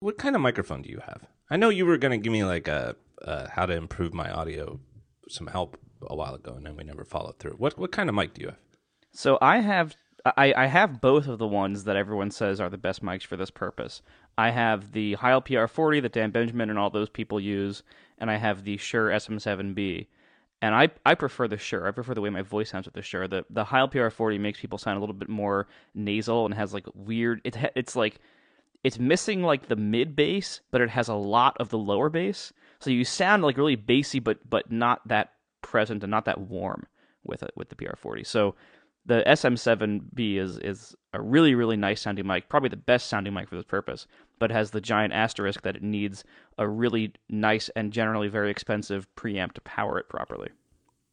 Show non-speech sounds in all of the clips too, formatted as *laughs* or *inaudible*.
what kind of microphone do you have? I know you were going to give me like a uh, how to improve my audio, some help a while ago, and then we never followed through. What what kind of mic do you have? So I have I, I have both of the ones that everyone says are the best mics for this purpose. I have the Heil PR40 that Dan Benjamin and all those people use, and I have the Shure SM7B. And I, I prefer the Shure. I prefer the way my voice sounds with the Shure. The the Heil PR40 makes people sound a little bit more nasal and has like weird. It it's like it's missing like the mid bass, but it has a lot of the lower bass. So you sound like really bassy, but but not that present and not that warm with it with the PR40. So the SM7B is is a really really nice sounding mic, probably the best sounding mic for this purpose, but has the giant asterisk that it needs a really nice and generally very expensive preamp to power it properly.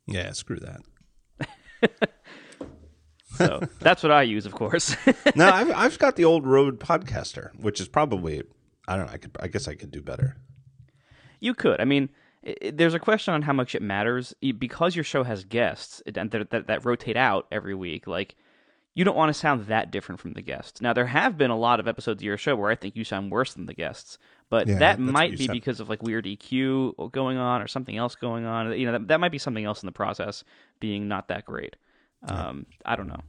Yeah, screw that. *laughs* so that's what I use, of course. *laughs* no, I've I've got the old Rode Podcaster, which is probably I don't know. I could I guess I could do better. You could. I mean, it, there's a question on how much it matters because your show has guests that, that, that rotate out every week. Like, you don't want to sound that different from the guests. Now, there have been a lot of episodes of your show where I think you sound worse than the guests, but yeah, that might be said. because of like weird EQ going on or something else going on. You know, that, that might be something else in the process being not that great. Um, yeah. I don't know.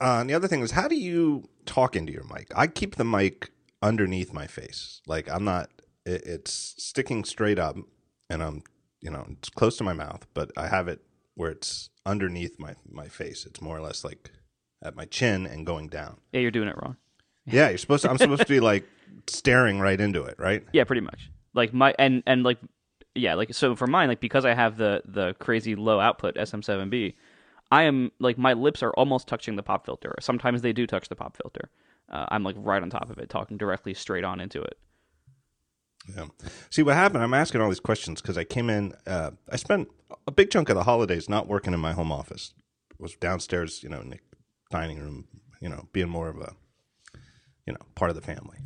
Uh, and the other thing is, how do you talk into your mic? I keep the mic underneath my face. Like I'm not it, it's sticking straight up, and I'm you know it's close to my mouth, but I have it where it's underneath my my face. It's more or less like at my chin and going down. Yeah, you're doing it wrong. yeah, you're supposed to. I'm supposed to be like staring right into it, right? Yeah, pretty much. Like my and and like yeah, like so for mine, like because I have the the crazy low output SM7B, I am like my lips are almost touching the pop filter. Sometimes they do touch the pop filter. Uh, I'm like right on top of it, talking directly straight on into it. Yeah. See what happened? I'm asking all these questions because I came in. Uh, I spent a big chunk of the holidays not working in my home office. Was downstairs, you know, in the dining room, you know, being more of a, you know, part of the family.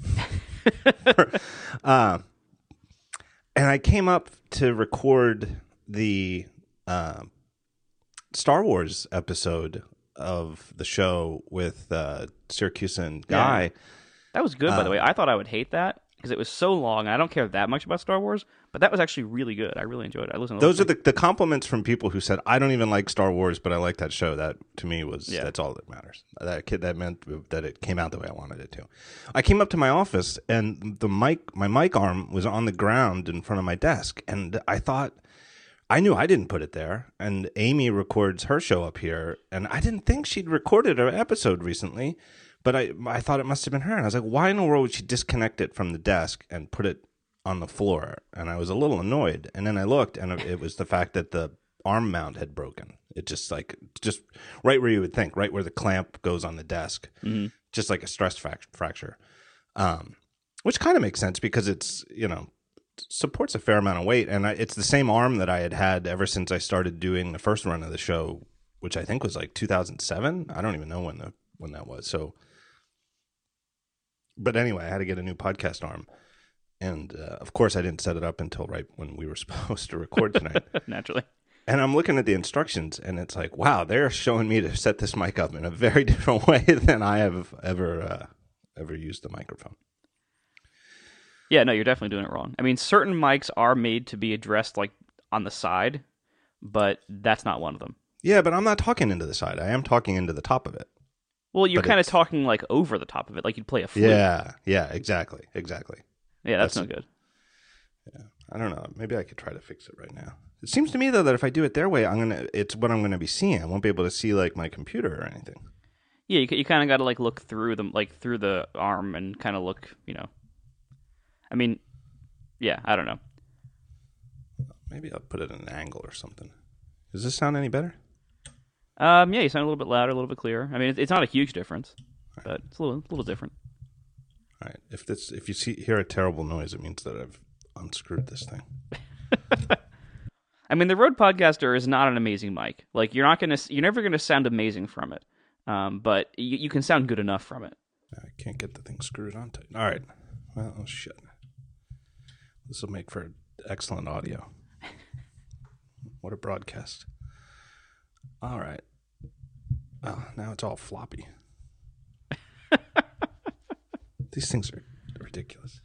*laughs* uh, and I came up to record the uh, Star Wars episode of the show with uh, Siracusa and Guy. Yeah. That was good, by the uh, way. I thought I would hate that because it was so long. I don't care that much about Star Wars, but that was actually really good. I really enjoyed it. I listened. those are the, the compliments from people who said, "I don't even like Star Wars, but I like that show." That to me was yeah. that's all that matters. That kid that meant that it came out the way I wanted it to. I came up to my office and the mic, my mic arm was on the ground in front of my desk, and I thought. I knew I didn't put it there, and Amy records her show up here, and I didn't think she'd recorded an episode recently. But I I thought it must have been her, and I was like, why in the world would she disconnect it from the desk and put it on the floor? And I was a little annoyed. And then I looked, and it was the fact that the arm mount had broken. It just like just right where you would think, right where the clamp goes on the desk, mm-hmm. just like a stress fracture. Um, which kind of makes sense because it's you know supports a fair amount of weight, and I, it's the same arm that I had had ever since I started doing the first run of the show, which I think was like 2007. I don't even know when the when that was. So but anyway, I had to get a new podcast arm. And uh, of course, I didn't set it up until right when we were *laughs* supposed to record tonight. *laughs* Naturally. And I'm looking at the instructions, and it's like, wow, they're showing me to set this mic up in a very *laughs* different way than I have ever uh, ever used the microphone. Yeah, no, you're definitely doing it wrong. I mean, certain mics are made to be addressed like on the side, but that's not one of them. Yeah, but I'm not talking into the side. I am talking into the top of it. Well, you're kind of talking like over the top of it, like you'd play a flute. Yeah, yeah, exactly, exactly. Yeah, that's, that's no good. Yeah, I don't know. Maybe I could try to fix it right now. It seems to me though that if I do it their way, I'm gonna. It's what I'm gonna be seeing. I won't be able to see like my computer or anything. Yeah, you you kind of got to like look through them, like through the arm, and kind of look. You know, I mean, yeah, I don't know. Maybe I'll put it at an angle or something. Does this sound any better? Um, yeah, you sound a little bit louder, a little bit clearer. I mean, it's not a huge difference, but it's a little, a little different. All right. If this, if you see hear a terrible noise, it means that I've unscrewed this thing. *laughs* I mean, the Rode Podcaster is not an amazing mic. Like, you're not gonna, you're never gonna sound amazing from it. Um, but you, you can sound good enough from it. I can't get the thing screwed on tight. All right. Well, shit. This will make for excellent audio. *laughs* what a broadcast. All right. Oh, now it's all floppy. *laughs* These things are, ridiculous.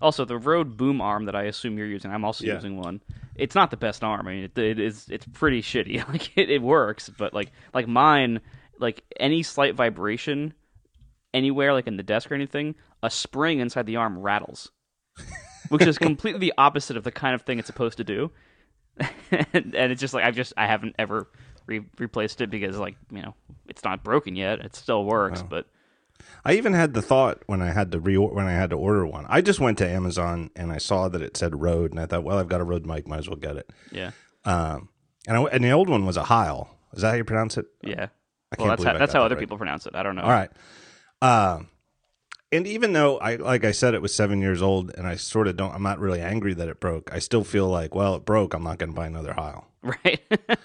Also, the Rode boom arm that I assume you're using, I'm also Yeah. using one. It's not the best arm. I mean, it, it is. It's pretty shitty. *laughs* Like it, it works, but like like mine, like any slight vibration anywhere, like in the desk or anything, a spring inside the arm rattles, which is *laughs* completely the opposite of the kind of thing it's supposed to do. *laughs* and, and it's just like I've just I haven't ever re- replaced it because like you know it's not broken yet. It still works, but I even had the thought when I had to re when I had to order one. I just went to Amazon and I saw that it said Rode, and I thought, well, I've got a Rode mic, might as well get it. yeah, Um, and I, and the old one was a Heil. Is that how you pronounce it? yeah. I Well, can't that's how, I how that other right. people pronounce it. I don't know. All right. Um, and even though I, like I said, it was seven years old, and I sort of don't, I'm not really angry that it broke. I still feel like, well, it broke. I'm not going to buy another Heil. *laughs* Right. *laughs*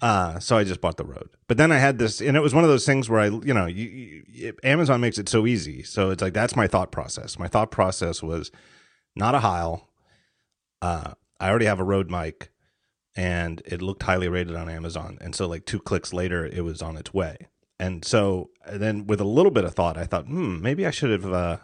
Uh, so I just bought the Rode. But then I had this, and it was one of those things where I, you know, you, you, Amazon makes it so easy. So it's like that's my thought process. My thought process was not a Heil. Uh, I already have a Rode mic, and it looked highly rated on Amazon. And so like two clicks later, it was on its way. And so then with a little bit of thought, I thought, hmm, maybe I should have uh,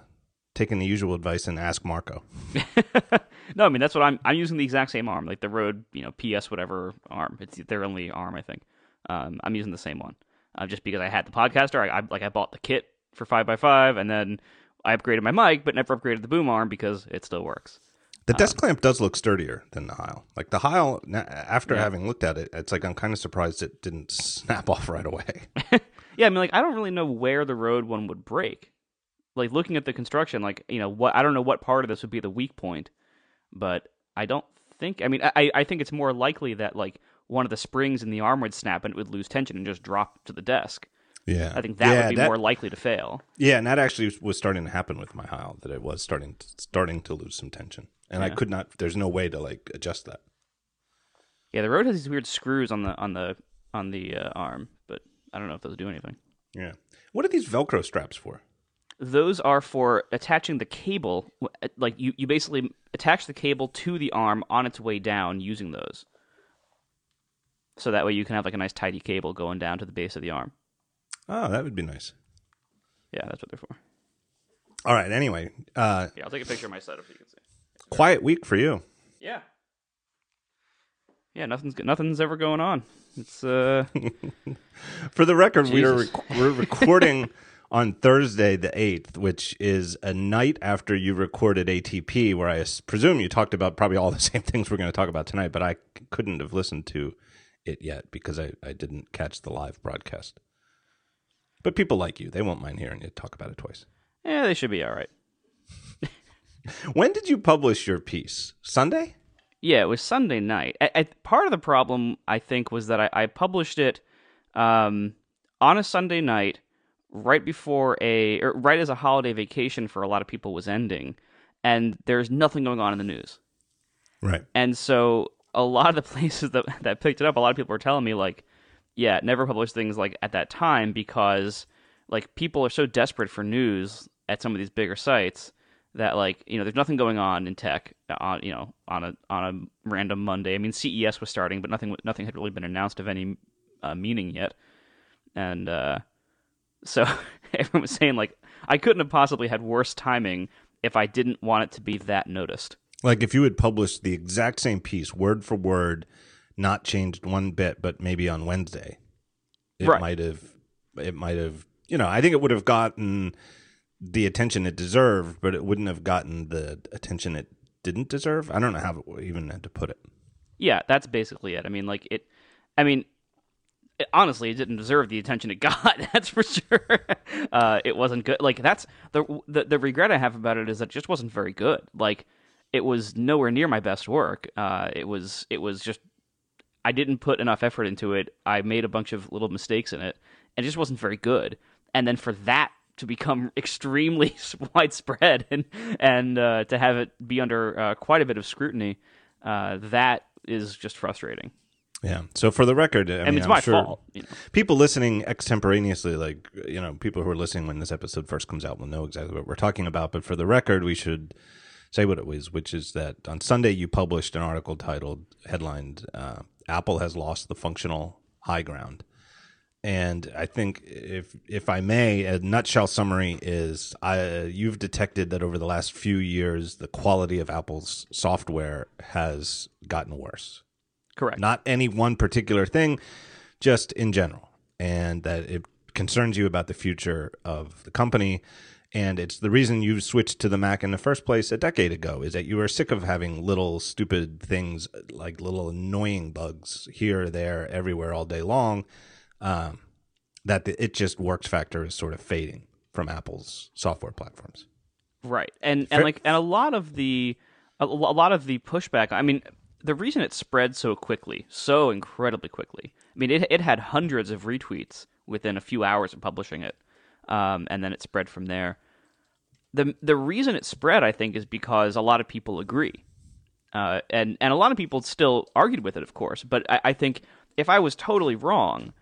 taken the usual advice and asked Marco. *laughs* no, I mean that's what I'm. I'm using the exact same arm, like the Rode, you know, PS whatever arm. It's their only arm, I think. Um, I'm using the same one, uh, just because I had the podcaster. I, I like I bought the kit for five x five, and then I upgraded my mic, but never upgraded the boom arm because it still works. The desk clamp does look sturdier than the Heil. Like the Heil, after having looked at it, it's like I'm kind of surprised it didn't *laughs* snap off right away. *laughs* Yeah, I mean, like I don't really know where the Rode one would break. Like looking at the construction, like you know what I don't know what part of this would be the weak point, but I don't think. I mean, I I think it's more likely that like one of the springs in the arm would snap and it would lose tension and just drop to the desk. Yeah, I think that yeah, would be more likely to fail. Yeah, and that actually was starting to happen with my Heil. That it was starting to, starting to lose some tension, and I could not. There's no way to like adjust that. Yeah, the Rode has these weird screws on the on the on the uh, arm, I don't know if those do anything. Yeah. What are these Velcro straps for? Those are for attaching the cable. Like you, you basically attach the cable to the arm on its way down using those. So that way you can have like a nice tidy cable going down to the base of the arm. Oh, that would be nice. Yeah, that's what they're for. All right. Anyway, uh, Yeah, I'll take a picture of my setup so you can see. quiet week for you. Yeah. Yeah, nothing's nothing's ever going on. It's uh *laughs* For the record, we are rec- we're *laughs* recording on Thursday the eighth, which is a night after you recorded ATP, where I presume you talked about probably all the *laughs* same things we're going to talk about tonight. But I c- couldn't have listened to it yet because I, I didn't catch the live broadcast. But people like you; they won't mind hearing you talk about it twice. yeah, they should be all right. When did you publish your piece? Sunday? Yeah, it was Sunday night. I, I, part of the problem, I think, was that I, I published it um, on a Sunday night, right before a, or right as a holiday vacation for a lot of people was ending, and there's nothing going on in the news. Right. And so a lot of the *laughs* places that that picked it up, a lot of people were telling me like, yeah, never publish things like at that time because like people are so desperate for news at some of these bigger sites that like you know there's nothing going on in tech on you know on a on a random Monday. I mean CES was starting, but nothing nothing had really been announced of any uh, meaning yet, and uh, so *laughs* everyone was saying like I couldn't have possibly had worse timing if I didn't want it to be that noticed. Like if you had published the exact same piece, word for word, not changed one bit, but maybe on Wednesday, it Right. might have, it might have, you know, I think it would have gotten the attention it deserved, but it wouldn't have gotten the attention it didn't deserve. I don't know how even had to put it. Yeah, that's basically it. I mean, like it. I mean, it, honestly, it didn't deserve the attention it *laughs* got. That's for sure. *laughs* Uh, it wasn't good. Like that's the, the the regret I have about it is that it just wasn't very good. Like it was nowhere near my best work. Uh, it was it was just I didn't put enough effort into it. I made a bunch of little mistakes in it, and it just wasn't very good. And then for that to become extremely *laughs* widespread and and uh, to have it be under uh, quite a bit of scrutiny, uh, that is just frustrating. Yeah. So for the record, I, I mean, mean, it's I'm my sure fault. You know? people listening extemporaneously, like you know, people who are listening when this episode first comes out will know exactly what we're talking about. But for the record, we should say what it was, which is that on Sunday you published an article titled, headlined, uh, "Apple has lost the functional high ground," and I think if if I may, a nutshell summary is I, you've detected that over the last few years, the quality of Apple's software has gotten worse. Correct. Not any one particular thing, just in general, and that it concerns you about the future of the company. And it's the reason you switched to the Mac in the first place a decade ago is that you were sick of having little stupid things like little annoying bugs here, there, everywhere all day long. Um, that the, it just works factor is sort of fading from Apple's software platforms. Right. And and like and a lot of the a, a lot of the pushback. I mean, the reason it spread so quickly, so incredibly quickly. I mean, it it had hundreds of retweets within a few hours of publishing it, um, and then it spread from there. the The reason it spread, I think, is because a lot of people agree, uh, and and a lot of people still argued with it, of course. But I, I think if I was totally wrong,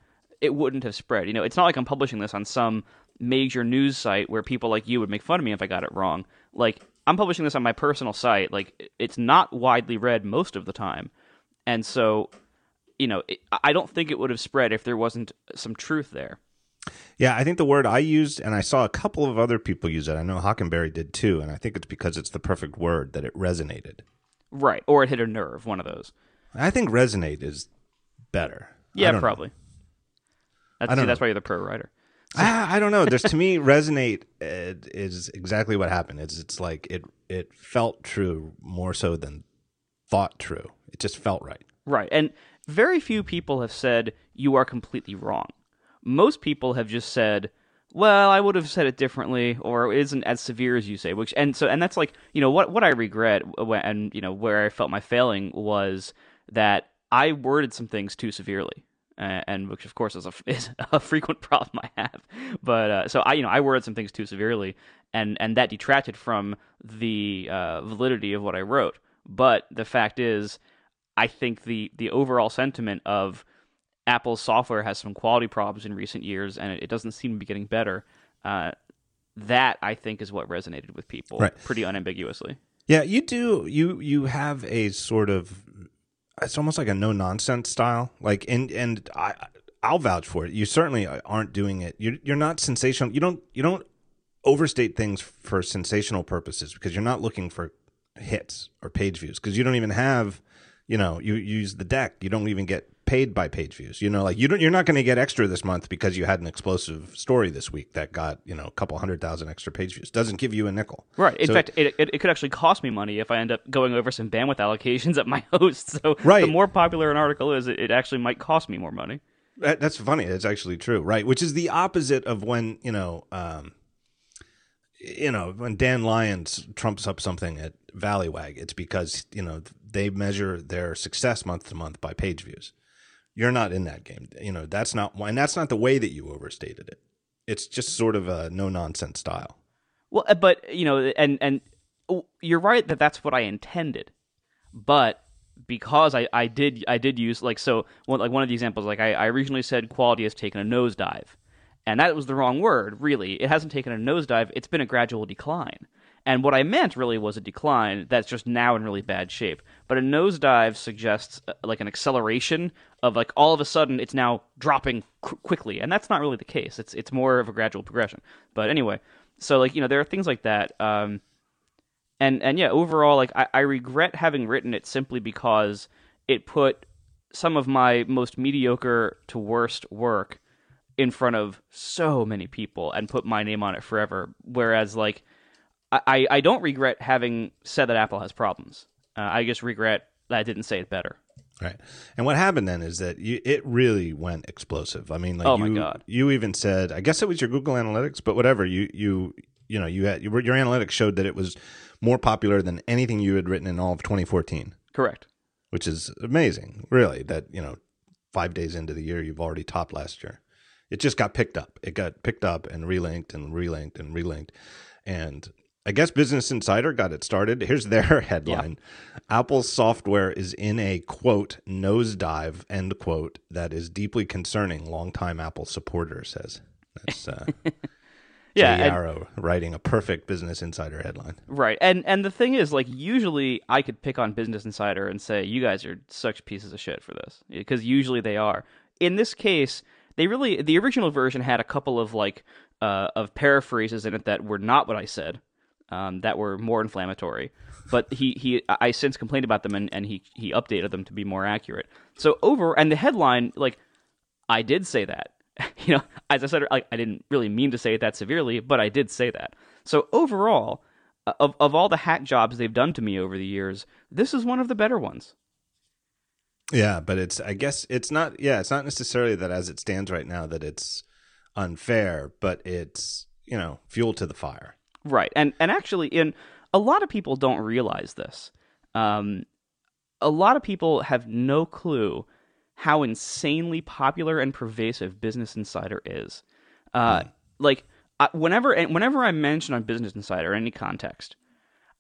it wouldn't have spread. You know, it's not like I'm publishing this on some major news site where people like you would make fun of me if I got it wrong. Like I'm publishing this on my personal site. Like it's not widely read most of the time, and so you know, it, I don't think it would have spread if there wasn't some truth there. Yeah, I think the word I used, and I saw a couple of other people use it. I know Hockenberry did too, and I think it's because it's the perfect word that it resonated. Right, or it hit a nerve. One of those. I think resonate is better. Yeah, probably. That's, see, that's why you're the pro writer. *laughs* I, I, don't know. There's to me resonate is exactly what happened. It's it's like it it felt true more so than thought true. It just felt right. Right, and very few people have said you are completely wrong. Most people have just said, "Well, I would have said it differently," or "It isn't as severe as you say." Which and so and that's like you know what what I regret and you know where I felt my failing was that I worded some things too severely uh, and which of course is a, *laughs* is a frequent problem I have. But uh, so I, you know, I worded some things too severely, and and that detracted from the uh, validity of what I wrote. But the fact is, I think the the overall sentiment of Apple's software has some quality problems in recent years, and it, it doesn't seem to be getting better. Uh, that I think is what resonated with people right. pretty unambiguously. Yeah, you do. You you have a sort of it's almost like a no nonsense style. Like and and I I'll vouch for it. You certainly aren't doing it. You're you're not sensational. You don't you don't overstate things for sensational purposes because you're not looking for hits or page views because you don't even have you know you use the deck you don't even get paid by page views. You know, like you don't, you're not going to get extra this month because you had an explosive story this week that got you know a couple hundred thousand extra page views. Doesn't give you a nickel. Right. In so, fact, it, it, it, could actually cost me money if I end up going over some bandwidth allocations at my *laughs* host. So right. the more popular an article is, it, it actually might cost me more money. That, that's funny. That's actually true, right? Which is the opposite of when you know. Um, you know, when Dan Lyons trumps up something at Valleywag, it's because, you know, they measure their success month to month by page views. You're not in that game. You know, that's not and that's not the way that you overstated it. It's just sort of a no nonsense style. Well, uh, but you know, and and oh, you're right that that's what I intended, but because I, I did I did use like so one, like one of the examples like I, I originally said quality has taken a nosedive, and that was the wrong word. Really, it hasn't taken a nosedive. It's been a gradual decline. And what I meant really was a decline that's just now in really bad shape. But a nosedive suggests uh, like an acceleration of like all of a sudden it's now dropping qu- quickly, and that's not really the case. It's it's more of a gradual progression. But anyway, so like you know there are things like that. Um, and and yeah, overall, like I, I regret having written it simply because it put some of my most mediocre to worst work in front of so many people and put my name on it forever. Whereas like I, I don't regret having said that Apple has problems. Uh, I just regret that I didn't say it better. Right. And what happened then is that you, it really went explosive. I mean, like oh you, my God. you even said, I guess it was your Google Analytics, but whatever. You, you, you know, you had your, your analytics showed that it was more popular than anything you had written in all of 2014. Correct. Which is amazing, really. That you know, five days into the year, you've already topped last year. It just got picked up. It got picked up and relinked and relinked and relinked, and I guess Business Insider got it started. Here's their *laughs* headline yeah. Apple's software is in a quote nosedive, end quote, that is deeply concerning, longtime Apple supporter says. That's uh, *laughs* yeah, Jay Yarow writing a perfect Business Insider headline. Right. And and the thing is, like, usually I could pick on Business Insider and say, you guys are such pieces of shit for this. Because usually they are. In this case, they really the original version had a couple of like uh, of paraphrases in it that were not what I said, um, that were more inflammatory. But he, he I since complained about them and, and he he updated them to be more accurate. So over and the headline like I did say that. *laughs* you know, as I said, like I didn't really mean to say it that severely, but I did say that. So overall, uh, of of all the hack jobs they've done to me over the years, this is one of the better ones. Yeah, but it's I guess it's not yeah, it's not necessarily that as it stands right now that it's unfair, but it's, you know, fuel to the fire. Right. And and actually in a lot of people don't realize this. Um, a lot of people have no clue how insanely popular and pervasive Business Insider is. Uh, mm. Like whenever whenever I mention on Business Insider any context,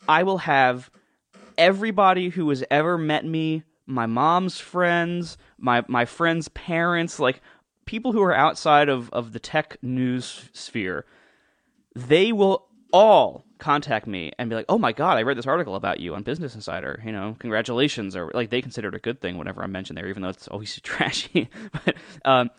I will have everybody who has ever met me my mom's friends, my my friends' parents, like people who are outside of, of the tech news sphere, they will all contact me and be like, "Oh my god, I read this article about you on Business Insider. You know, congratulations!" Or like they consider it a good thing whenever I mention there, even though it's always *laughs* trashy. but um,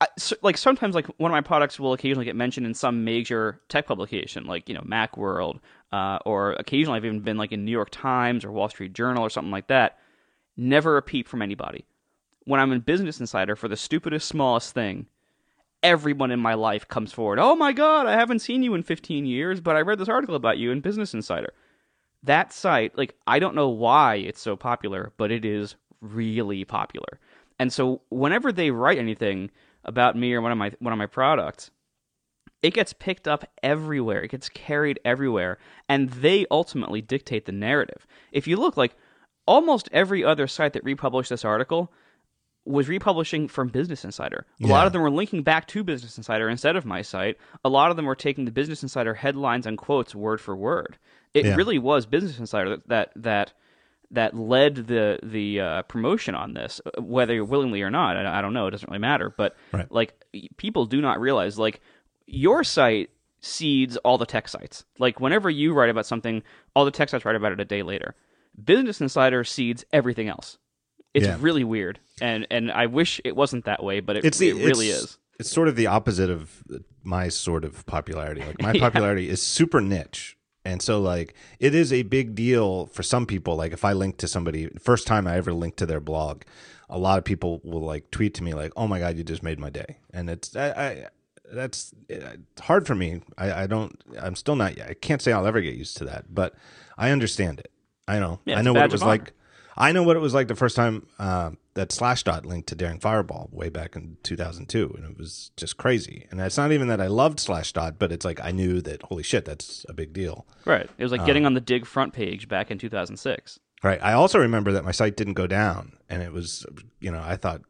I, so, like sometimes, like one of my products will occasionally get mentioned in some major tech publication, like you know MacWorld, uh, or occasionally I've even been like in New York Times or Wall Street Journal or something like that never a peep from anybody. When I'm in Business Insider for the stupidest, smallest thing, everyone in my life comes forward. Oh my God, I haven't seen you in 15 years, but I read this article about you in Business Insider. That site, like, I don't know why it's so popular, but it is really popular. And so whenever they write anything about me or one of my one of my products, it gets picked up everywhere. It gets carried everywhere, and they ultimately dictate the narrative. If you look like almost every other site that republished this article was republishing from Business Insider. A yeah. lot of them were linking back to Business Insider instead of my site. A lot of them were taking the Business Insider headlines and quotes word for word. It yeah. really was Business Insider that that that, led the the uh, promotion on this, whether willingly or not. I, I, don't know. It doesn't really matter. But right. like people do not realize like your site seeds all the tech sites. Like whenever you write about something, all the tech sites write about it a day later. Business Insider seeds everything else. It's yeah. really weird, and and I wish it wasn't that way, but it, it's the, it really it's, is. It's sort of the opposite of my sort of popularity. Like my *laughs* popularity yeah. is super niche, and so like it is a big deal for some people. Like if I link to somebody, first time I ever linked to their blog, a lot of people will like tweet to me like, "Oh my god, you just made my day," and it's I, I that's it's hard for me. I, I don't. I'm still not. I can't say I'll ever get used to that, but I understand it. I know. Yeah, I know what it was like. I know what it was like the first time uh, that Slashdot linked to Daring Fireball way back in 2002, and it was just crazy. And it's not even that I loved Slashdot, but it's like I knew that holy shit, that's a big deal. Right. It was like getting um, on the Digg front page back in 2006. Right. I also remember that my site didn't go down, and it was, you know, I thought,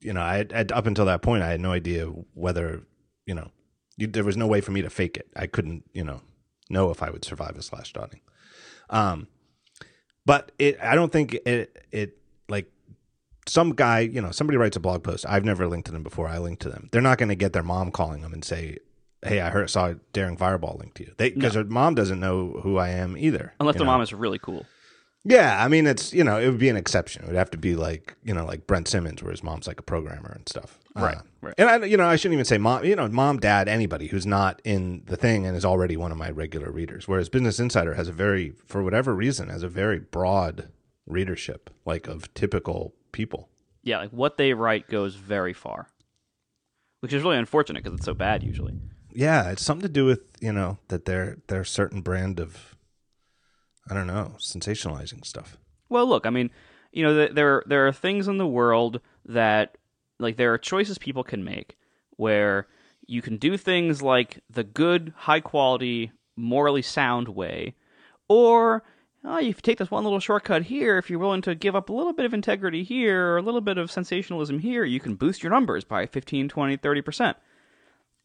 you know, I had, up until that point, I had no idea whether, you know, you, there was no way for me to fake it. I couldn't, you know, know if I would survive a Slashdotting. Um, but it, I don't think it, it like some guy, you know, somebody writes a blog post. I've never linked to them before. I link to them. They're not going to get their mom calling them and say, "Hey, I heard saw Daring Fireball link to you." They because no. their mom doesn't know who I am either. Unless the mom is really cool. Yeah, I mean, it's you know, it would be an exception. It would have to be like you know, like Brent Simmons, where his mom's like a programmer and stuff. Right, uh, right. And I, you know, I shouldn't even say mom. You know, mom, dad, anybody who's not in the thing and is already one of my regular readers. Whereas Business Insider has a very, for whatever reason, has a very broad readership, like of typical people. Yeah, like what they write goes very far, which is really unfortunate because it's so bad usually. Yeah, it's something to do with you know that they're they're a certain brand of I don't know, sensationalizing stuff. Well, look, I mean, you know, there there are things in the world that like there are choices people can make where you can do things like the good, high quality, morally sound way, or oh, you take this one little shortcut here. If you're willing to give up a little bit of integrity here or a little bit of sensationalism here, you can boost your numbers by 15, 20, 30%.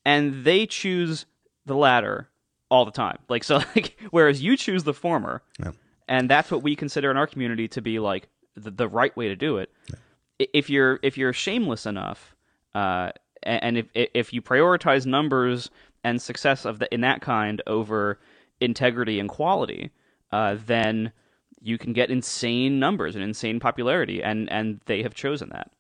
And they choose the latter all the time. Like so, *laughs* like whereas you choose the former, yeah. and that's what we consider in our community to be like the, the right way to do it. Yeah. If you're if you're shameless enough, uh, and if if you prioritize numbers and success of the in that kind over integrity and quality, uh, then you can get insane numbers and insane popularity, and and they have chosen that.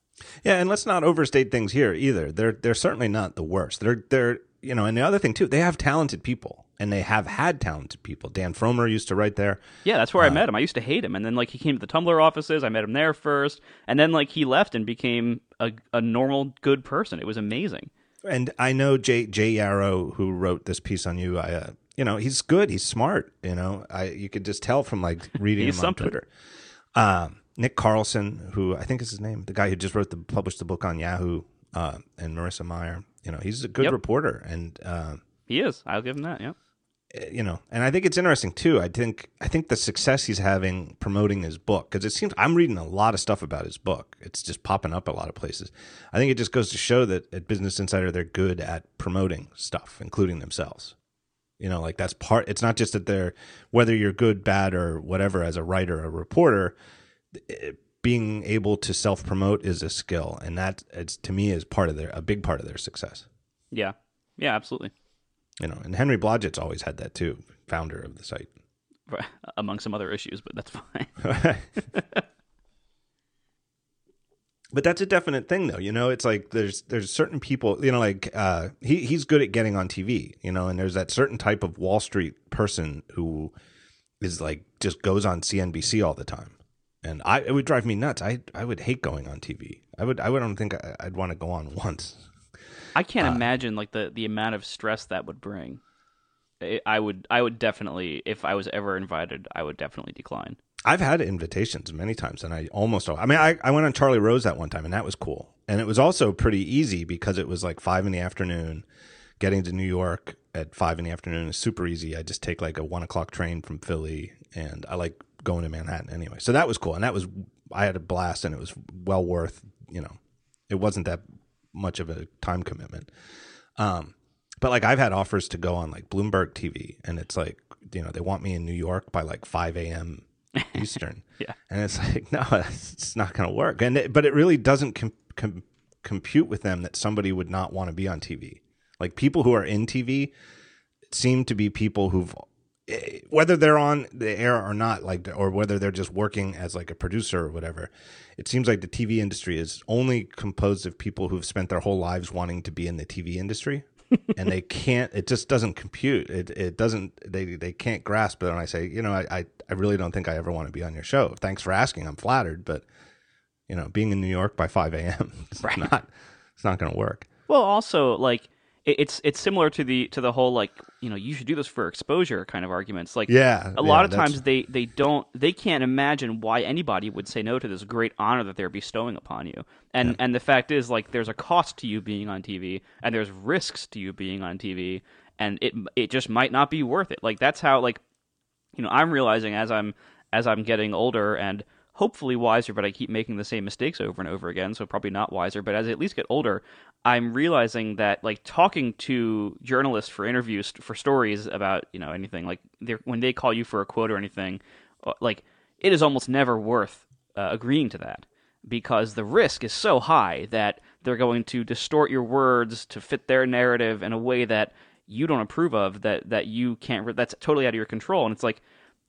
Yeah, and let's not overstate things here either. They're they're certainly not the worst. They're they're you know, and the other thing too, they have talented people, and they have had talented people. Dan Frommer used to write there. Yeah, that's where uh, I met him. I used to hate him, and then like he came to the Tumblr offices. I met him there first, and then like he left and became a a normal good person. It was amazing. And I know Jay Jay Yarow, who wrote this piece on you. I, uh, you know, he's good. He's smart. You know, I you could just tell from like *laughs* reading him something. on Twitter. Um, Nick Carlson, who I think is his name, the guy who just wrote the published the book on Yahoo, uh, and Marissa Mayer. You know, he's a good yep. reporter, and uh, he is. I'll give him that. Yeah. Eh, you know, and I think it's interesting too. I think I think the success he's having promoting his book because it seems I'm reading a lot of stuff about his book. It's just popping up a lot of places. I think it just goes to show that at Business Insider they're good at promoting stuff, including themselves. You know, like that's part. It's not just that they're whether you're good, bad, or whatever as a writer a reporter being able to self promote is a skill, and that it's to me is part of their a big part of their success. Yeah, yeah, absolutely. You know, and Henry Blodget's always had that too, founder of the site. *laughs* Among some other issues, but that's fine. *laughs* *laughs* but that's a definite thing though you know it's like there's there's certain people you know like uh he he's good at getting on tv you know and there's that certain type of wall street person who is like just goes on cnbc all the time and I it would drive me nuts. I I would hate going on TV. I would I would don't think I, would want to go on once. I can't uh, imagine like the the amount of stress that would bring. I would I would definitely if I was ever invited, I would definitely decline. I've had invitations many times, and I almost I mean I I went on Charlie Rose that one time, and that was cool, and it was also pretty easy because it was like five in the afternoon. Getting to New York at five in the afternoon is super easy. I just take like a one o'clock train from Philly, and I like going to Manhattan anyway. So that was cool, and that was I had a blast, and it was well worth. You know, it wasn't that much of a time commitment. Um, but like I've had offers to go on like Bloomberg TV, and it's like you know they want me in New York by like five a.m. *laughs* Eastern. yeah, and it's like *laughs* no, it's not going to work. And it, but it really doesn't com- com- compute with them that somebody would not want to be on TV. Like people who are in TV seem to be people who've Eh, whether they're on the air or not, like, or whether they're just working as like a producer or whatever, it seems like the TV industry is only composed of people who've spent their whole lives wanting to be in the TV industry. *laughs* and they can't it just doesn't compute. It it doesn't they they can't grasp it. And i say you know i i really don't think i ever want to be on your show. Thanks for asking. I'm flattered but you know being in new york by 5 a.m *laughs* it's right. not it's not going to work. Well also like it's it's similar to the to the whole like you know you should do this for exposure kind of arguments. Like yeah a lot of times they they don't they can't imagine why anybody would say no to this great honor that they're bestowing upon you. And yeah. and the fact is like there's a cost to you being on TV and there's risks to you being on TV and it it just might not be worth it. Like that's how like you know I'm realizing as I'm as I'm getting older and hopefully wiser, but I keep making the same mistakes over and over again, so probably not wiser. But as I at least get older, I'm realizing that like talking to journalists for interviews for stories about you know anything like when they call you for a quote or anything, uh, like it is almost never worth uh, agreeing to that because the risk is so high that they're going to distort your words to fit their narrative in a way that you don't approve of that that you can't that's totally out of your control and it's like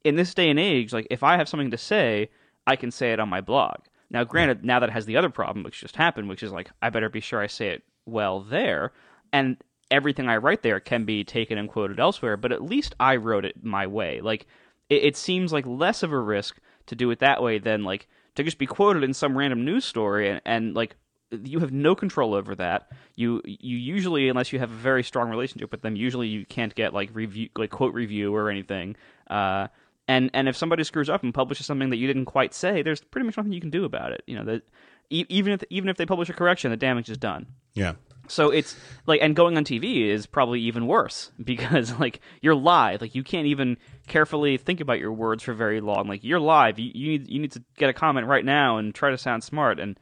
in this day and age like if i have something to say I can say it on my blog. Now, granted, now that has the other problem, which just happened, which is like, I better be sure I say it well there. And everything I write there can be taken and quoted elsewhere, but at least I wrote it my way. Like, it, it seems like less of a risk to do it that way than like to just be quoted in some random news story and, and like you have no control over that. You you usually, unless you have a very strong relationship with them, usually you can't get like review, like quote review or anything. Uh, and and if somebody screws up and publishes something that you didn't quite say, there's pretty much nothing you can do about it. You know that even if even if they publish a correction, the damage is done. Yeah. So it's like, and going on TV is probably even worse *laughs* because like you're live, like you can't even carefully think about your words for very long. Like you're live, you, you need you need to get a comment right now and try to sound smart, and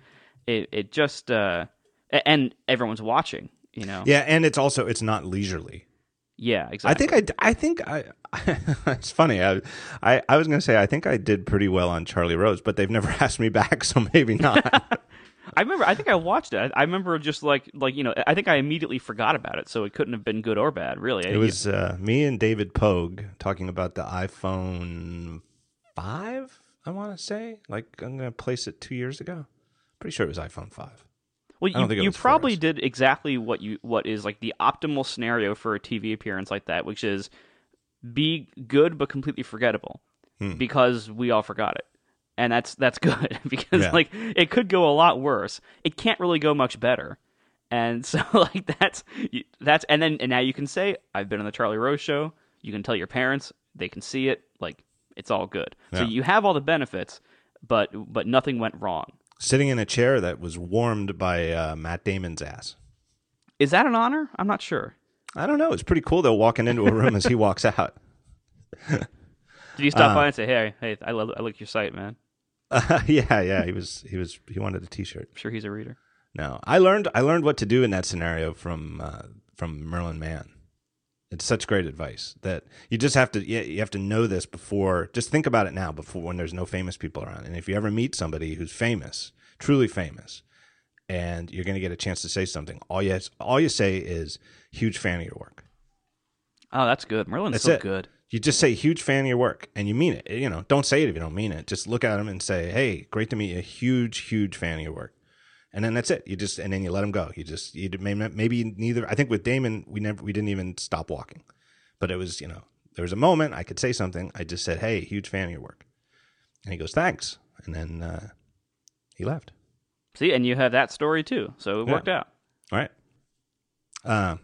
it it just uh, and everyone's watching, you know. Yeah, and it's also it's not leisurely. Yeah, exactly. I think I, I think I. it's funny. I, I, I was going to say I think I did pretty well on Charlie Rose, but they've never *laughs* asked me back, so maybe *laughs* not. I remember. I think I watched it. I, I, remember just like like you know. I think I immediately forgot about it, so it couldn't have been good or bad, really. It was uh, me and David Pogue talking about the iPhone five. I want to say like I'm going to place it two years ago Pretty sure it was iPhone five. Well, you, you probably did exactly what you what is like the optimal scenario for a TV appearance like that, which is be good but completely forgettable hmm. because we all forgot it. And that's that's *laughs* good *laughs* because yeah. like it could go a lot worse. It can't really go much better. And *laughs* so like that's that's and then and now you can say I've been on the Charlie Rose show. You can tell your parents, they can see it, like it's all good. Yeah. So you have all the benefits, but but nothing went wrong. Sitting in a chair that was warmed by uh, Matt Damon's ass. Is that an honor? I'm not sure. I don't know. It's pretty cool though, walking into a room as he walks out. *laughs* Did you stop uh, by and say, "Hey, hey, I love, I like your site, man"? Uh, *laughs* yeah, yeah. He was, he was, he wanted a T-shirt. I'm sure he's a reader. No, I learned, I learned what to do in that scenario from uh, from Merlin Mann. It's such great advice that you just have to, you have to know this before. Just think about it now, before when there's no famous people around. And if you ever meet somebody who's famous, truly famous, and you're going to get a chance to say something, all you all you say is huge fan of your work. Oh, that's good. Merlin's that's so it. good. You just say huge fan of your work, and you mean it. You know, don't say it if you don't mean it. Just look at them and say, "Hey, great to meet you. Huge, huge fan of your work." And then that's it. You just and then you let them go. You just you maybe neither. I think with Damon, we never we didn't even stop walking, but it was you know there was a moment I could say something. I just said, "Hey, huge fan of your work," and he goes, "Thanks," and then uh, he left. See, and you have that story too, so it yeah. worked out. All right. Uh,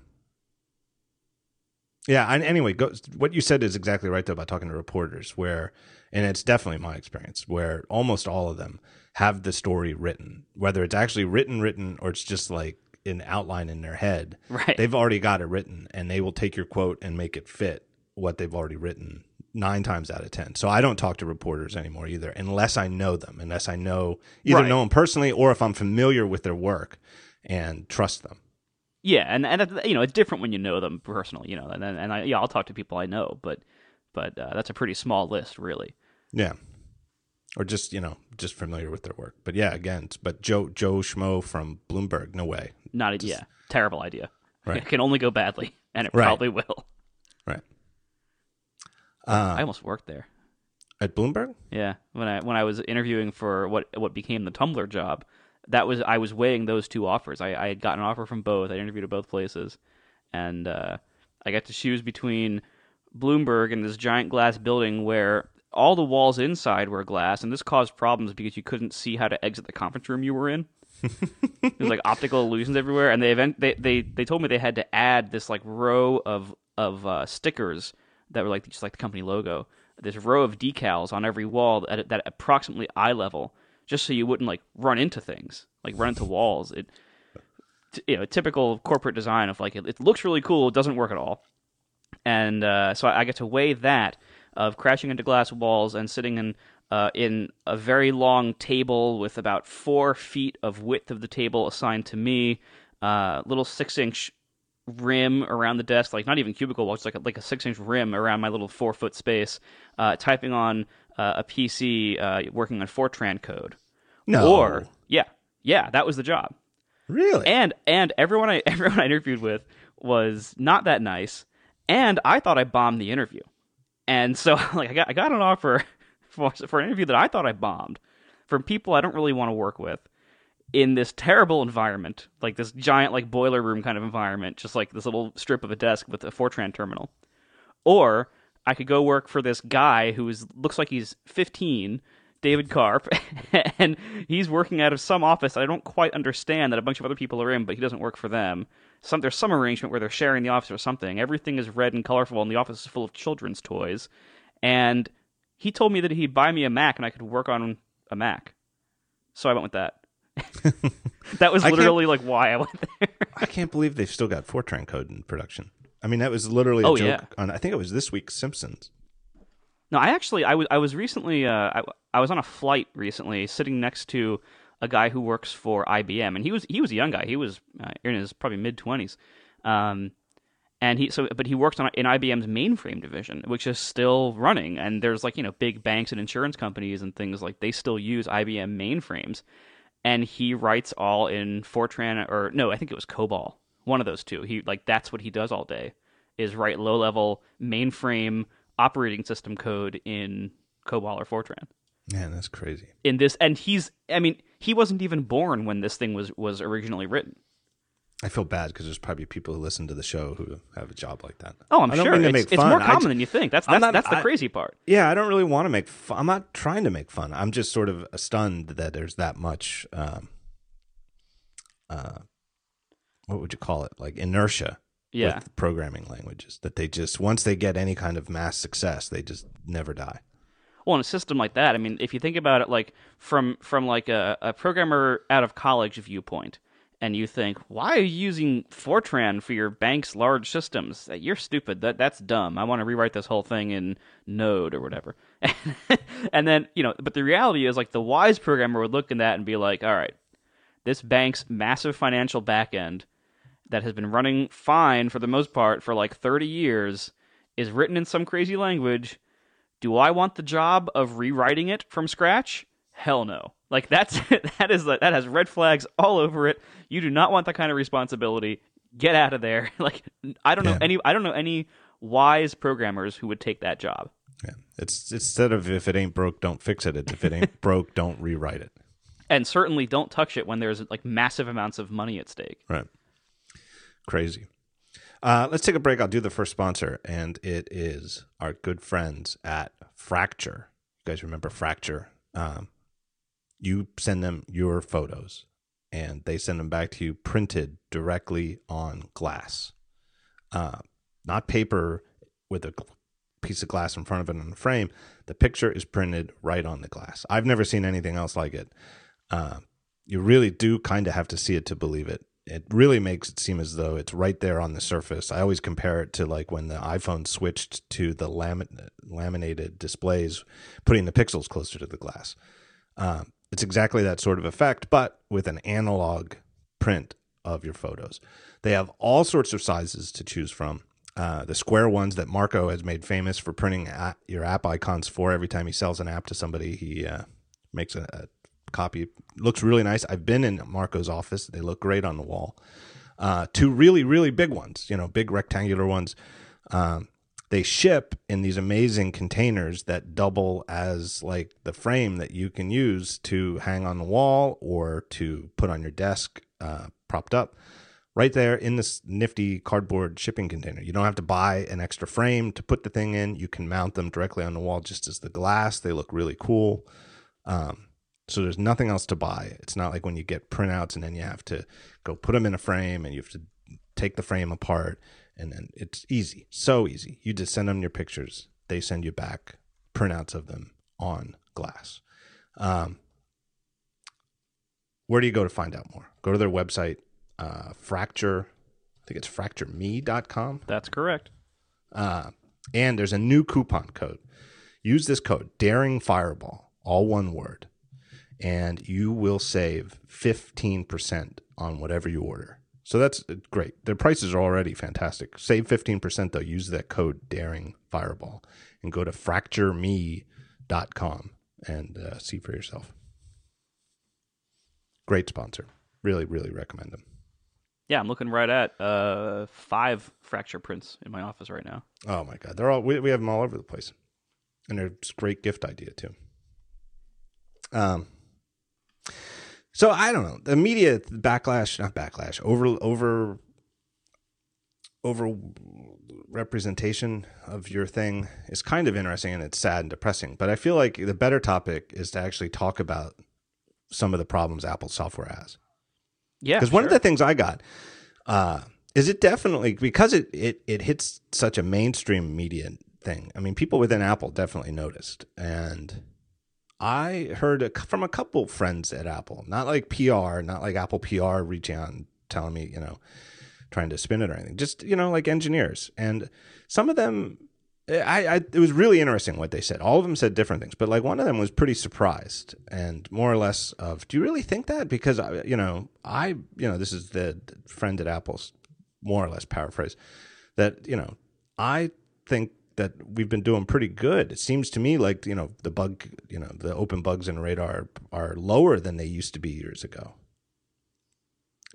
yeah. And anyway, go, what you said is exactly right though about talking to reporters, where, and it's definitely my experience, where almost all of them have the story written, whether it's actually written, written, or it's just like an outline in their head. Right. They've already got it written, and they will take your quote and make it fit what they've already written nine times out of ten. So I don't talk to reporters anymore either, unless I know them, unless I know either right. know them personally or if I'm familiar with their work and trust them. Yeah, and and you know it's different when you know them personally, you know, and and I yeah I'll talk to people I know, but but uh, that's a pretty small list, really. Yeah, or just you know just familiar with their work. But yeah, again, but Joe Joe Schmo from Bloomberg, no way. Not a, just, yeah, terrible idea. Right, it *laughs* can only go badly, and it right. probably will. Right. Uh, I almost worked there at Bloomberg. Yeah, when I when I was interviewing for what what became the Tumblr job, that was I was weighing those two offers. I, I had gotten an offer from both. I interviewed at both places, and uh, I got to choose between Bloomberg and this giant glass building where all the walls inside were glass, and this caused problems because you couldn't see how to exit the conference room you were in. *laughs* There's like optical illusions everywhere, and they event they, they they told me they had to add this like row of of uh, stickers that were like just like the company logo. This row of decals on every wall at that approximately eye level just so you wouldn't like run into things, like run into walls. It, t- you know, typical corporate design of like it, it, looks really cool, it doesn't work at all. And uh, so I, I get to weigh that of crashing into glass walls and sitting in uh, in a very long table with about four feet of width of the table assigned to me, uh, little six inch rim around the desk, like not even cubicle wall, just like a, like a six inch rim around my little four foot space, uh, typing on uh, a PC uh, working on Fortran code. No. Or yeah, yeah, that was the job. Really? And and everyone I *laughs* everyone I interviewed with was not that nice, and I thought I bombed the interview. And so *laughs* like I got I got an offer *laughs* for for an interview that I thought I bombed from people I don't really want to work with in this terrible environment, like this giant like boiler room kind of environment, just like this little strip of a desk with a Fortran terminal. Or I could go work for this guy who is looks like he's 15, David Karp, *laughs* and he's working out of some office I don't quite understand that a bunch of other people are in, but he doesn't work for them. Some there's some arrangement where they're sharing the office or something. Everything is red and colorful, and the office is full of children's toys. And he told me that he'd buy me a Mac and I could work on a Mac. So I went with that. *laughs* that was literally like why I went there. I can't believe they've still got Fortran code in production. I mean, that was literally a oh, joke yeah. on. I think it was this week's Simpsons. No, I actually I was I was recently uh, I, I was on a flight recently, sitting next to a guy who works for IBM, and he was he was a young guy. He was uh, in his probably mid twenties, um, and he so but he works on in IBM's mainframe division, which is still running. And there's like you know big banks and insurance companies and things like they still use IBM mainframes, and he writes all in Fortran or no, I think it was COBOL, one of those two. He like that's what he does all day is write low level mainframe operating system code in COBOL or Fortran. Man, that's crazy. In this, and he's, I mean, he wasn't even born when this thing was was originally written. I feel bad because there's probably people who listen to the show who have a job like that. Oh, I'm sure it's, it's, more common than you think. That's that's, not, that's the I, crazy part. Yeah, I don't really want to make fun. I'm not trying to make fun. I'm just sort of stunned that there's that much. Um, uh, what would you call it? Like inertia. Yeah. With programming languages that they just once they get any kind of mass success, they just never die. Well, in a system like that, I mean, if you think about it, like from from like a, a programmer out of college viewpoint and you think, why are you using Fortran for your bank's large systems? You're stupid. That that's dumb. I want to rewrite this whole thing in Node or whatever. *laughs* and then you know, but the reality is, like the wise programmer would look at that and be like, all right, this bank's massive financial backend that has been running fine for the most part for like 30 years is written in some crazy language. Do I want the job of rewriting it from scratch? Hell no. Like that's *laughs* that is that has red flags all over it. You do not want that kind of responsibility. Get out of there. *laughs* Like I don't know any I don't know any wise programmers who would take that job. Yeah. It's instead of if it ain't broke, don't fix it. If it ain't *laughs* broke, don't rewrite it. And certainly don't touch it when there's like massive amounts of money at stake. Right. Crazy. Uh, let's take a break. I'll do the first sponsor, and it is our good friends at Fracture. You guys remember Fracture? Um, you send them your photos and they send them back to you printed directly on glass uh, not paper with a piece of glass in front of it on a frame the picture is printed right on the glass i've never seen anything else like it uh, you really do kind of have to see it to believe it it really makes it seem as though it's right there on the surface. I always compare it to like when the iPhone switched to the lamin- laminated displays, putting the pixels closer to the glass. Um, it's exactly that sort of effect, but with an analog print of your photos. They have all sorts of sizes to choose from. Uh, the square ones that Marco has made famous for printing your app icons for every time he sells an app to somebody, he uh, makes a, a, copy. Looks really nice. I've been in Marco's office; they look great on the wall. Uh, two really, really big ones, you know, big rectangular ones. Um, they ship in these amazing containers that double as like the frame that you can use to hang on the wall or to put on your desk uh, propped up right there in this nifty cardboard shipping container. You don't have to buy an extra frame to put the thing in. You can mount them directly on the wall just as the glass. They look really cool. Um, so there's nothing else to buy. It's not like when you get printouts and then you have to go put them in a frame and you have to take the frame apart and then it's easy, so easy. You just send them your pictures. They send you back printouts of them on glass. Um, where do you go to find out more? Go to their website, uh, Fracture. I think it's fractureme.com. That's correct. Uh, and there's a new coupon code. Use this code, Daring Fireball, all one word, and you will save 15% on whatever you order. So that's uh, great. Their prices are already fantastic. Save 15% though. Use that code Daring Fireball and go to fractureme.com and uh, see for yourself. Great sponsor. Really, really recommend them. Yeah, I'm looking right at uh, five fracture prints in my office right now. Oh my god, they're all we, we have them all over the place, and they're a great gift idea too. Um, so I don't know. The media backlash, not backlash, over over over representation of your thing is kind of interesting and it's sad and depressing. But I feel like the better topic is to actually talk about some of the problems Apple software has. Yeah. Because one of the things I got uh, is it definitely because it, it it hits such a mainstream media thing. I mean, people within Apple definitely noticed and I heard a, from a couple friends at Apple, not like PR, not like Apple PR reaching out and telling me, you know, trying to spin it or anything, just, you know, like engineers. And some of them, eh, I, I, it was really interesting what they said. All of them said different things, but like one of them was pretty surprised and more or less of, do you really think that? Because, uh, you know, I, you know, this is the friend at Apple's more or less paraphrase that, you know, I think that we've been doing pretty good. It seems to me like you know the bug, you know, the open bugs in radar are lower than they used to be years ago.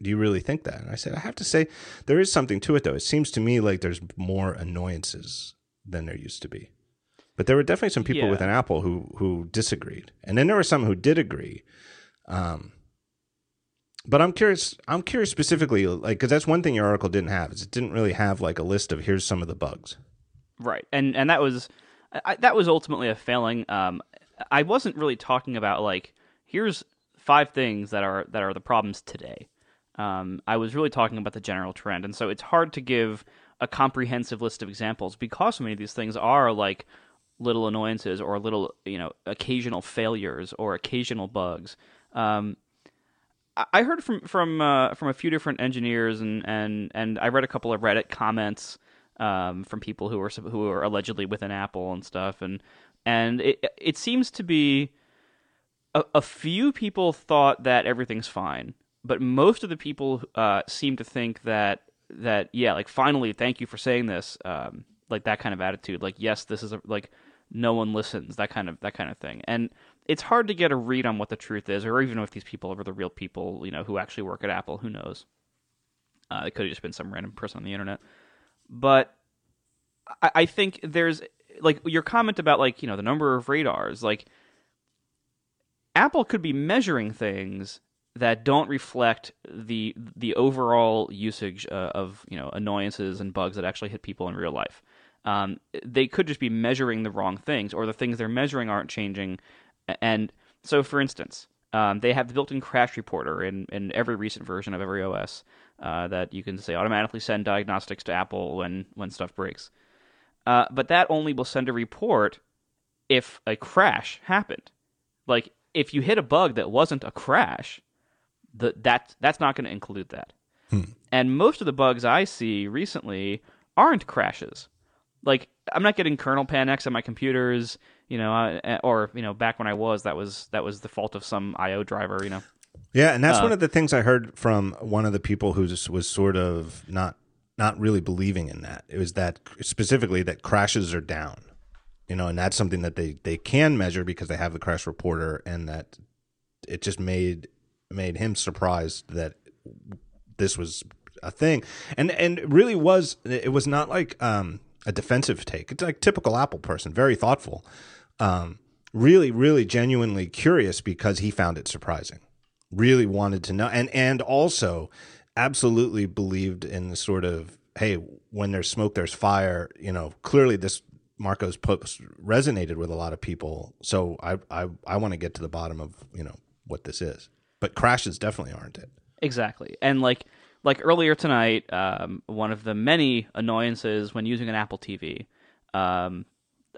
Do you really think that? And I said, I have to say, there is something to it though. It seems to me like there's more annoyances than there used to be. But there were definitely some people yeah. within Apple who who disagreed, and then there were some who did agree. Um, but I'm curious. I'm curious specifically, like, because that's one thing your article didn't have. Is it didn't really have like a list of here's some of the bugs. Right, and and that was I, that was ultimately a failing. Um, I wasn't really talking about like here's five things that are that are the problems today. Um, I was really talking about the general trend, and so it's hard to give a comprehensive list of examples because so many of these things are like little annoyances or little you know occasional failures or occasional bugs. Um, I heard from from uh, from a few different engineers and, and and I read a couple of Reddit comments um, from people who are who are allegedly within Apple and stuff, and and it it seems to be a, a few people thought that everything's fine, but most of the people uh, seem to think that that yeah, like finally, thank you for saying this, um, like that kind of attitude, like yes, this is a, like no one listens, that kind of that kind of thing, and it's hard to get a read on what the truth is, or even if these people are the real people, you know, who actually work at Apple. Who knows? Uh, it could have just been some random person on the internet. But I, I think there's like your comment about like you know the number of radars. Like Apple could be measuring things that don't reflect the the overall usage uh, of you know annoyances and bugs that actually hit people in real life. Um, they could just be measuring the wrong things, or the things they're measuring aren't changing and so, for instance, um, they have the built-in crash reporter in, in every recent version of every OS uh, that you can say automatically send diagnostics to Apple when when stuff breaks. Uh, but that only will send a report if a crash happened. Like if you hit a bug that wasn't a crash, the, that that's not going to include that. Hmm. And most of the bugs I see recently aren't crashes. Like I'm not getting kernel panics on my computers you know, uh, or you know, back when I was, that was that was the fault of some I/O driver, you know. Yeah, and that's uh, one of the things I heard from one of the people who was sort of not not really believing in that. It was that specifically that crashes are down, you know, and that's something that they they can measure because they have the crash reporter, and that it just made made him surprised that this was a thing, and and it really was. It was not like um, a defensive take. It's like typical Apple person, very thoughtful um, really, really genuinely curious because he found it surprising. Really wanted to know, and and also absolutely believed in the sort of hey, when there's smoke, there's fire. You know, clearly this Marco's post resonated with a lot of people. So I I I want to get to the bottom of you know what this is. But crashes definitely aren't it. Exactly, and like like earlier tonight, um, one of the many annoyances when using an Apple TV. Um,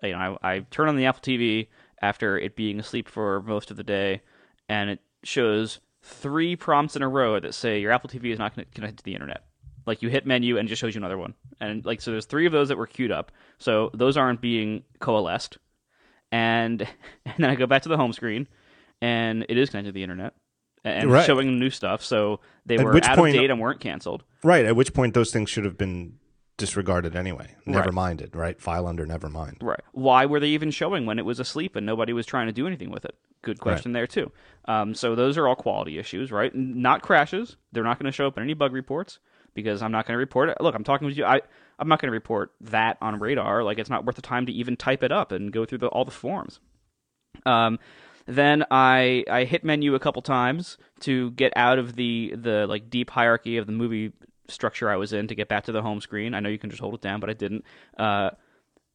you know, I, I turn on the Apple TV after it being asleep for most of the day, and it shows three prompts in a row that say your Apple TV is not connected to the internet. Like you hit menu and it just shows you another one, and like so, there's three of those that were queued up. So those aren't being coalesced, and *laughs* and then I go back to the home screen, and it is connected to the internet and right. showing new stuff. So they at were out point, of date and weren't canceled. Right. At which point those things should have been disregarded anyway. Never right. minded, right? File under never mind. Right. Why were they even showing when it was asleep and nobody was trying to do anything with it? Good question right. there too. Um, so those are all quality issues, right? Not crashes. They're not going to show up in any bug reports because I'm not going to report it. Look, I'm talking with you. I I'm not going to report that on radar. Like it's not worth the time to even type it up and go through the, all the forms. Um, then I I hit menu a couple times to get out of the the like deep hierarchy of the movie structure I was in to get back to the home screen. I know you can just hold it down, but I didn't. Uh,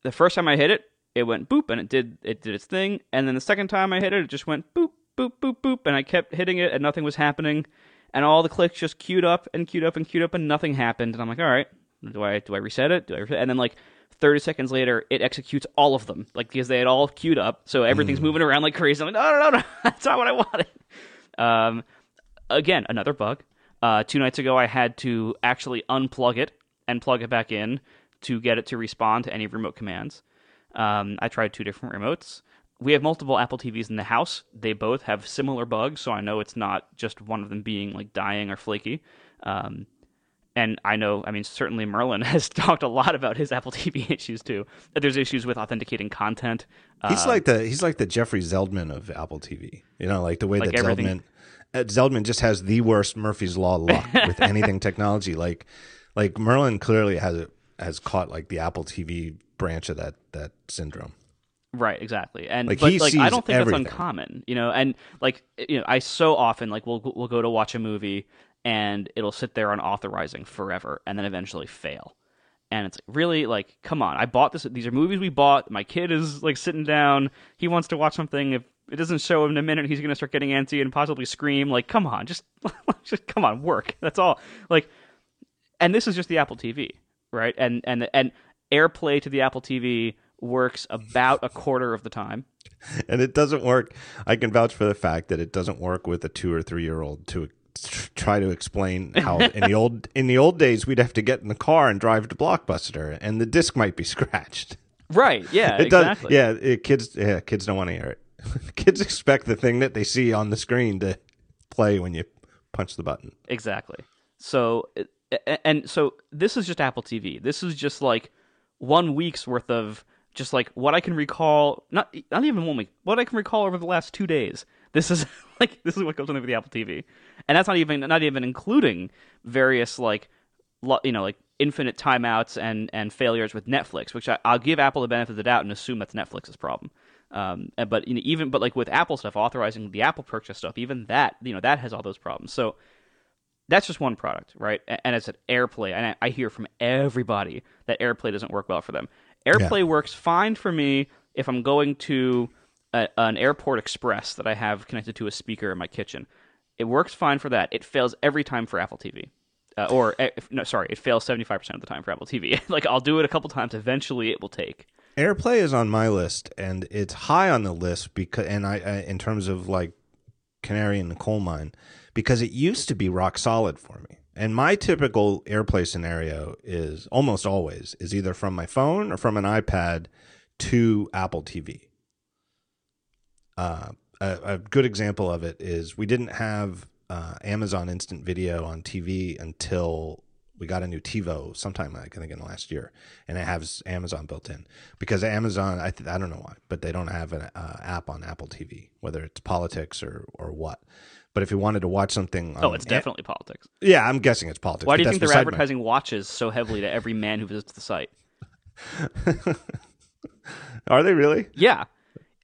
the first time I hit it, it went boop and it did it did its thing, and then the second time I hit it, it just went boop boop boop boop, and I kept hitting it and nothing was happening, and all the clicks just queued up and queued up and queued up and nothing happened, and I'm like, all right, do I do I reset it? Do I reset? And then like 30 seconds later, it executes all of them, like because they had all queued up, so everything's mm. moving around like crazy. I'm like, no, no, no, no, *laughs* that's not what I wanted. Um, again, another bug. Uh, two nights ago, I had to actually unplug it and plug it back in to get it to respond to any remote commands. Um, I tried two different remotes. We have multiple Apple TVs in the house. They both have similar bugs, so I know it's not just one of them being like dying or flaky. Um, and I know, I mean, certainly Merlin *laughs* has talked a lot about his Apple TV *laughs* issues too. There's issues with authenticating content. He's uh, like the he's like the Jeffrey Zeldman of Apple TV. You know, like the way like that Zeldman Uh, Zeldman just has the worst Murphy's Law luck with *laughs* anything technology. Like, like Merlin clearly has has caught like the Apple TV branch of that that syndrome. Right, exactly, and like, but like I don't think everything. that's uncommon, you know. And like you know, I so often like we'll we'll go to watch a movie and it'll sit there on authorizing forever, and then eventually fail. And it's really like, come on! I bought this. These are movies we bought. My kid is like sitting down. He wants to watch something. If it doesn't show him in a minute, he's gonna start getting antsy and possibly scream. Like, come on, just *laughs* just come on, work. That's all. Like, and this is just the Apple TV, right? And and and AirPlay to the Apple TV works about a quarter of the time. And it doesn't work. I can vouch for the fact that it doesn't work with a two or three year old to try to explain how *laughs* in the old in the old days we'd have to get in the car and drive to Blockbuster and the disc might be scratched. Right. Yeah. it exactly. Does, yeah. It, kids. Yeah. Kids don't want to hear it. *laughs* kids expect the thing that they see on the screen to play when you punch the button. Exactly. So and so this is just Apple TV. This is just like one week's worth of just like what I can recall, not not even one week, what I can recall over the last two days. This is *laughs* like this is what goes on with the Apple TV, and that's not even not even including various like you know like infinite timeouts and and failures with Netflix, which I, will give Apple the benefit of the doubt and assume that's Netflix's problem. Um, but you know, even but like with Apple stuff, authorizing the Apple purchase stuff, even that you know that has all those problems. So that's just one product, right? And it's an AirPlay, and I hear from everybody that AirPlay doesn't work well for them. AirPlay yeah. works fine for me if I'm going to a, an airport express that I have connected to a speaker in my kitchen. It works fine for that. It fails every time for Apple TV. Uh, or eh, if, no, sorry, it fails seventy five percent of the time for Apple TV. *laughs* like I'll do it a couple times. Eventually, it will take. AirPlay is on my list, and it's high on the list because, and I, I in terms of like canary in the coal mine, because it used to be rock solid for me. And my typical AirPlay scenario is almost always is either from my phone or from an iPad to Apple TV. Uh, a, a, good example of it is we didn't have uh, Amazon Instant Video on TV until we got a new TiVo sometime I think in the last year, and it has Amazon built in because Amazon I th- I don't know why, but they don't have an uh, app on Apple TV, whether it's politics or or what. But if you wanted to watch something, oh, it's definitely politics. Yeah, I'm guessing it's politics. Why do you think they're advertising my... watches so heavily to every man who visits the site? *laughs* Are they really? Yeah.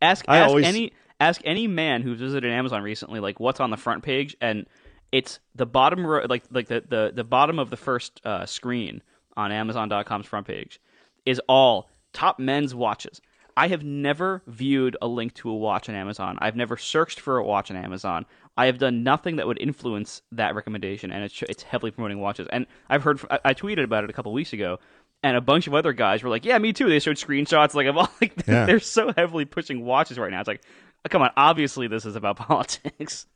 Ask ask always... any ask any man who visited Amazon recently, like what's on the front page, and it's the bottom row, like like the the, the bottom of the first uh, screen on Amazon.com's front page is all top men's watches. I have never viewed a link to a watch on Amazon. I've never searched for a watch on Amazon. I have done nothing that would influence that recommendation, and it's it's heavily promoting watches. And I've heard I, I tweeted about it a couple weeks ago, and a bunch of other guys were like, "Yeah, me too." They showed screenshots like of all like *laughs* yeah. they're so heavily pushing watches right now. It's like, come on, obviously this is about *laughs* politics.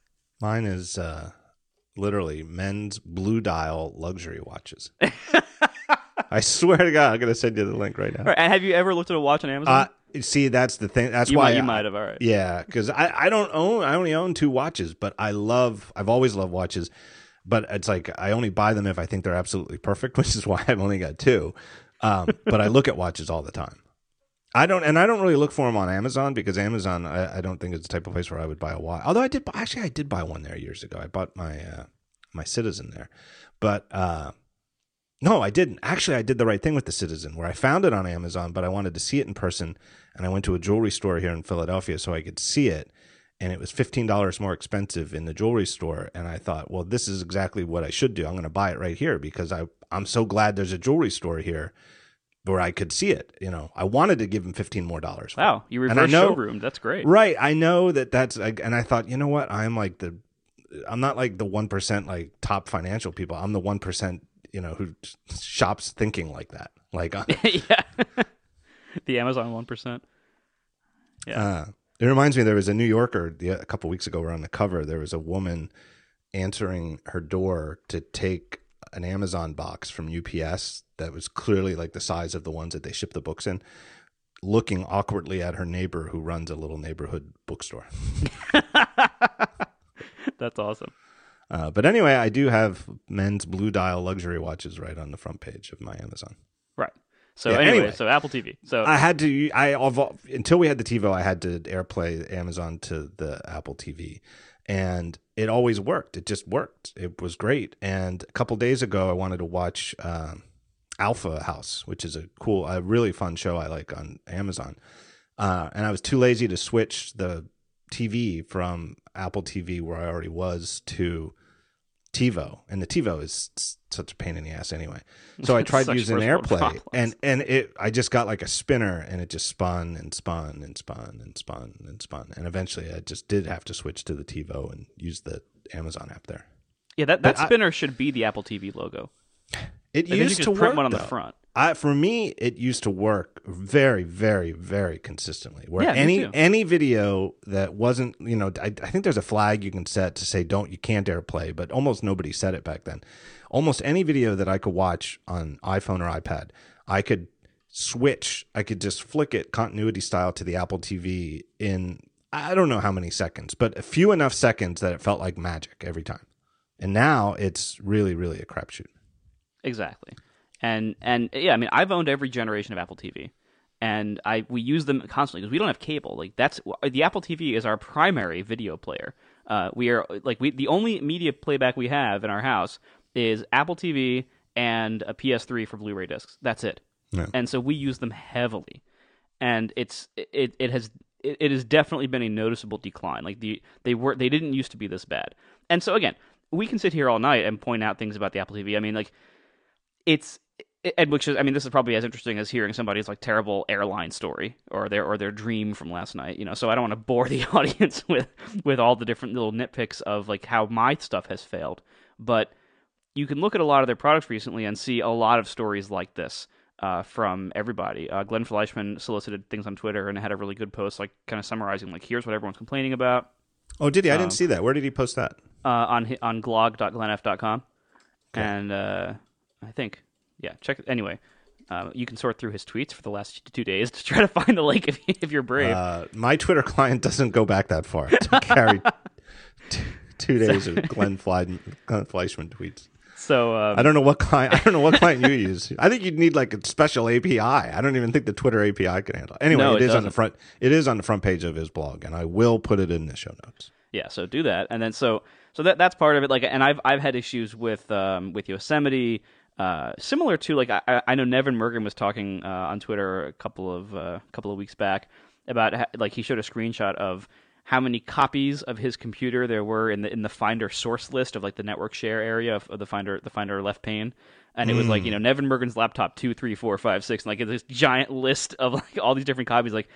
Mine is uh, literally men's blue dial luxury watches. *laughs* I swear to God, I'm going to send you the link right now. Right, and have you ever looked at a watch on Amazon? Uh, See, that's the thing. That's you why might, you might have. All right. Yeah, because I, I don't own. I only own two watches, but I love. I've always loved watches, but it's like I only buy them if I think they're absolutely perfect, *laughs* which is why I've only got two. Um, but I look at watches all the time. I don't, and I don't really look for them on Amazon because Amazon, I, I don't think it's the type of place where I would buy a watch. Although I did, actually, I did buy one there years ago. I bought my uh, my Citizen there, but uh, no, I didn't. Actually, I did the right thing with the Citizen, where I found it on Amazon, but I wanted to see it in person, and I went to a jewelry store here in Philadelphia so I could see it, and it was fifteen dollars more expensive in the jewelry store. And I thought, well, this is exactly what I should do. I'm going to buy it right here because I I'm so glad there's a jewelry store here where I could see it. You know, I wanted to give him fifteen more dollars. Wow, you reverse showroom. That's great. Right, I know that that's, and I thought, you know what, I'm like the, I'm not like the one percent like top financial people. I'm the one percent you know who shops thinking like that. Like uh, *laughs* yeah, *laughs* the Amazon one percent. Yeah. Uh, it reminds me there was a New Yorker a couple weeks ago. Where on the cover there was a woman answering her door to take an Amazon box from UPS that was clearly like the size of the ones that they ship the books in, looking awkwardly at her neighbor who runs a little neighborhood bookstore. *laughs* That's awesome. Uh, but anyway, I do have men's blue dial luxury watches right on the front page of my Amazon. Right. So yeah, anyway, anyway, so Apple TV. So I had to. I until we had the TiVo, I had to AirPlay Amazon to the Apple TV, and it always worked. It just worked. It was great. And a couple days ago, I wanted to watch um, Alpha House, which is a cool, a really fun show I like on Amazon. uh, and I was too lazy to switch the TV from Apple TV where I already was to TiVo, and the TiVo is such a pain in the ass anyway. *laughs* So I tried using AirPlay, and and it I just got like a spinner, and it just spun and spun and spun and spun and spun, and eventually I just did have to switch to the TiVo and use the Amazon app there. Yeah, that that but spinner I, should be the Apple TV logo. It used to work one on though. the front. I, for me, it used to work very, very, very consistently. Where yeah, any any video that wasn't, you know, I, I, think there's a flag you can set to say don't, you can't AirPlay, but almost nobody set it back then. Almost any video that I could watch on iPhone or iPad, I could switch. I could just flick it continuity style to the Apple TV in I don't know how many seconds, but a few enough seconds that it felt like magic every time. And now it's really, really a crapshoot. Exactly and and yeah, I mean, I've owned every generation of Apple TV, and I we use them constantly because we don't have cable. Like that's the Apple TV is our primary video player. Uh, we are like we the only media playback we have in our house is Apple TV and a PS3 for Blu-ray discs. That's it. Yeah. And so we use them heavily, and it's it it has it, it has definitely been a noticeable decline. Like the they were they didn't used to be this bad. And so again, we can sit here all night and point out things about the Apple TV. I mean, like it's and which is, I mean, this is probably as interesting as hearing somebody's like terrible airline story or their or their dream from last night. You know, so I don't want to bore the *laughs* audience with with all the different little nitpicks of like how my stuff has failed. But you can look at a lot of their products recently and see a lot of stories like this uh, from everybody. Uh, Glenn Fleishman solicited things on Twitter and had a really good post, like kind of summarizing like here's what everyone's complaining about. Oh, did he? I um, didn't see that. Where did he post that? Uh, on on glog.glennf.com. Okay. And uh, I think yeah, check anyway. Uh, you can sort through his tweets for the last two days to try to find the link if, *laughs* if you're brave. Uh, my Twitter client doesn't go back that far to carry two, two days of Glenn, Glenn Fleishman tweets. So um, I don't know what client. I don't know what client you use. I think you'd need like a special API. I don't even think the Twitter API can handle. It. Anyway, no, it, it is on the front. It is on the front page of his blog, and I will put it in the show notes. Yeah, so do that, and then so so that that's part of it. Like, and I've I've had issues with um, with Yosemite. Uh, similar to like I, I know Neven Mrgan was talking uh, on Twitter a couple of uh, couple of weeks back about like he showed a screenshot of how many copies of his computer there were in the in the Finder source list of like the network share area of, of the Finder the Finder left pane, and it was like you know Neven Mrgan's laptop two three four five six, and like this giant list of like all these different copies. Like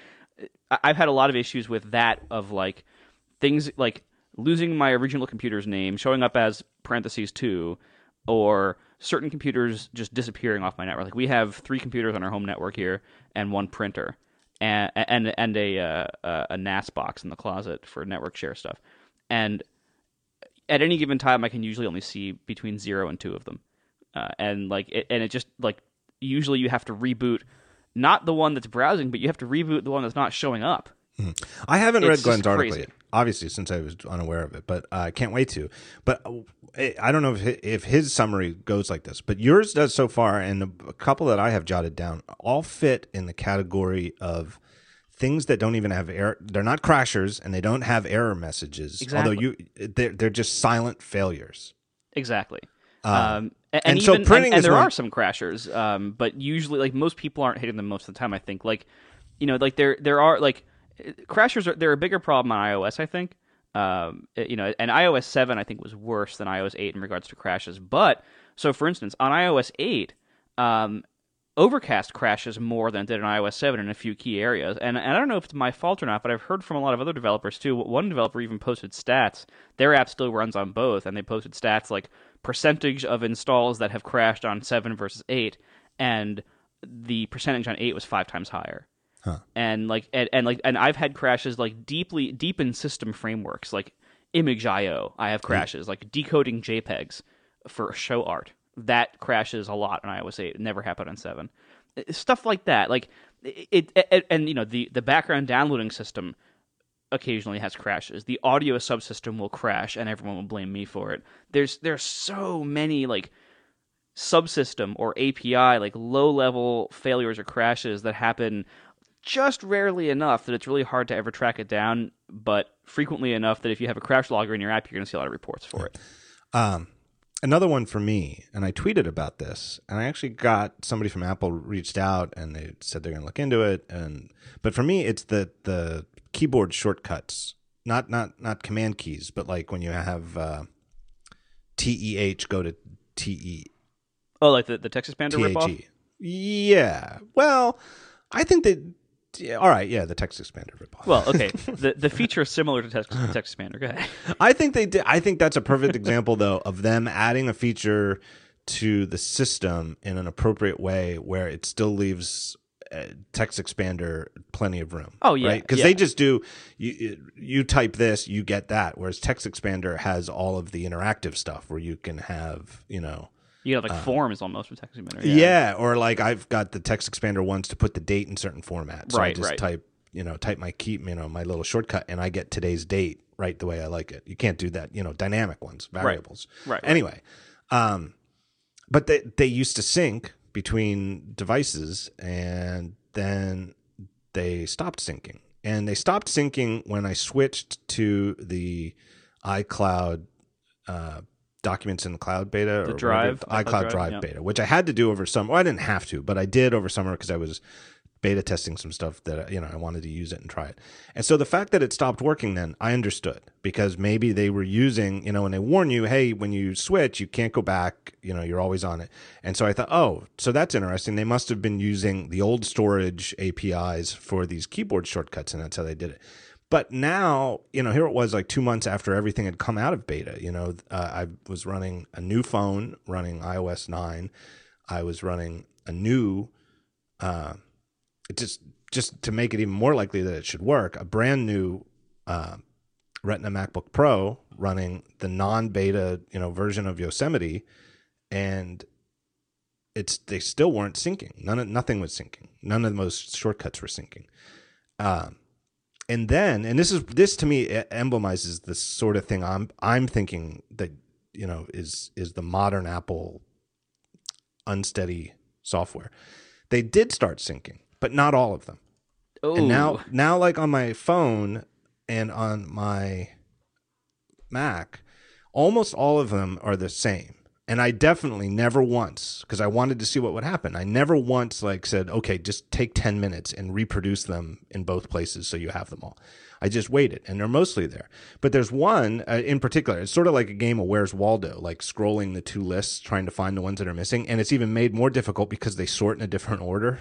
I've had a lot of issues with that of like things like losing my original computer's name, showing up as parentheses two, or certain computers just disappearing off my network. Like we have three computers on our home network here and one printer and and and a uh, a NAS box in the closet for network share stuff. And at any given time, I can usually only see between zero and two of them. Uh, and like it, and it just like usually you have to reboot not the one that's browsing, but you have to reboot the one that's not showing up. Mm-hmm. I haven't it's read Glenn's article yet, obviously, since I was unaware of it, but I uh, can't wait to. But uh, I don't know if his, if his summary goes like this, but yours does so far, and a couple that I have jotted down all fit in the category of things that don't even have error. They're not crashers, and they don't have error messages. Exactly. Although you, they're they're just silent failures. Exactly. Um, um, and, and, even, so printing and, and there one... are some crashers, um, but usually, like most people aren't hitting them most of the time. I think, like you know, like there there are like crashers are they're a bigger problem on iOS, I think. Um, you know, and iOS seven I think was worse than iOS eight in regards to crashes. But so, for instance, on iOS eight, um, Overcast crashes more than it did on iOS 7 in a few key areas. And, and I don't know if it's my fault or not, but I've heard from a lot of other developers too. One developer even posted stats. Their app still runs on both, and they posted stats like percentage of installs that have crashed on 7 versus 8, and the percentage on 8 was five times higher. Huh. And like and, and like and I've had crashes like deeply deep in system frameworks like Image.io. I have hmm. crashes like decoding JPEGs for show art. That crashes a lot on iOS 8. It never happened on 7. Eh, stuff like that. Like it, it, it and you know the the background downloading system occasionally has crashes. The audio subsystem will crash and everyone will blame me for it. There's there's so many like subsystem or API like low level failures or crashes that happen just rarely enough that it's really hard to ever track it down, but frequently enough that if you have a crash logger in your app, you're going to see a lot of reports for it. Um, another one for me, and I tweeted about this, and I actually got somebody from Apple reached out and they said they're going to look into it. And but for me, it's the the keyboard shortcuts, not not not command keys, but like when you have uh, T E H go to T E. Oh, like the the TextExpander ripoff. Yeah. Well, I think that yeah, all right, yeah, the TextExpander ripoff. Well, okay, *laughs* the the feature is similar to text, TextExpander. Go ahead. I think they did. I think that's a perfect example, though, of them adding a feature to the system in an appropriate way where it still leaves uh, TextExpander plenty of room. Oh yeah, because yeah. they just do you you type this, you get that. Whereas TextExpander has all of the interactive stuff where you can have you know you have like uh, forms almost with TextExpander. Yeah. yeah. or like I've got the TextExpander ones to put the date in certain formats. So right, I just right. type, you know, type my key, you know, my little shortcut, and I get today's date right the way I like it. You can't do that, you know, dynamic ones, variables. Right. right anyway, um, but they they used to sync between devices, and then they stopped syncing, and they stopped syncing when I switched to the iCloud. Uh, documents in the cloud beta the or drive, iCloud, iCloud drive, drive yeah. beta, which I had to do over summer. Well, I didn't have to, but I did over summer because I was beta testing some stuff that you know I wanted to use it and try it. And so the fact that it stopped working then I understood because maybe they were using you know when they warn you hey when you switch you can't go back you know you're always on it. And so I thought oh so that's interesting they must have been using the old storage APIs for these keyboard shortcuts and that's how they did it. But now, you know, here it was like two months after everything had come out of beta. You know, uh, I was running a new phone, running iOS 9. I was running a new, uh, just just to make it even more likely that it should work, a brand new uh, Retina MacBook Pro running the non-beta, you know, version of Yosemite, and it's they still weren't syncing. None of nothing was syncing. None of those shortcuts were syncing. Um, and then and this is this to me emblemizes the sort of thing I'm I'm thinking that you know is is the modern Apple unsteady software. They did start syncing, but not all of them. Ooh. And now now like on my phone and on my Mac, almost all of them are the same. And I definitely never once, because I wanted to see what would happen. I never once like said, okay, just take 10 minutes and reproduce them in both places so you have them all. I just waited and they're mostly there. But there's one uh, in particular. It's sort of like a game of Where's Waldo, like scrolling the two lists, trying to find the ones that are missing. And it's even made more difficult because they sort in a different order.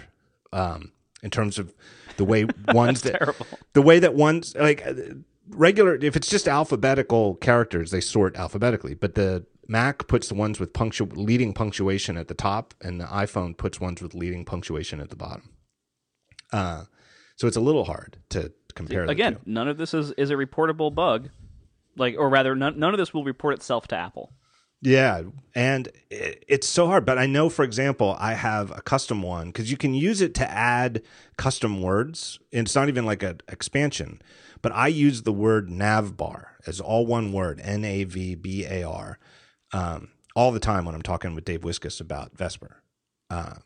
Um, in terms of the way *laughs* ones that, terrible. the way that ones like regular, if it's just alphabetical characters, they sort alphabetically, but the Mac puts the ones with punctu- leading punctuation at the top, and the iPhone puts ones with leading punctuation at the bottom. Uh, so it's a little hard to compare. Again, none of this is, is a reportable bug, like, or rather, none, none of this will report itself to Apple. Yeah, and it, it's so hard. But I know, for example, I have a custom one because you can use it to add custom words. It's not even like an expansion, but I use the word navbar as all one word, N A V B A R um, all the time when I'm talking with Dave Wiskus about Vesper. Uh,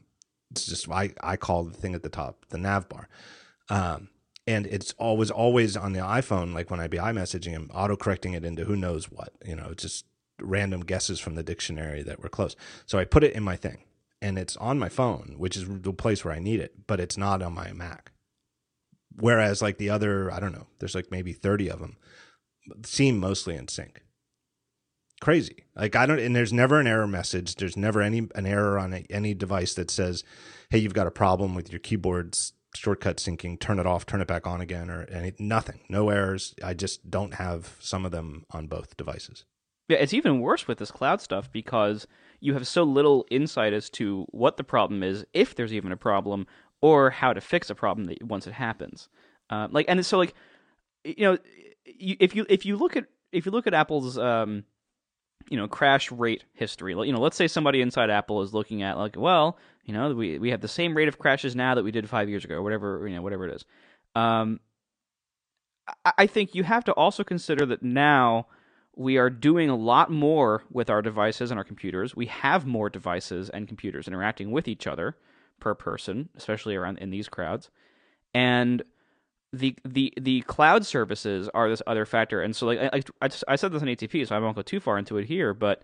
it's just I I call the thing at the top the nav bar, um, and it's always always on the iPhone. Like when I be iMessaging him, auto correcting it into who knows what. You know, just random guesses from the dictionary that were close. So I put it in my thing, and it's on my phone, which is the place where I need it, but it's not on my Mac. Whereas like the other, I don't know, there's like maybe thirty of them, seem mostly in sync crazy. Like I don't, and there's never an error message. There's never any an error on a, any device that says, "Hey, you've got a problem with your keyboard's shortcut syncing. Turn it off, turn it back on again," or any nothing. No errors. I just don't have some of them on both devices. Yeah, it's even worse with this cloud stuff because you have so little insight as to what the problem is, if there's even a problem, or how to fix a problem that once it happens. Uh, like, and so like, you know, if you if you look at if you look at Apple's um, you know crash rate history. You know let's say somebody inside apple is looking at like well you know we we have the same rate of crashes now that we did five years ago or whatever you know whatever it is. Um I, I think you have to also consider that now we are doing a lot more with our devices and our computers. We have more devices and computers interacting with each other per person especially around in these crowds. And the the the cloud services are this other factor, and so like I I, just, I said this on ATP, so I won't go too far into it here, but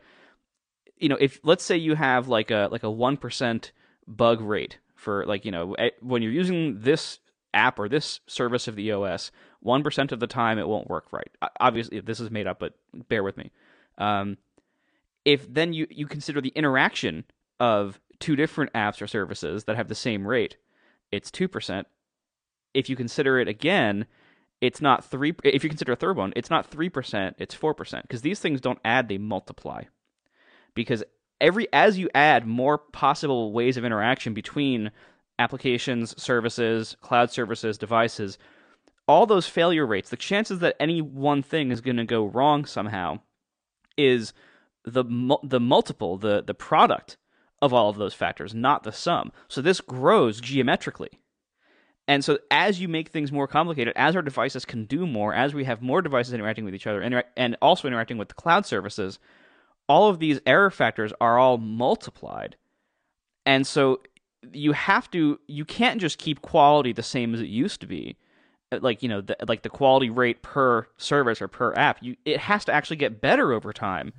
you know, if let's say you have like a like a one percent bug rate for like you know when you're using this app or this service of the OS, one percent of the time it won't work right. Obviously, this is made up, but bear with me. Um, if then you you consider the interaction of two different apps or services that have the same rate, it's two percent. If you consider it again, it's not three. If you consider a third one, it's not three percent. It's four percent because these things don't add; they multiply. Because every as you add more possible ways of interaction between applications, services, cloud services, devices, all those failure rates, the chances that any one thing is going to go wrong somehow, is the the multiple, the the product of all of those factors, not the sum. So this grows geometrically. And so as you make things more complicated, as our devices can do more, as we have more devices interacting with each other and, and also interacting with the cloud services, all of these error factors are all multiplied. And so you have to you can't just keep quality the same as it used to be. Uh, like, you know, the, like the quality rate per service or per app, you it has to actually get better over time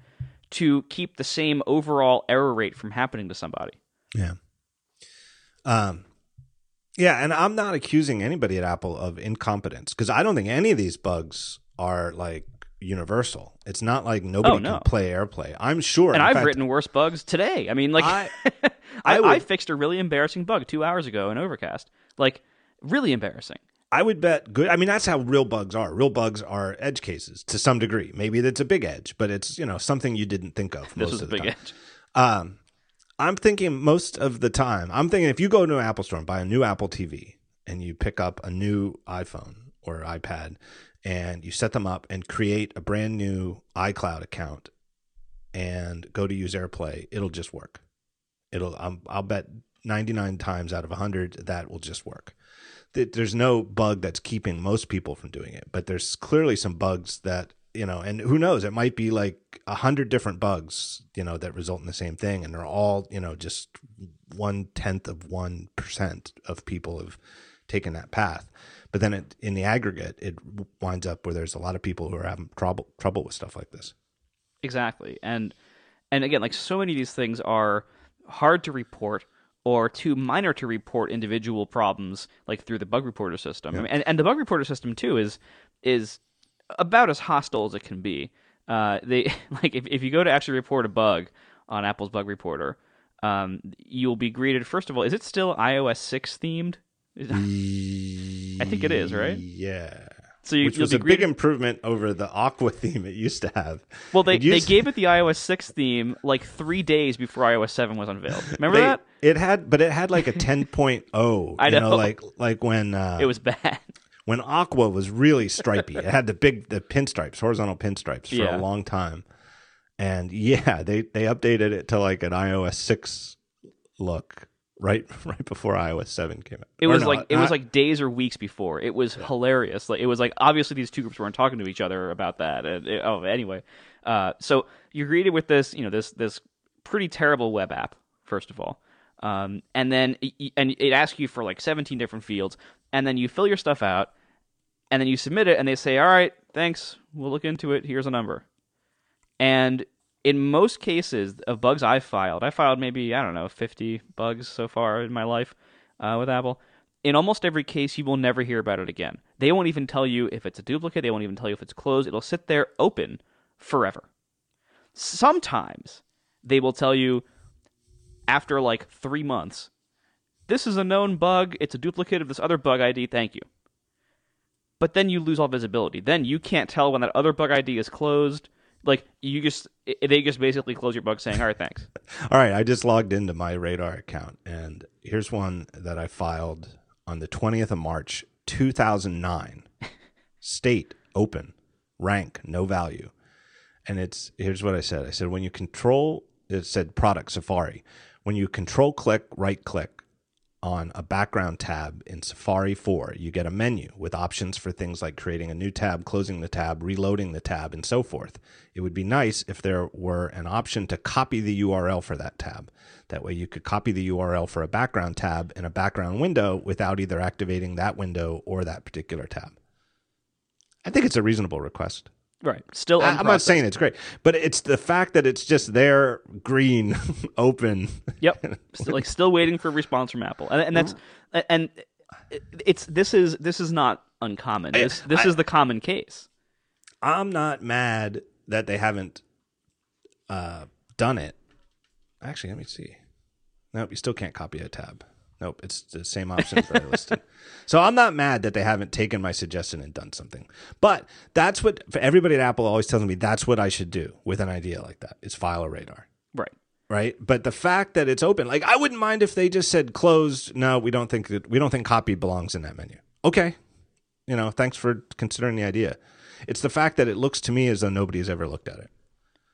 to keep the same overall error rate from happening to somebody. Yeah. Um yeah, and I'm not accusing anybody at Apple of incompetence because I don't think any of these bugs are like universal. It's not like nobody oh, no. can play AirPlay. I'm sure. And I've fact, written worse bugs today. I mean, like I, *laughs* I, would, I, fixed a really embarrassing bug two hours ago in Overcast. Like really embarrassing. I would bet good. I mean, that's how real bugs are. Real bugs are edge cases to some degree. Maybe that's a big edge, but it's you know something you didn't think of. Most this was of a big time. edge. Um, I'm thinking most of the time. I'm thinking if you go to an Apple store and buy a new Apple TV and you pick up a new iPhone or iPad and you set them up and create a brand new iCloud account and go to use AirPlay, it'll just work. It'll. Um, I'll bet 99 times out of 100 that will just work there's no bug that's keeping most people from doing it, but there's clearly some bugs that you know, and who knows? It might be like a hundred different bugs, you know, that result in the same thing, and they're all you know just one tenth of one percent of people have taken that path. But then it, in the aggregate, it winds up where there's a lot of people who are having trouble trouble with stuff like this. Exactly, and and again, like so many of these things are hard to report or too minor to report individual problems like through the bug reporter system. Yeah. I mean, and, and the bug reporter system too is is about as hostile as it can be. Uh, they *laughs* like if if you go to actually report a bug on Apple's bug reporter, um, you'll be greeted first of all. Is it still iOS six themed? I think it is, right? Yeah. So you, which was a big improvement over the Aqua theme it used to have. Well, they, they gave it the iOS six theme like three days before iOS seven was unveiled. *laughs* Remember they, that? It had, but it had like a 10.0. *laughs* I know. know, like like when uh, it was bad. When Aqua was really stripy, it had the big the pinstripes, horizontal pinstripes for yeah. a long time, and yeah, they they updated it to like an iOS six look right *laughs* right before iOS seven came out. It was no, like it was like days or weeks before. It was yeah. hilarious. Like it was like obviously these two groups weren't talking to each other about that. And it, oh, anyway, uh, so you're greeted with this, you know, this this pretty terrible web app first of all, um, and then and it asks you for like 17 different fields, and then you fill your stuff out, and then you submit it, and they say, all right, thanks, we'll look into it. Here's a number, and in most cases of bugs I filed, I filed maybe I don't know 50 bugs so far in my life uh, with Apple. In almost every case, you will never hear about it again. They won't even tell you if it's a duplicate. They won't even tell you if it's closed. It'll sit there open forever. Sometimes they will tell you after like three months, this is a known bug. It's a duplicate of this other bug ID. Thank you. But then you lose all visibility. Then you can't tell when that other bug ID is closed. Like you just they just basically close your bug saying all right thanks. *laughs* All right i just logged into my radar account and here's one that i filed on the 20th of march 2009 *laughs* state open rank no value. And it's here's what i said. I said when you control it said product safari. When you control click right click on a background tab in Safari 4, you get a menu with options for things like creating a new tab, closing the tab, reloading the tab, and so forth. It would be nice if there were an option to copy the URL for that tab. That way, you could copy the URL for a background tab in a background window without either activating that window or that particular tab. I think it's a reasonable request. Right. Still, I, am not saying it's great, but it's the fact that it's just there, green, *laughs* open. Yep. *laughs* still, like still waiting for a response from Apple, and, and that's and it's this is this is not uncommon. This this I, is the common case. I'm not mad that they haven't uh, done it. Actually, let me see. Nope, you still can't copy a tab. Nope, it's the same option for *laughs* listed. So I'm not mad that they haven't taken my suggestion and done something. But that's what for everybody at Apple always tells me that's what I should do with an idea like that. Is file a radar. Right. Right. But the fact that it's open, like I wouldn't mind if they just said closed. No, we don't think that we don't think copy belongs in that menu. Okay. You know, thanks for considering the idea. It's the fact that it looks to me as though nobody's ever looked at it.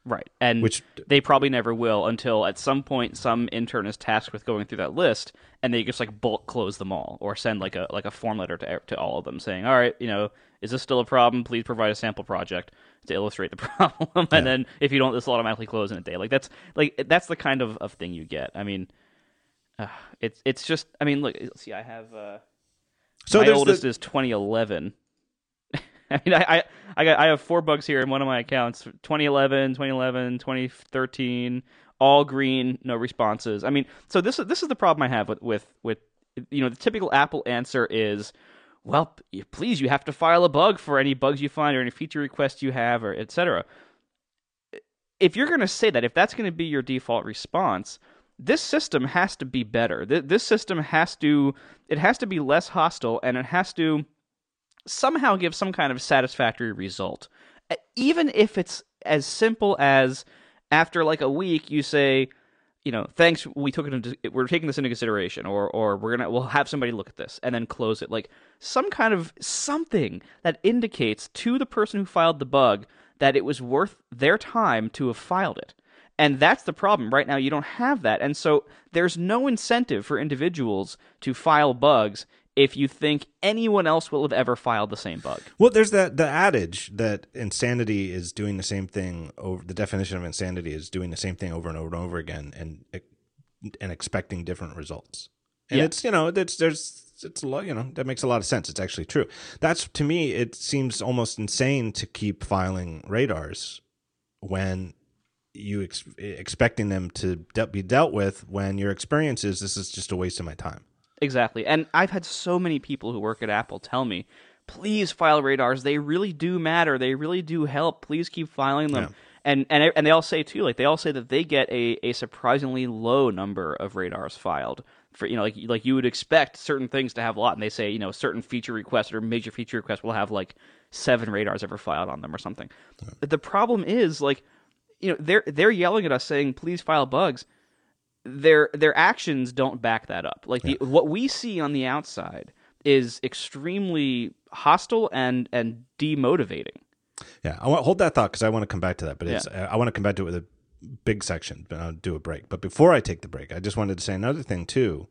Right. And Which, they probably never will until at some point some intern is tasked with going through that list and they just like bulk close them all or send like a like a form letter to to all of them saying, "All right, you know, is this still a problem? Please provide a sample project to illustrate the *laughs* problem." and yeah. then if you don't this will automatically close in a day. Like that's like that's the kind of, of thing you get. I mean, uh, it's it's just I mean, look, see I have uh so my oldest the... is 2011 *laughs* I mean, I, I, I, got, I have four bugs here in one of my accounts 2011, 2011, 2013, all green, no responses. I mean, so this is, this is the problem I have with, with, with, you know, the typical Apple answer is, well, please, you have to file a bug for any bugs you find or any feature requests you have or etc. If you're going to say that, if that's going to be your default response, this system has to be better. This system has to, it has to be less hostile and it has to, somehow give some kind of satisfactory result. Even if it's as simple as after like a week you say, you know, thanks, we took it into, we're taking this into consideration, or or we're gonna, we'll have somebody look at this and then close it. Like some kind of something that indicates to the person who filed the bug that it was worth their time to have filed it. And that's the problem. Right now, you don't have that. And so there's no incentive for individuals to file bugs if you think anyone else will have ever filed the same bug. Well, there's that the adage that insanity is doing the same thing over the definition of insanity is doing the same thing over and over and over again and and expecting different results. And yeah. it's you know, it's there's it's a lot, you know, that makes a lot of sense. It's actually true. That's to me it seems almost insane to keep filing radars when you ex- expecting them to de- be dealt with when your experience is this is just a waste of my time. Exactly. And I've had so many people who work at Apple tell me, please file radars. They really do matter. They really do help. Please keep filing them. Yeah. And, and and they all say too, like they all say that they get a, a surprisingly low number of radars filed. For you know, like like you would expect certain things to have a lot, and they say you know certain feature requests or major feature requests will have like seven radars ever filed on them or something. Yeah. The problem is like you know they're they're yelling at us saying please file bugs their their actions don't back that up. Like the, what we see on the outside is extremely hostile and and demotivating. Yeah, I want to hold that thought because I want to come back to that. But it's yeah. I want to come back to it with a big section, but I'll do a break. But before I take the break, I just wanted to say another thing too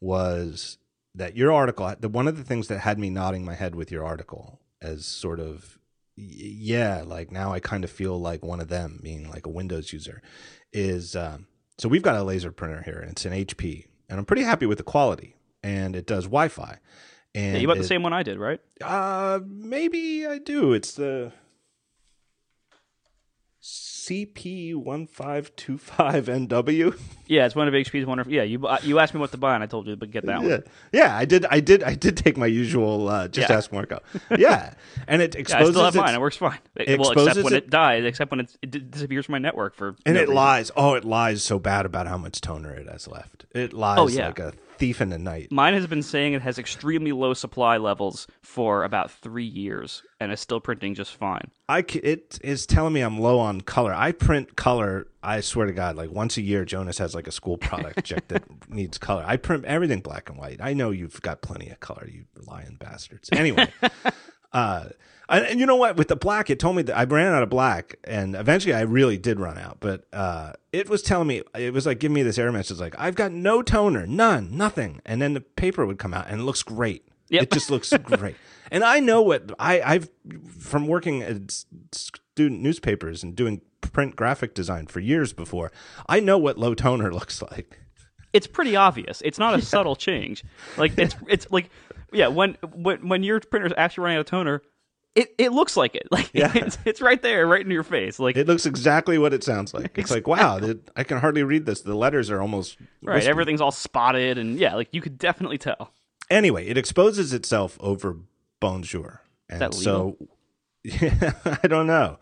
was that your article. The one of the things that had me nodding my head with your article as sort of yeah, like now I kind of feel like one of them, being like a Windows user, is um, so we've got a laser printer here, and it's an HP, and I'm pretty happy with the quality, and it does Wi-Fi. And yeah, you bought the same one I did, right? Uh, maybe I do. It's the CP1525NW. Yeah, it's one of HP's wonderful. Yeah, you uh, you asked me what to buy, and I told you to get that yeah. one. Yeah, I did. I did. I did take my usual uh, just yeah. ask Marco. Yeah, and it exposes. *laughs* yeah, I still have mine. It works fine. It well, except when it, it, dies. Except when it, it disappears from my network for. And no it reason. lies. Oh, it lies so bad about how much toner it has left. It lies oh, yeah. like a thief in the night. Mine has been saying it has extremely low supply levels for about three years, and is still printing just fine. I it is telling me I'm low on color. I print color. I swear to God, like once a year, Jonas has like a school product *laughs* check that needs color. I print everything black and white. I know you've got plenty of color, you lying bastards. Anyway. Uh and you know what? With the black, it told me that I ran out of black, and eventually I really did run out. But uh, it was telling me it was like giving me this error message, like I've got no toner, none, nothing, and then the paper would come out and it looks great. Yep. It just looks *laughs* great. And I know what I, I've from working at student newspapers and doing print graphic design for years before. I know what low toner *laughs* looks like. It's pretty obvious. It's not a *laughs* yeah. subtle change. Like it's it's like yeah, when when when your printer's actually running out of toner, it, it looks like it. *laughs* Like yeah. it's, it's right there, right in your face. Like it looks exactly what it sounds like. It's like wow, I can hardly read this. The letters are almost right. Wispy. Everything's all spotted, and yeah, like you could definitely tell. Anyway, it exposes itself over Bonjour, and so yeah, *laughs* I don't know.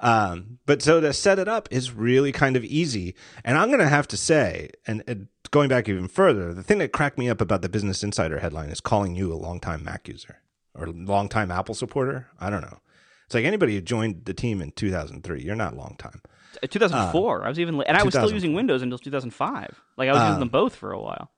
Um, but so to set it up is really kind of easy. And I'm going to have to say, and, and, going back even further, the thing that cracked me up about the Business Insider headline is calling you a longtime Mac user or longtime Apple supporter. I don't know. It's like anybody who joined the team in 2003, you're not long time. Uh, 2004. Uh, I was even, and I was still using Windows until 2005. Like I was using them um, both for a while.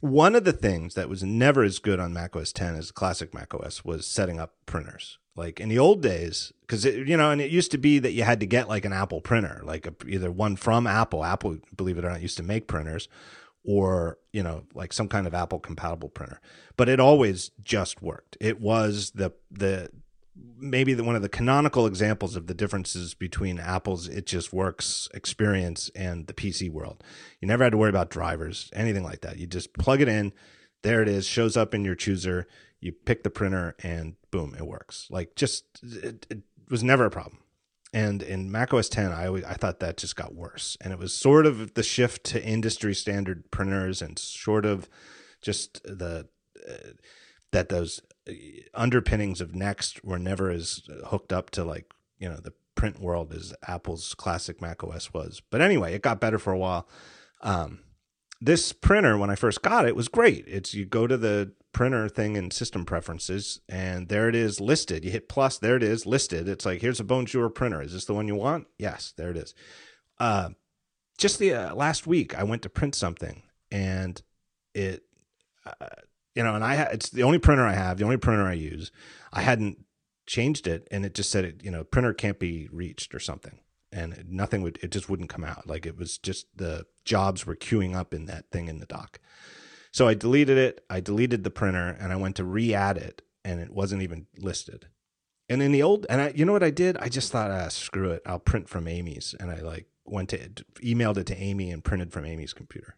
One of the things that was never as good on Mac OS 10 as classic Mac OS was setting up printers. Like in the old days, because you know, and it used to be that you had to get like an Apple printer, like a, either one from Apple. Apple, believe it or not, used to make printers, or you know, like some kind of Apple compatible printer. But it always just worked. It was the the maybe the, one of the canonical examples of the differences between Apple's it just works experience and the PC world. You never had to worry about drivers, anything like that. You just plug it in, there it is, shows up in your chooser you pick the printer and boom, it works. Like just it, it was never a problem. And in Mac OS 10, I always, I thought that just got worse. And it was sort of the shift to industry standard printers and sort of just the uh, that those uh, underpinnings of Next were never as hooked up to like you know the print world as Apple's classic Mac OS was. But anyway, it got better for a while. Um, this printer, when I first got it, was great. It's you go to the printer thing in system preferences, and there it is listed. You hit plus, there it is listed. It's like here's a Bonjour printer. Is this the one you want? Yes, there it is. Uh, just the uh, last week, I went to print something, and it, uh, you know, and I ha- it's the only printer I have, the only printer I use. I hadn't changed it, and it just said it, you know, printer can't be reached or something and nothing would it just wouldn't come out like it was just the jobs were queuing up in that thing in the dock so i deleted it i deleted the printer and i went to re-add it and it wasn't even listed. And in the old and i you know what i did? I just thought ah screw it i'll print from amy's. And i like went to emailed it to amy and printed from amy's computer.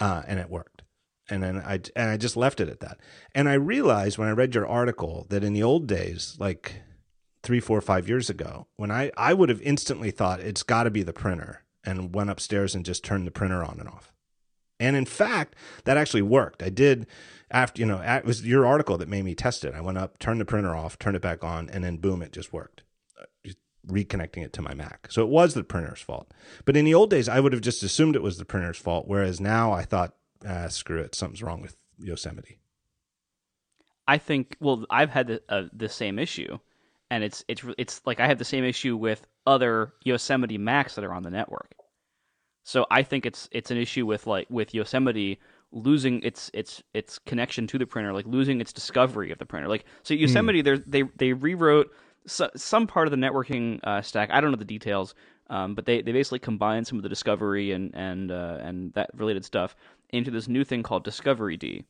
Uh, and it worked. And then I and I just left it at that. And I realized when I read your article that in the old days, like three, four, five years ago when I, I would have instantly thought it's got to be the printer and went upstairs and just turned the printer on and off. And in fact, that actually worked. I did after, you know, it was your article that made me test it. I went up, turned the printer off, turned it back on, and then boom, it just worked. Just reconnecting it to my Mac. So it was the printer's fault. But in the old days, I would have just assumed it was the printer's fault. Whereas now I thought, ah, screw it, something's wrong with Yosemite. I think, well, I've had the, uh, the same issue and it's it's it's like I have the same issue with other Yosemite Macs that are on the network. So I think it's it's an issue with like with Yosemite losing its its its connection to the printer, like losing its discovery of the printer. Like so, Yosemite mm. they they rewrote so, some part of the networking uh, stack. I don't know the details, um, but they, they basically combined some of the discovery and and uh, and that related stuff into this new thing called discoveryd.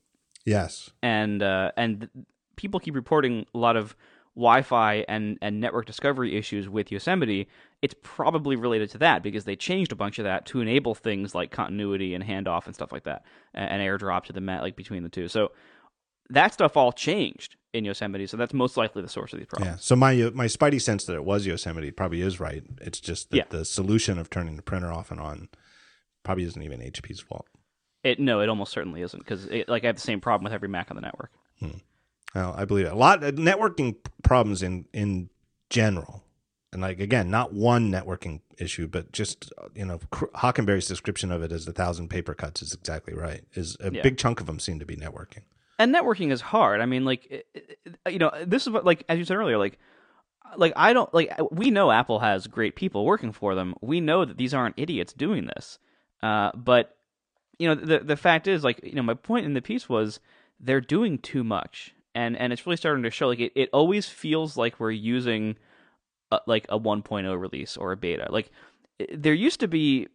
Yes, and uh, and people keep reporting a lot of Wi-Fi and and network discovery issues with Yosemite, it's probably related to that because they changed a bunch of that to enable things like continuity and handoff and stuff like that, and, airdrop to the mat like between the two. So that stuff all changed in Yosemite, so that's most likely the source of these problems. Yeah. So my my spidey sense that it was Yosemite probably is right. It's just that yeah. the solution of turning the printer off and on probably isn't even HP's fault. It no, it almost certainly isn't because like I have the same problem with every Mac on the network. Hmm. Well, I believe it. A lot of networking problems in in general, and like again, not one networking issue, but just you know, Hockenberry's description of it as a thousand paper cuts is exactly right. Is a yeah. big chunk of them seem to be networking. And networking is hard. I mean, like you know, this is what like as you said earlier, like like I don't like we know Apple has great people working for them. We know that these aren't idiots doing this. Uh, but you know, the the fact is, like you know, my point in the piece was they're doing too much and and it's really starting to show like it, it always feels like we're using a, like a 1.0 release or a beta like there used to be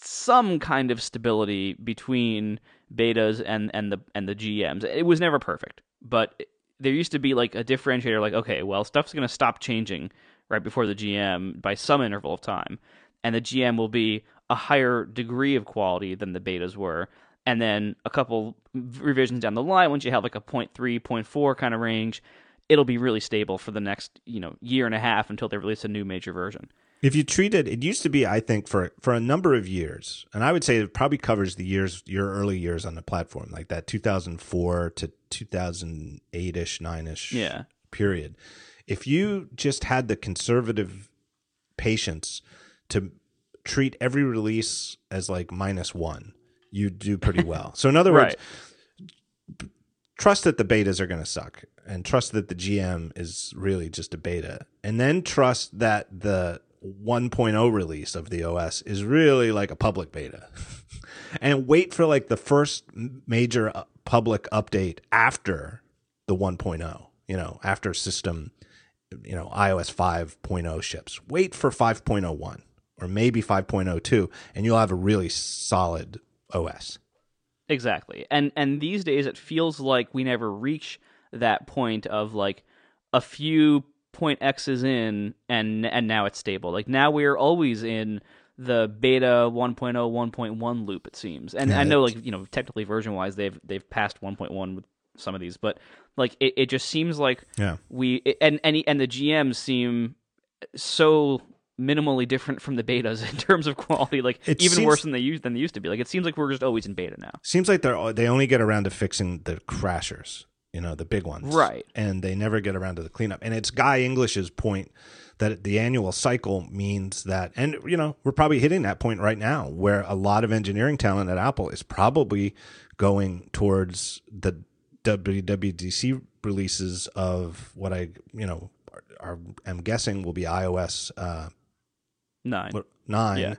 some kind of stability between betas and and the and the GMs it was never perfect but there used to be like a differentiator like okay well stuff's going to stop changing right before the GM by some interval of time and the GM will be a higher degree of quality than the betas were and then a couple revisions down the line, once you have like a 0. 0.3, 0.4 kind of range, it'll be really stable for the next you know year and a half until they release a new major version. If you treat it, it used to be, I think, for for a number of years, and I would say it probably covers the years, your early years on the platform, like that 2004 to 2008 ish, nine ish, yeah, period. If you just had the conservative patience to treat every release as like minus one, you do pretty well. So in other words, right. Trust that the betas are going to suck, and trust that the GM is really just a beta, and then trust that the 1.0 release of the OS is really like a public beta. *laughs* and wait for like the first major uh, public update after the 1.0, you know, after system, you know, iOS 5.0 ships. Wait for 5.01 or maybe 5.02 and you'll have a really solid OS. Exactly. And and these days it feels like we never reach that point of like a few point x's in and and now it's stable. Like now we're always in the beta 1.0 1.1 loop it seems. And yeah, I know like, you know, technically version wise they've they've passed 1.1 with some of these, but like it, it just seems like yeah. we and and and the GMs seem so minimally different from the betas *laughs* in terms of quality, like it even seems, worse than they used than they used to be. Like it seems like we're just always in beta now. Seems like they're they only get around to fixing the crashers you know, the big ones. Right. And they never get around to the cleanup. And it's Guy English's point that the annual cycle means that, and, you know, we're probably hitting that point right now where a lot of engineering talent at Apple is probably going towards the WWDC releases of what I, you know, are, are am guessing will be iOS uh, 9. 9 yeah.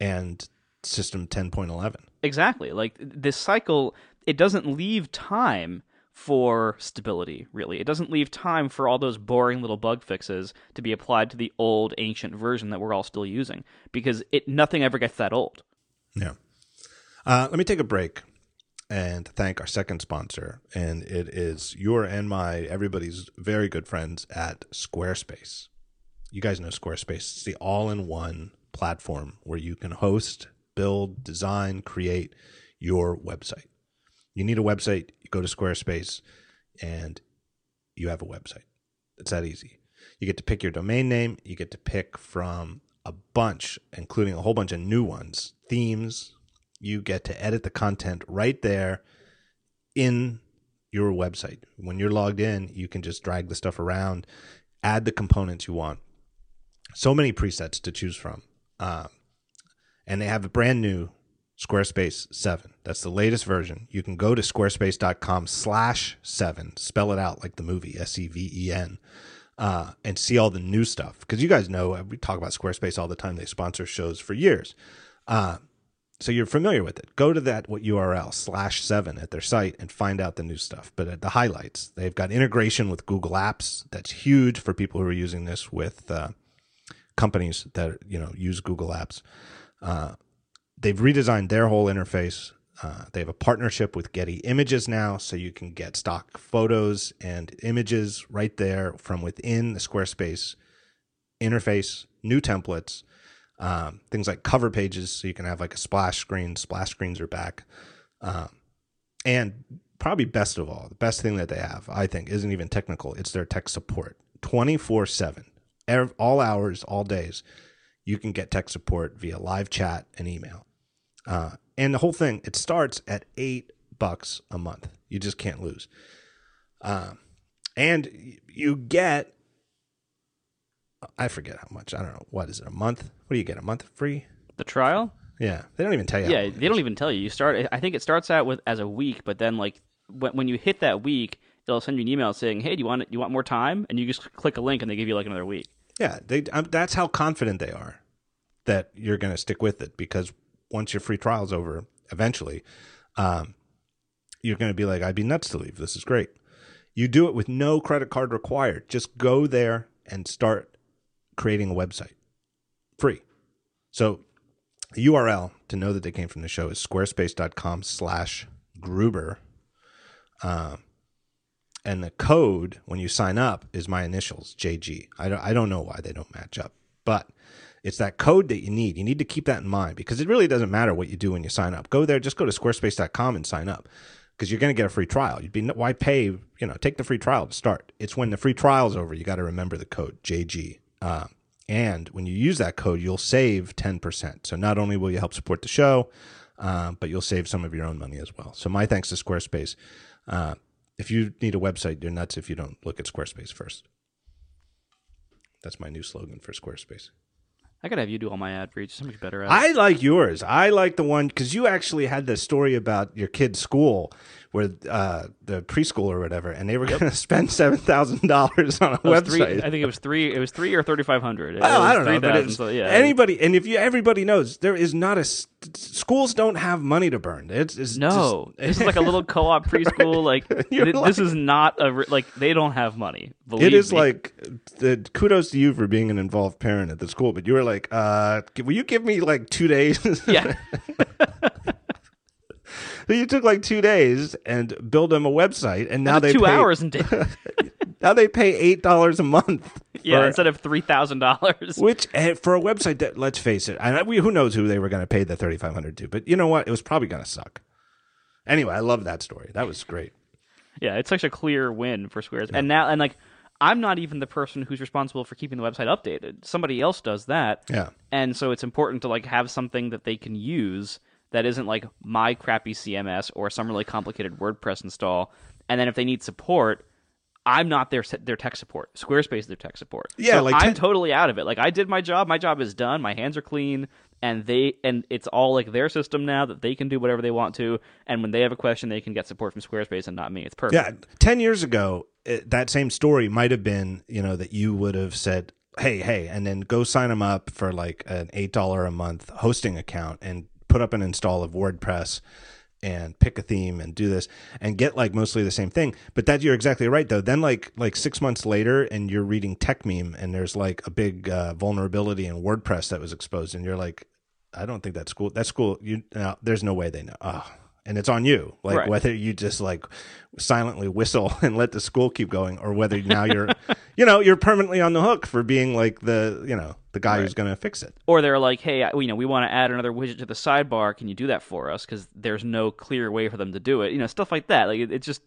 and system 10.11. Exactly. Like this cycle, it doesn't leave time for stability, really. It doesn't leave time for all those boring little bug fixes to be applied to the old ancient version that we're all still using because it nothing ever gets that old. Yeah. Uh, let me take a break and thank our second sponsor, and it is your and my everybody's very good friends at Squarespace. You guys know Squarespace. It's the all-in-one platform where you can host, build, design, create your website. You need a website, you go to Squarespace and you have a website. It's that easy. You get to pick your domain name, you get to pick from a bunch, including a whole bunch of new ones, themes. You get to edit the content right there in your website. When you're logged in, you can just drag the stuff around, add the components you want. So many presets to choose from. Um, and they have a brand new Squarespace 7. That's the latest version. You can go to squarespace.com slash 7, spell it out like the movie, S-E-V-E-N, uh, and see all the new stuff. Because you guys know, uh, we talk about Squarespace all the time. They sponsor shows for years. Uh, so you're familiar with it. Go to that what URL, slash 7 at their site and find out the new stuff. But at the highlights, they've got integration with Google Apps. That's huge for people who are using this with uh, companies that, you know, use Google Apps. Uh, they've redesigned their whole interface. Uh, they have a partnership with Getty Images now, so you can get stock photos and images right there from within the Squarespace interface. New templates, um, things like cover pages, so you can have like a splash screen. Splash screens are back, um, and probably best of all, the best thing that they have, I think, isn't even technical. It's their tech support, twenty four seven, all hours, all days. You can get tech support via live chat and email. Uh, and the whole thing, it starts at eight bucks a month. You just can't lose. Uh, and you get, I forget how much. I don't know. What is it? A month? What do you get? A month free? The trial? Yeah, they don't even tell you. Yeah, they don't even tell you. You start. I think it starts out with as a week, but then like when when you hit that week, they'll send you an email saying, "Hey, do you want you want more time?" And you just click a link, and they give you like another week. Yeah, they. Um, that's how confident they are that you're going to stick with it because once your free trial's over, eventually, um, you're going to be like, I'd be nuts to leave. This is great. You do it with no credit card required. Just go there and start creating a website free. So the URL to know that they came from the show is squarespace.com slash Gruber. Uh, and the code when you sign up is my initials, JG. I don't, I don't know why they don't match up, but it's that code that you need. You need to keep that in mind because it really doesn't matter what you do when you sign up. Go there, just go to squarespace.com and sign up. because you're going to get a free trial. You'd be why pay? You know, take the free trial to start. It's when the free trial's over you got to remember the code JG. Uh, and when you use that code, you'll save 10%. So not only will you help support the show, uh, but you'll save some of your own money as well. So my thanks to Squarespace. Uh, if you need a website, you're nuts if you don't look at Squarespace first. That's my new slogan for Squarespace. I gotta have you do all my ad reads. So much better. At I like yours. I like the one because you actually had the story about your kid's school where uh, the preschool or whatever, and they were yep. going *laughs* to spend seven thousand dollars on a website. Three, I think it was three. It was three or thirty five hundred. Oh, I don't 3, know, but it's, so, yeah. anybody, and if you everybody knows, there is not a schools don't have money to burn. It's, it's no, just, this is like a little *laughs* co op preschool. Like, *laughs* th- like, this is not a like they don't have money. it is me. like the kudos to you for being an involved parent at the school, but you were like, uh, will you give me like two days? Yeah. *laughs* So you took like two days and build them a website, and now they two pay, hours and *laughs* now they pay eight dollars a month. *laughs* Yeah, for, instead of three thousand dollars. Which eh, for a website that let's face it, I, we, who knows who they were going to pay the thirty five hundred to, but you know what? It was probably going to suck. Anyway, I love that story. That was great. Yeah, it's such a clear win for Squares, yeah. and now and like I'm not even the person who's responsible for keeping the website updated. Somebody else does that. Yeah. And so it's important to like have something that they can use that isn't like my crappy CMS or some really complicated WordPress install. And then if they need support, I'm not their their tech support. Squarespace is their tech support. Yeah, so like I'm totally out of it. Like I did my job. My job is done. My hands are clean, and they and it's all like their system now that they can do whatever they want to. And when they have a question, they can get support from Squarespace and not me. It's perfect. Yeah, ten years ago, it, that same story might have been you know that you would have said, "Hey, hey," and then go sign them up for like an eight dollar a month hosting account and put up an install of WordPress and pick a theme and do this and get like mostly the same thing. But that you're exactly right though. Then like like six months later, and you're reading Techmeme, and there's like a big uh, vulnerability in WordPress that was exposed, and you're like, I don't think that's cool. That's cool. You, uh, there's no way they know. Oh, and it's on you. Like right. whether you just like silently whistle *laughs* and let the school keep going, or whether now you're, *laughs* you know, you're permanently on the hook for being like the, you know, the guy right. who's going to fix it. Or they're like, hey, you know, we want to add another widget to the sidebar. Can you do that for us? Because there's no clear way for them to do it. You know, stuff like that. Like it, it just.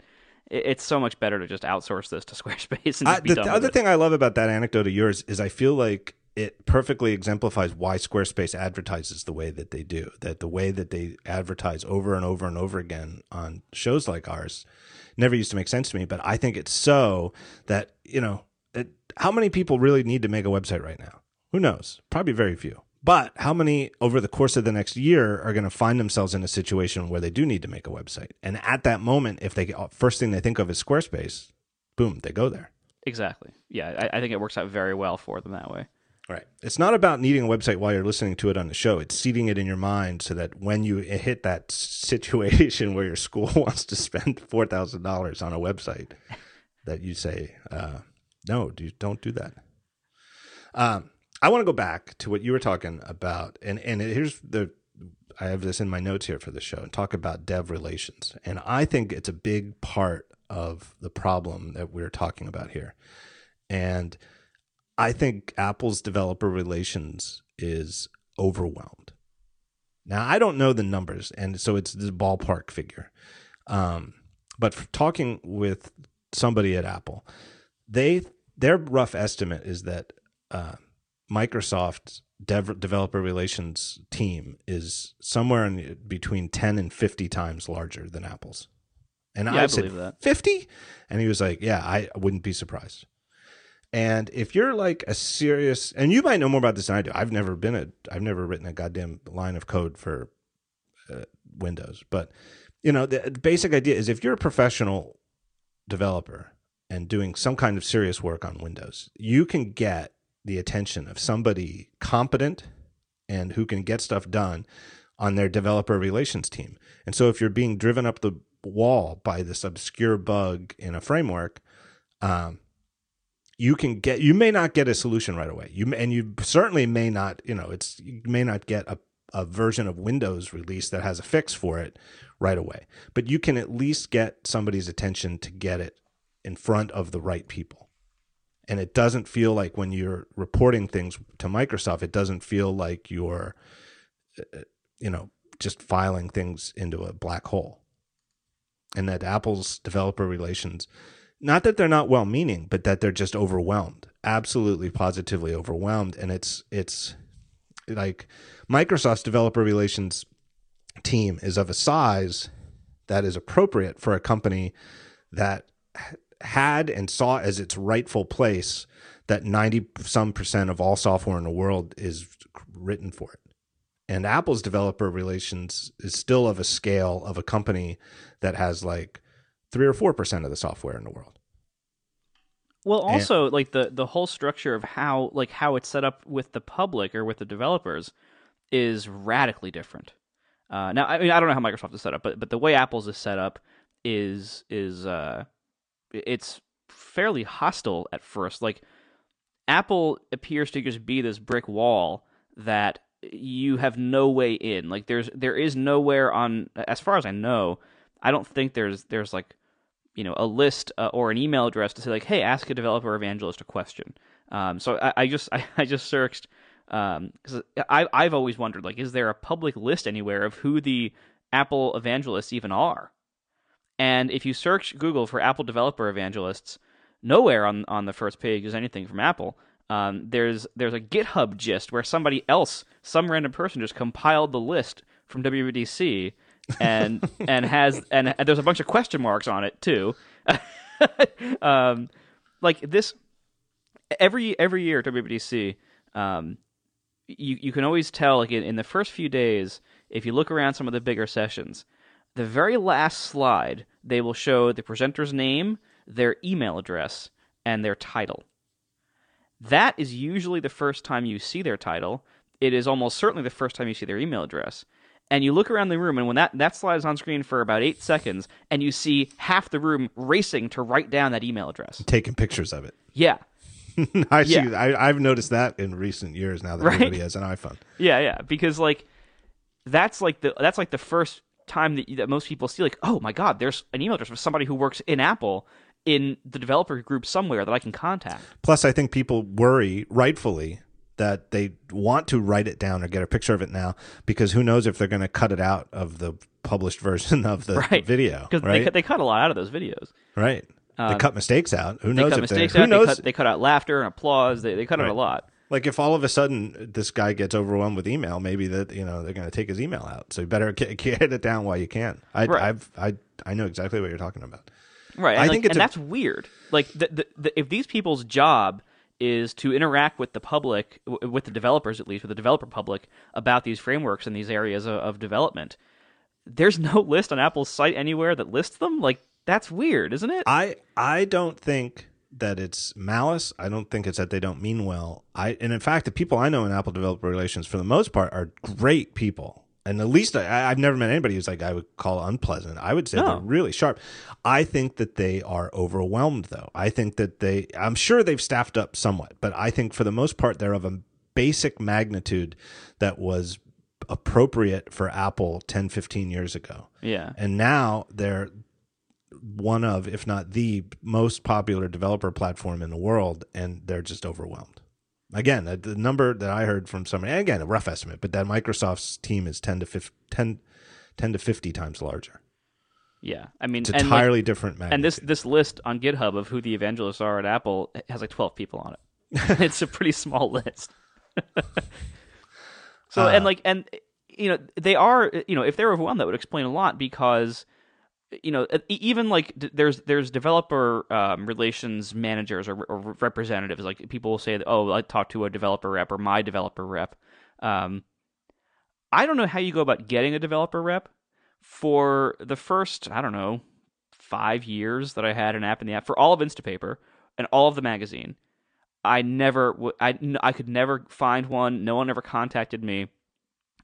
it's so much better to just outsource this to *laughs* Squarespace. And uh, the, the other thing I love about that anecdote of yours is I feel like it perfectly exemplifies why Squarespace advertises the way that they do. That the way that they advertise over and over and over again on shows like ours never used to make sense to me. But I think it's so that, you know, it, how many people really need to make a website right now? Who knows? Probably very few. But how many over the course of the next year are going to find themselves in a situation where they do need to make a website? And at that moment, if they first thing they think of is Squarespace, boom, they go there. Exactly. Yeah, I, I think it works out very well for them that way. Right. It's not about needing a website while you're listening to it on the show. It's seeding it in your mind so that when you hit that situation where your school *laughs* wants to spend four thousand dollars on a website, that you say, uh, "No, do, don't do that." Um, I want to go back to what you were talking about, and and here's the I have this in my notes here for the show, and talk about dev relations, and I think it's a big part of the problem that we're talking about here, and I think Apple's developer relations is overwhelmed. Now, I don't know the numbers, and so it's this ballpark figure. Um, but talking with somebody at Apple, they their rough estimate is that uh, Microsoft's dev- developer relations team is somewhere in between ten and fifty times larger than Apple's. And yeah, I, I said fifty, and he was like, "Yeah, I wouldn't be surprised." And if you're like a serious, and you might know more about this than I do. I've never been a, I've never written a goddamn line of code for uh, Windows. But you know, the, basic idea is if you're a professional developer and doing some kind of serious work on Windows, you can get the attention of somebody competent and who can get stuff done on their developer relations team. And so if you're being driven up the wall by this obscure bug in a framework, um, you can get you may not get a solution right away. You and you certainly may not you know it's you may not get a, a version of windows release that has a fix for it right away. But you can at least get somebody's attention to get it in front of the right people. And it doesn't feel like when you're reporting things to microsoft it doesn't feel like you're uh, you know just filing things into a black hole. And that Apple's developer relations, not that they're not well meaning, but that they're just overwhelmed, absolutely positively overwhelmed. And it's, it's like Microsoft's developer relations team is of a size that is appropriate for a company that had and saw as its rightful place that 90 some percent of all software in the world is written for it. And Apple's developer relations is still of a scale of a company that has like 3 or 4% of the software in the world. Well, also and, like the the whole structure of how like how it's set up with the public or with the developers is radically different. Uh, now, I mean, I don't know how Microsoft is set up, but but the way Apple's is set up is is uh, it's fairly hostile at first. Like Apple appears to just be this brick wall that you have no way in. Like there's there is nowhere on as far as I know, I don't think there's there's like you know a list uh, or an email address to say like, hey, ask a developer evangelist a question. Um, so I, I just *laughs* I, I, just searched because um, I I've always wondered like, is there a public list anywhere of who the Apple evangelists even are? And if you search Google for Apple developer evangelists, nowhere on on the first page is anything from Apple. Um, there's there's a GitHub gist where somebody else, some random person, just compiled the list from WWDC and *laughs* and has and, and, there's a bunch of question marks on it too. *laughs* um, like this, every every year at WWDC, um, you you can always tell like in, in the first few days if you look around some of the bigger sessions, the very last slide they will show the presenter's name their email address, and their title. That is usually the first time you see their title. It is almost certainly the first time you see their email address. And you look around the room, and when that, that slide is on screen for about eight seconds, and you see half the room racing to write down that email address, taking pictures of it. *laughs* Yeah. *laughs* I yeah. see. I, have noticed that in recent years now that right? everybody has an iPhone. Yeah, yeah. Because like that's like the that's like the first time that, that most people see like, oh my god, there's an email address of somebody who works in Apple in the developer group somewhere that I can contact. Plus, I think people worry, rightfully, that they want to write it down or get a picture of it now because who knows if they're going to cut it out of the published *laughs* version of the right. video. Because right? they, they cut a lot out of those videos. Right. Um, they cut mistakes out. Who knows? They cut mistakes out. Who knows? They cut, they cut, out laughter and applause. They, they cut right. out a lot. Like if all of a sudden this guy gets overwhelmed with email, maybe that you know they're going to take his email out. So you better *laughs* get, get it down while you can. I, right. I've I I know exactly what you're talking about. Right. I think like, and a... that's weird. Like, the, the, the, if these people's job is to interact with the public, with the developers at least, with the developer public about these frameworks and these areas of, of development, there's *laughs* no list on Apple's site anywhere that lists them. Like, that's weird, isn't it? I I don't think that it's malice. I don't think it's that they don't mean well. I and in fact, the people I know in Apple developer relations, for the most part, are great people and at least I, have never met anybody who's like I would call unpleasant. I would say no. they're oh. really sharp. I think that they are overwhelmed, though. I think that they, I'm sure they've staffed up somewhat, but I think for the most part they're of a basic magnitude that was appropriate for Apple 10, 15 years ago. Yeah, and now they're one of, if not the most popular developer platform in the world, and they're just overwhelmed. Again, the number that I heard from somebody, again, a rough estimate, but that Microsoft's team is 10 to 50, 10, 10 to 50 times larger. Yeah, I mean, it's entirely like, different. Magnitude. And this this list on GitHub of who the evangelists are at Apple has like twelve people on it. *laughs* it's a pretty small list. *laughs* so uh, and like and you know they are you know if they're overwhelmed that would explain a lot because you know even like there's there's developer um, relations managers or, or, representatives like people will say oh I talked to a developer rep or my developer rep. Um, I don't know how you go about getting a developer rep for the first I don't know five years that I had an app in the app for all of Instapaper and all of the magazine. I never I I could never find one. No one ever contacted me.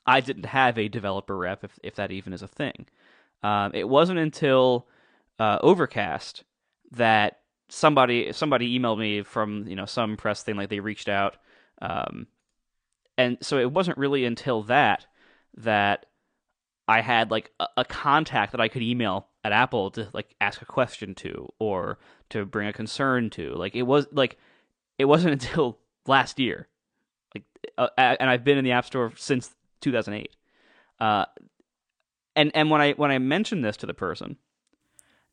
I didn't have a developer rep if if that even is a thing. Um, it wasn't until uh, Overcast that somebody somebody emailed me from you know some press thing like they reached out, um, and so it wasn't really until that that I had like a, a, contact that I could email at Apple to like ask a question to or to bring a concern to. Like it was like it wasn't *laughs* until last year, like uh, and I've been in the App Store since 2008. Uh, and and when I when I mentioned this to the person,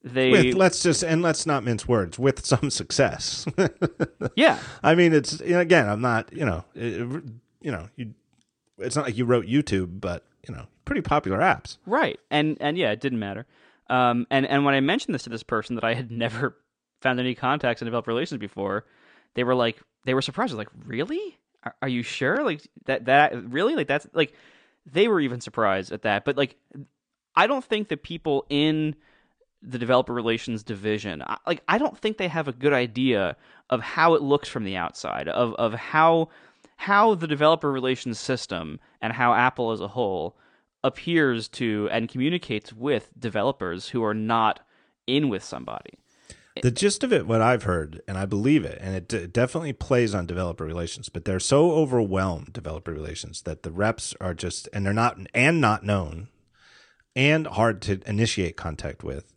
they with, let's just and let's not mince words with some success. *laughs* yeah, I mean it's you know, again I'm not you know it, you know you it's not like you wrote YouTube, but you know pretty popular apps, right? And and yeah, it didn't matter. Um, and and when I mentioned this to this person that I had *laughs* never found any contacts in developer relations before, they were like they were surprised. like, really? Are, are you sure? Like that that really like that's like they were even surprised at that. But like I don't think the people in the developer relations division like I don't think they have a good idea of how it looks from the outside of of how how the developer relations system and how Apple as a whole appears to and communicates with developers who are not in with somebody. The gist of it, what I've heard, and I believe it, and it d- definitely plays on developer relations, but they're so overwhelmed developer relations that the reps are just, and they're not, and not known, and hard to initiate contact with,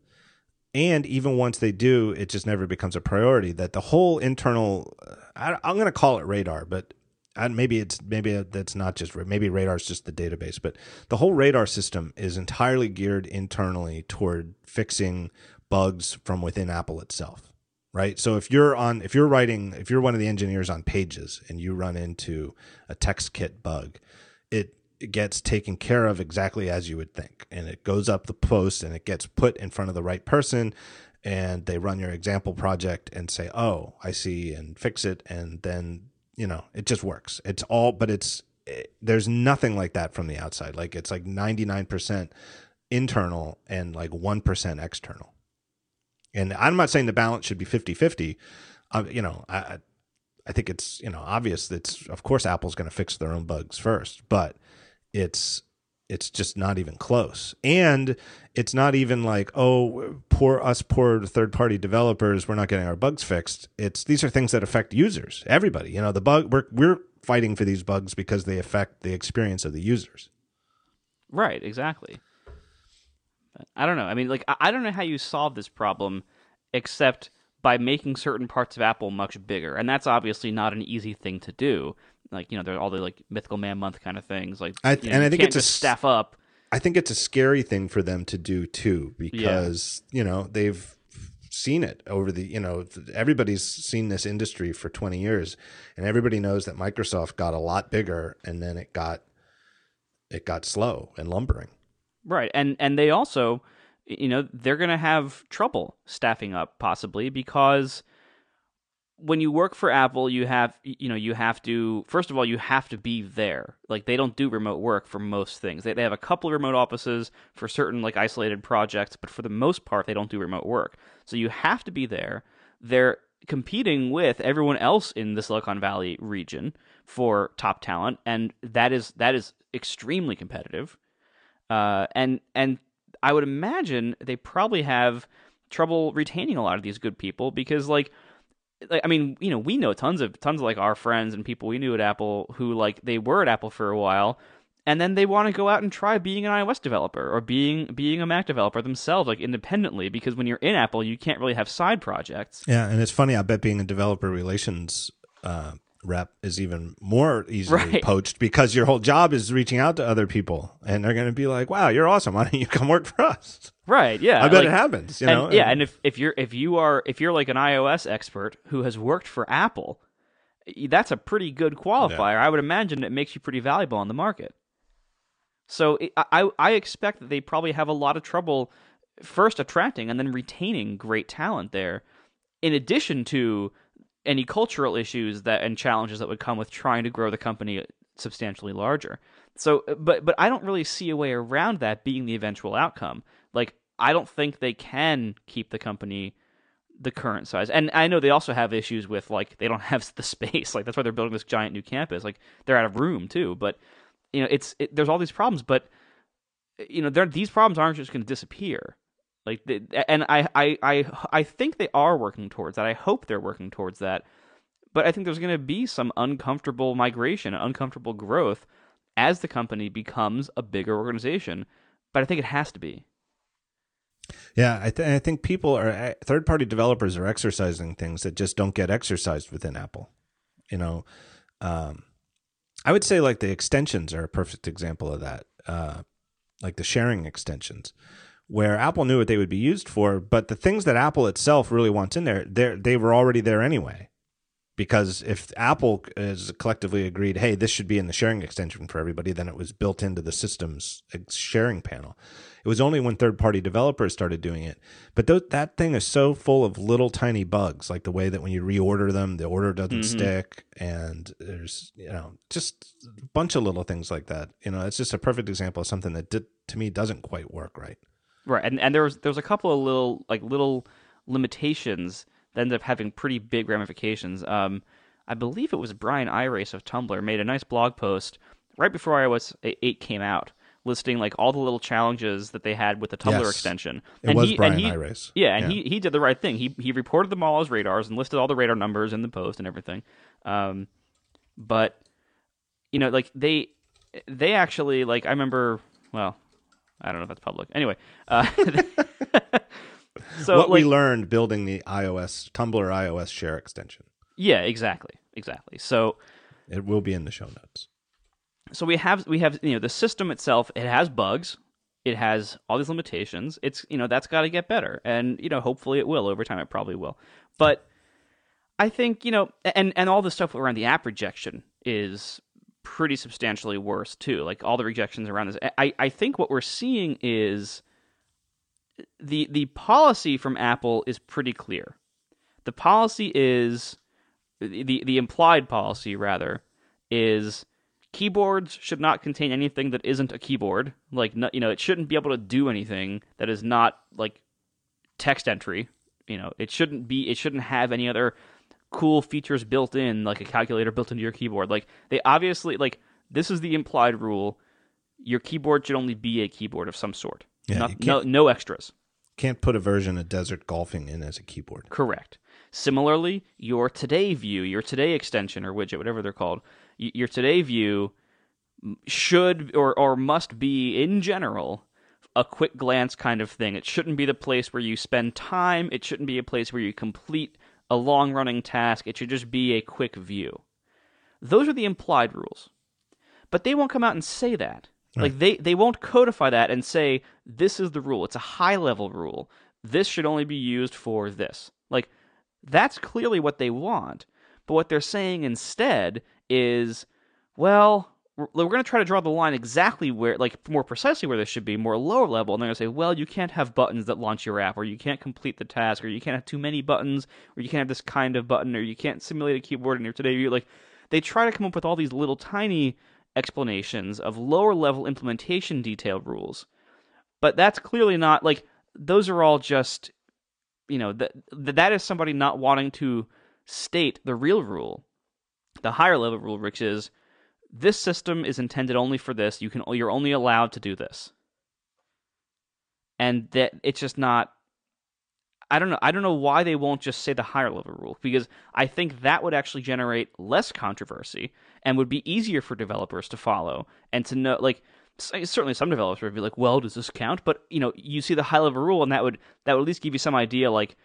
and even once they do, it just never becomes a priority. That the whole internal, uh, I, am going to call it radar, but uh, maybe it's maybe that's not just maybe radar is just the database, but the whole radar system is entirely geared internally toward fixing bugs from within Apple itself. Right. So if you're on, if you're writing, if you're one of the engineers on pages and you run into a TextKit bug, it, gets taken care of exactly as you would think. And it goes up the post and it gets put in front of the right person and they run your example project and say, "Oh, I see," and fix it, and then you know it just works. It's all, but it's it, there's nothing like that from the outside. Like it's like 99% internal and like 1% external. And I'm not saying the balance should be 50 50. Uh, you know, I, I think it's, you know, obvious that of course Apple's going to fix their own bugs first, but it's, it's just not even close. And it's not even like, oh, poor us, poor third party developers, we're not getting our bugs fixed. It's these are things that affect users, everybody. You know, the bug we're we're fighting for these bugs because they affect the experience of the users. Right, exactly. I don't know. I mean, like I don't know how you solve this problem except by making certain parts of Apple much bigger, and that's obviously not an easy thing to do. Like you know, there are all the like Mythical Man Month kind of things. Like, I, you know, and I think it's a staff up. I think it's a scary thing for them to do too, because yeah. you know they've seen it over the you know everybody's seen this industry for 20 years and everybody knows that Microsoft got a lot bigger and then it got it got slow and lumbering Right. And and they also you know, they're going to have trouble staffing up possibly because when you work for Apple, you have you know you have to first of all you have to be there. Like they don't do remote work for most things. They they have a couple of remote offices for certain like isolated projects, but for the most part they don't do remote work. So you have to be there. They're competing with everyone else in the Silicon Valley region for top talent, and that is that is extremely competitive. Uh, and and I would imagine they probably have trouble retaining a lot of these good people because like like I mean, you know, we know tons of tons of like our friends and people we knew at Apple who like they were at Apple for a while and then they want to go out and try being an iOS developer or being being a Mac developer themselves like independently because when you're in Apple, you can't really have side projects. Yeah, and it's funny, I bet being a developer relations uh, rep is even more easily *laughs* right. poached because your whole job is reaching out to other people and they're going to be like, wow, you're awesome. Why don't you come work for us? Right. Yeah. I bet like, it happens, you and, know? Yeah. And if, if you're, if you are, if you're like an iOS expert who has worked for Apple, that's a pretty good qualifier. Yeah. I would imagine it makes you pretty valuable on the market. So it, I, I expect that they probably have a lot of trouble first attracting and then retaining great talent there in addition to any cultural issues that and challenges that would come with trying to grow the company substantially larger. So, but but I don't really see a way around that being the eventual outcome. Like, I don't think they can keep the company the current size. And I know they also have issues with like they don't *laughs* have the space. Like that's why they're building this giant new campus. Like they're out of room too. But you know, it's it, there's all these problems. But you know, these problems aren't just going to disappear. Like, and I, I, I, I think they are working towards that. I hope they're working towards that. But I think there's going to be some uncomfortable migration, uncomfortable growth as the company becomes a bigger organization. But I think it has to be. Yeah, I, th- I think people are eh, third party developers are exercising things that just don't get exercised within Apple. You know, um, I would say like the extensions are a perfect example of that. Uh, like the sharing extensions where Apple knew what they would be used for, but the things that Apple itself really wants in there, they they were already there anyway. Because if Apple is collectively agreed, hey, this should be in the sharing extension for everybody, then it was built into the system's sharing panel. It was only when third party developers started doing it. But th- that thing is so full of little tiny bugs, like the way that when you reorder them, the order doesn't mm-hmm. stick. And there's, you know, just a bunch of little things like that. You know, it's just a perfect example of something that did, to me doesn't quite work right. Right. And, and there was, there was a couple of little, like little limitations that ended up having pretty big ramifications. Um, I believe it was Bryan Irace of Tumblr made a nice blog post right before iOS 8 came out listing like all the little challenges that they had with the Tumblr yes. extension. It and was he, Bryan and he, Irace. Yeah, and yeah. he he did the right thing. He he reported them all as radars and listed all the radar numbers in the post and everything. Um, but you know, like they they actually like I remember. Well, I don't know if that's public. Anyway, uh, *laughs* so what like, we learned building the iOS Tumblr iOS share extension. Yeah, exactly, exactly. So it will be in the show notes so we have we have you know the system itself it has bugs it has all these limitations it's you know that's got to get better and you know hopefully it will over time it probably will but i think you know and and all the stuff around the app rejection is pretty substantially worse too like all the rejections around this i i think what we're seeing is the the policy from apple is pretty clear the policy is the the implied policy rather is keyboards should not contain anything that isn't a keyboard. Like, you know, it shouldn't be able to do anything that is not like text entry. You know, it shouldn't be. It shouldn't have any other cool features built in, like a calculator built into your keyboard. Like, they obviously like this is the implied rule. Your keyboard should only be a keyboard of some sort. Yeah, Not, no, no extras. Can't put a version of Desert Golfing in as a keyboard. Correct. Similarly, your Today view, your Today extension or widget, whatever they're called, your today view should or or must be in general a quick glance kind of thing. It shouldn't be the place where you spend time. It shouldn't be a place where you complete a long running task. It should just be a quick view. Those are the implied rules. But they won't come out and say that. Right. Like they, they won't codify that and say this is the rule. It's a high level rule. This should only be used for this. Like that's clearly what they want. But what they're saying instead is, well, we're, we're going to try to draw the line exactly where, like, more precisely where this should be, more lower level. And they're going to say, well, you can't have buttons that launch your app, or you can't complete the task, or you can't have too many buttons, or you can't have this kind of button, or you can't simulate a keyboard in your today view. Like, they try to come up with all these little tiny explanations of lower level implementation detail rules. But that's clearly not, like, those are all just, you know, that that is somebody not wanting to state the real rule the higher level rule, which is this system is intended only for this. You can you're only allowed to do this, and that it's just not. I don't know. I don't know why they won't just say the higher level rule because I think that would actually generate less controversy and would be easier for developers to follow and to know. Like certainly, some developers would be like, "Well, does this count?" But you know, you see the high level rule, and that would that would at least give you some idea. Like,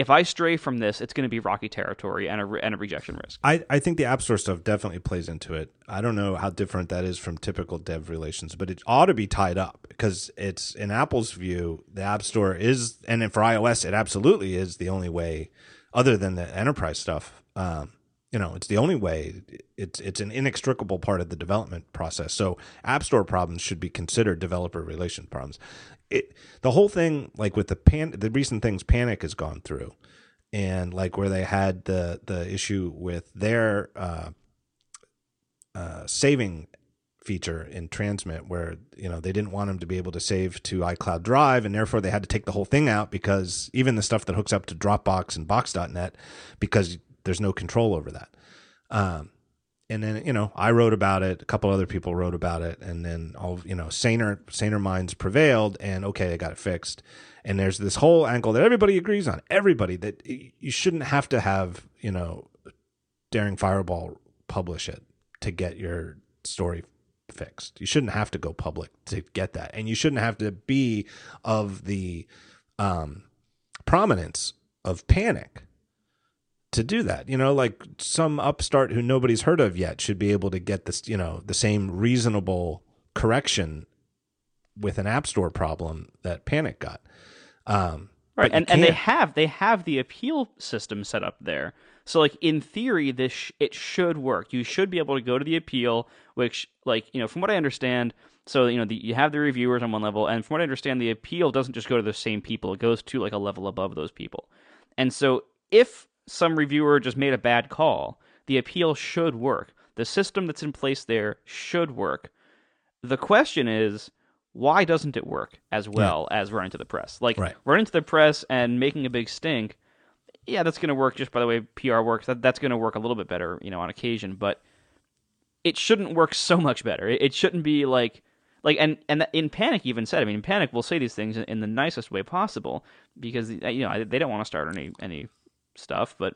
if I stray from this, it's going to be rocky territory and a, and a rejection risk. I, I think the App Store stuff definitely plays into it. I don't know how different that is from typical dev relations, but it ought to be tied up because it's in Apple's view, the App Store is, and for iOS, it absolutely is the only way, other than the enterprise stuff. Um, you know, it's the only way. It's it's an inextricable part of the development process. So App Store problems should be considered developer relation problems it the whole thing like with the pan the recent things panic has gone through and like where they had the the issue with their uh, uh, saving feature in transmit where you know they didn't want them to be able to save to iCloud Drive and therefore they had to take the whole thing out because even the stuff that hooks up to Dropbox and Box.net because there's no control over that. Um, and then you know I wrote about it. A couple other people wrote about it, and then all you know saner saner minds prevailed, and okay, they got it fixed. And there's this whole angle that everybody agrees on. Everybody that you shouldn't have to have you know daring fireball publish it to get your story fixed. You shouldn't have to go public to get that, and you shouldn't have to be of the um, prominence of panic to do that. You know, like some upstart who nobody's heard of yet should be able to get this, you know, the same reasonable correction with an app store problem that Panic got. Um, right, and and they have they have the appeal system set up there. So like in theory, this sh- it should work. You should be able to go to the appeal, which like you know from what I understand. So you know the, you have the reviewers on one level, and from what I understand, the appeal doesn't just go to the same people; it goes to like a level above those people. And so if some reviewer just made a bad call, the appeal should work. The system that's in place there should work. The question is, why doesn't it work as well yeah. as running to the press? Like right. running to the press and making a big stink yeah, that's going to work just by the way PR works. That that's going to work a little bit better, you know, on occasion, but it shouldn't work so much better. It, it shouldn't be like like and and in panic even said. I mean, in panic will say these things in, in the nicest way possible because you know they don't want to start any any stuff, but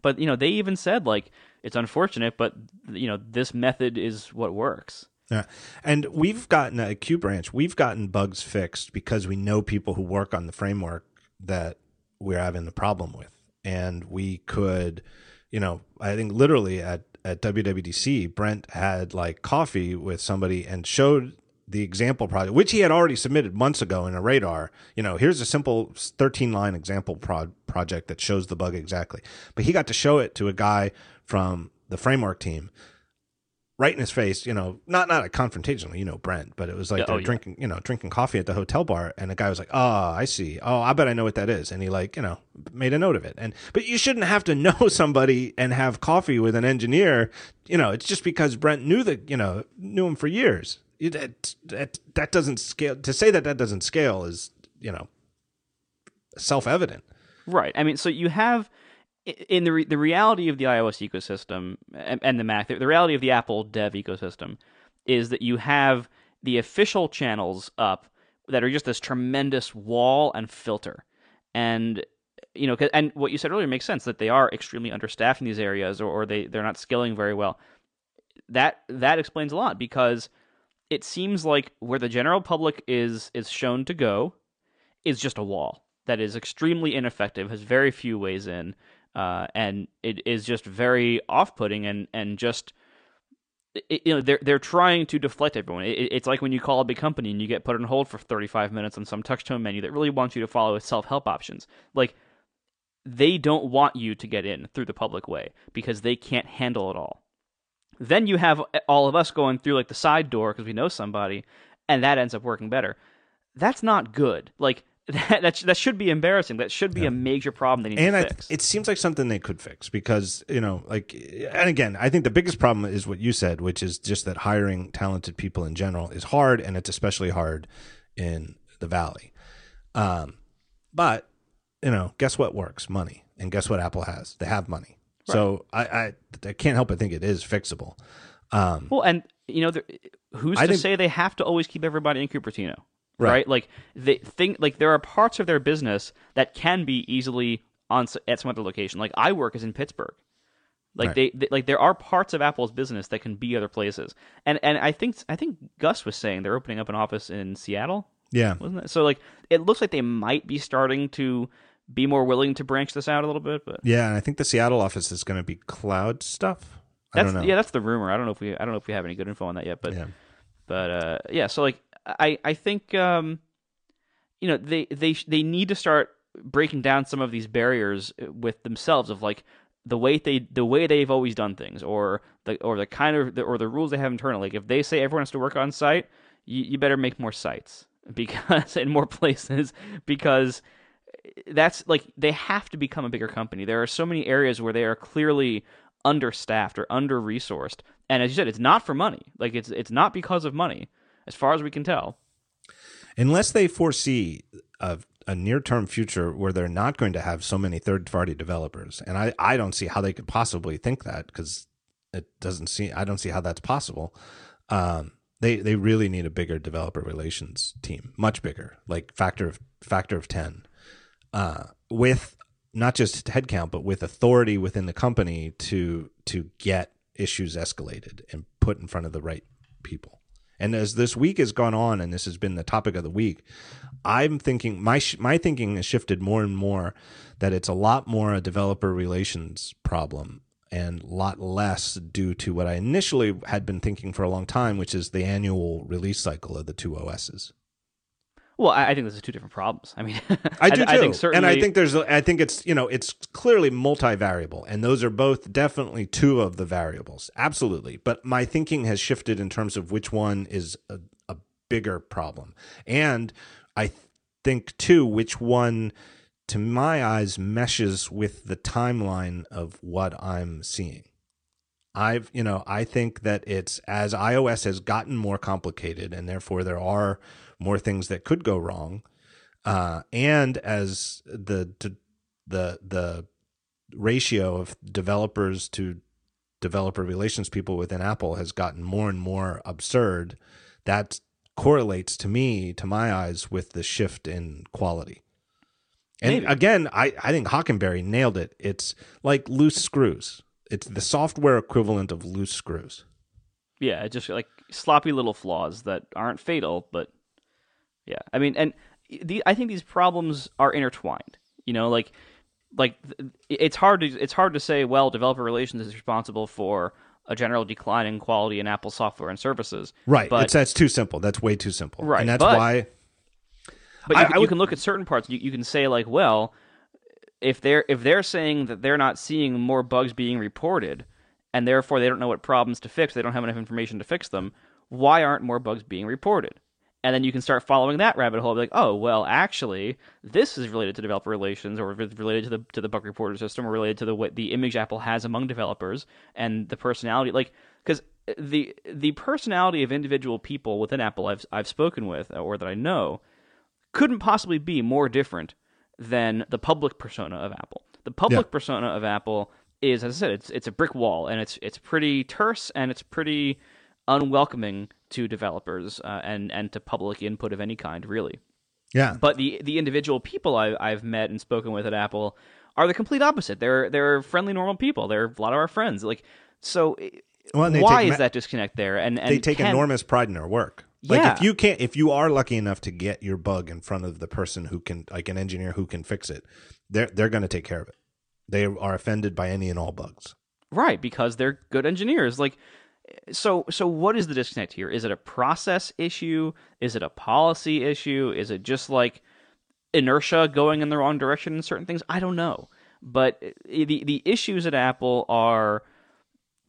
but you know they even said like it's unfortunate, but you know this method is what works. Yeah. And we've gotten at Q Branch, we've gotten bugs fixed because we know people who work on the framework that we're having the problem with. And we could, you know, I think literally at, at WWDC, Brent had like coffee with somebody and showed the example project, which he had already submitted months ago in a radar. You know, here's a simple 13 line example pro- project that shows the bug exactly. But he got to show it to a guy from the framework team right in his face, you know, not not a confrontational, you know, Brent, but it was like yeah, oh, they're oh, drinking, you know, drinking coffee at the hotel bar, and the guy was like, "Oh, I see. Oh, I bet I know what that is," and he like, you know, made a note of it. And but you shouldn't have to *laughs* know somebody and have coffee with an engineer. You know, it's just because Brent knew that, you know, knew him for years. That that that doesn't scale. To say that that doesn't scale is, you know, self evident. Right. I mean, so you have in the re- the reality of the iOS ecosystem and, and the Mac, the, the, reality of the Apple Dev ecosystem is that you have the official channels up that are just this tremendous wall and filter, and you know, and what you said earlier makes sense that they are extremely understaffed in these areas, or, or they they're not scaling very well. That that explains a lot because it seems like where the general public is is shown to go is just a wall that is extremely ineffective, has very few ways in uh, and it is just very off-putting and and just it, you know they're they're trying to deflect everyone. It, it's like when you call a big company and you get put on hold for 35 minutes on some touch tone menu that really wants you to follow its self-help options. Like they don't want you to get in through the public way because they can't handle it all. Then you have all of us going through like the side door because we know somebody, and that ends up working better. That's not good. Like *laughs* that that, that should be embarrassing. That should be yeah. a major problem they need and to I, fix. It seems like something they could fix because you know, like, and again, I think the biggest problem is what you said, which is just that hiring talented people in general is hard, and it's especially hard in the valley. Um, but you know, guess what works? Money, and guess what Apple has? They have money. Right. So I, I I can't help but think it is fixable. Um, well, and you know, who's I to think, say they have to always keep everybody in Cupertino? right. right? Like they think like there are parts of their business that can be easily on at some other location. Like I work is in Pittsburgh. Like right. they, they, like there are parts of Apple's business that can be other places. And and I think I think Gus was saying they're opening up an office in Seattle. Yeah. Wasn't it? So like it looks like they might be starting to be more willing to branch this out a little bit, but Yeah, and I think the Seattle office is going to be cloud stuff. That's yeah, that's the rumor. I don't know if we I don't know if we have any good info on that yet, but yeah. but uh yeah, so like I I think um, you know they they they need to start breaking down some of these barriers with themselves of like the way they the way they've always done things or the or the kind of the, or the rules they have internally. Like if they say everyone has to work on site, you, you better make more sites *laughs* because in more places because that's like they have to become a bigger company. There are so many areas where they are clearly understaffed or under resourced. And as you said, it's not for money. Like it's it's not because of money as far as we can tell. Unless they foresee a, a near term future where they're not going to have so many third party developers. And I, I don't see how they could possibly think that because it doesn't seem, I don't see how that's possible. Um, they, they really need a bigger developer relations team, much bigger, like factor of factor of 10, uh, with not just headcount, but with authority within the company to, to get issues escalated and put in front of the right people. And as this week has gone on, and this has been the topic of the week, I'm thinking my my thinking has shifted more and more that it's a lot more a developer relations problem and a lot less due to what I initially had been thinking for a long time, which is the annual release cycle of the two OSs. Well, I think those are two different problems. I mean, I *laughs* do too, I think certainly... and I think there's, I think it's, you know, it's clearly multivariable, and those are both definitely two of the variables, absolutely. But my thinking has shifted in terms of which one is a, a bigger problem, and I think too which one, to my eyes, meshes with the timeline of what I'm seeing. I've, you know, I think that it's as iOS has gotten more complicated, and therefore there are more things that could go wrong. Uh, and as the, the the ratio of developers to developer relations people within Apple has gotten more and more absurd, that correlates to me, to my eyes, with the shift in quality. And Maybe. again, I, I think Hockenberry nailed it. It's like loose screws. It's the software equivalent of loose screws. Yeah, just like sloppy little flaws that aren't fatal, but yeah, I mean, and the I think these problems are intertwined. You know, like like it's hard to it's hard to say well developer relations is responsible for a general decline in quality in Apple software and services. Right. But, it's that's too simple. That's way too simple. Right. And that's but, why. But you, I, would, you, can look at certain parts. You, you can say like, well, if they're if they're saying that they're not seeing more bugs being reported, and therefore they don't know what problems to fix, they don't have enough information to fix them. Why aren't more bugs being reported? And then you can start following that rabbit hole. Like, oh, well, actually, this is related to developer relations, or related to the to the bug reporter system, or related to the what the image Apple has among developers and the personality. Like, because uh, the the personality of individual people within Apple I've I've spoken with or that I know couldn't possibly be more different than the public persona of Apple. The public yeah. persona of Apple is, as I said, it's it's a brick wall, and it's it's pretty terse and it's pretty unwelcoming to developers uh, and and to public input of any kind, really. Yeah. But the the individual people I, I've met and spoken with at Apple are the complete opposite. They're they're friendly, normal people. They're a lot of our friends. Like so. Well, why is that disconnect there? And, and they take can, enormous pride in their work. Like yeah. if you can't, if you are lucky enough to get your bug in front of the person who can, like an engineer who can fix it, they're they're going to take care of it. They are offended by any and all bugs. Right, because they're good engineers. Like so so what is the disconnect here? Is it a process issue? Is it a policy issue? Is it just like inertia going in the wrong direction in certain things? I don't know. But eh, eh, the the issues at Apple are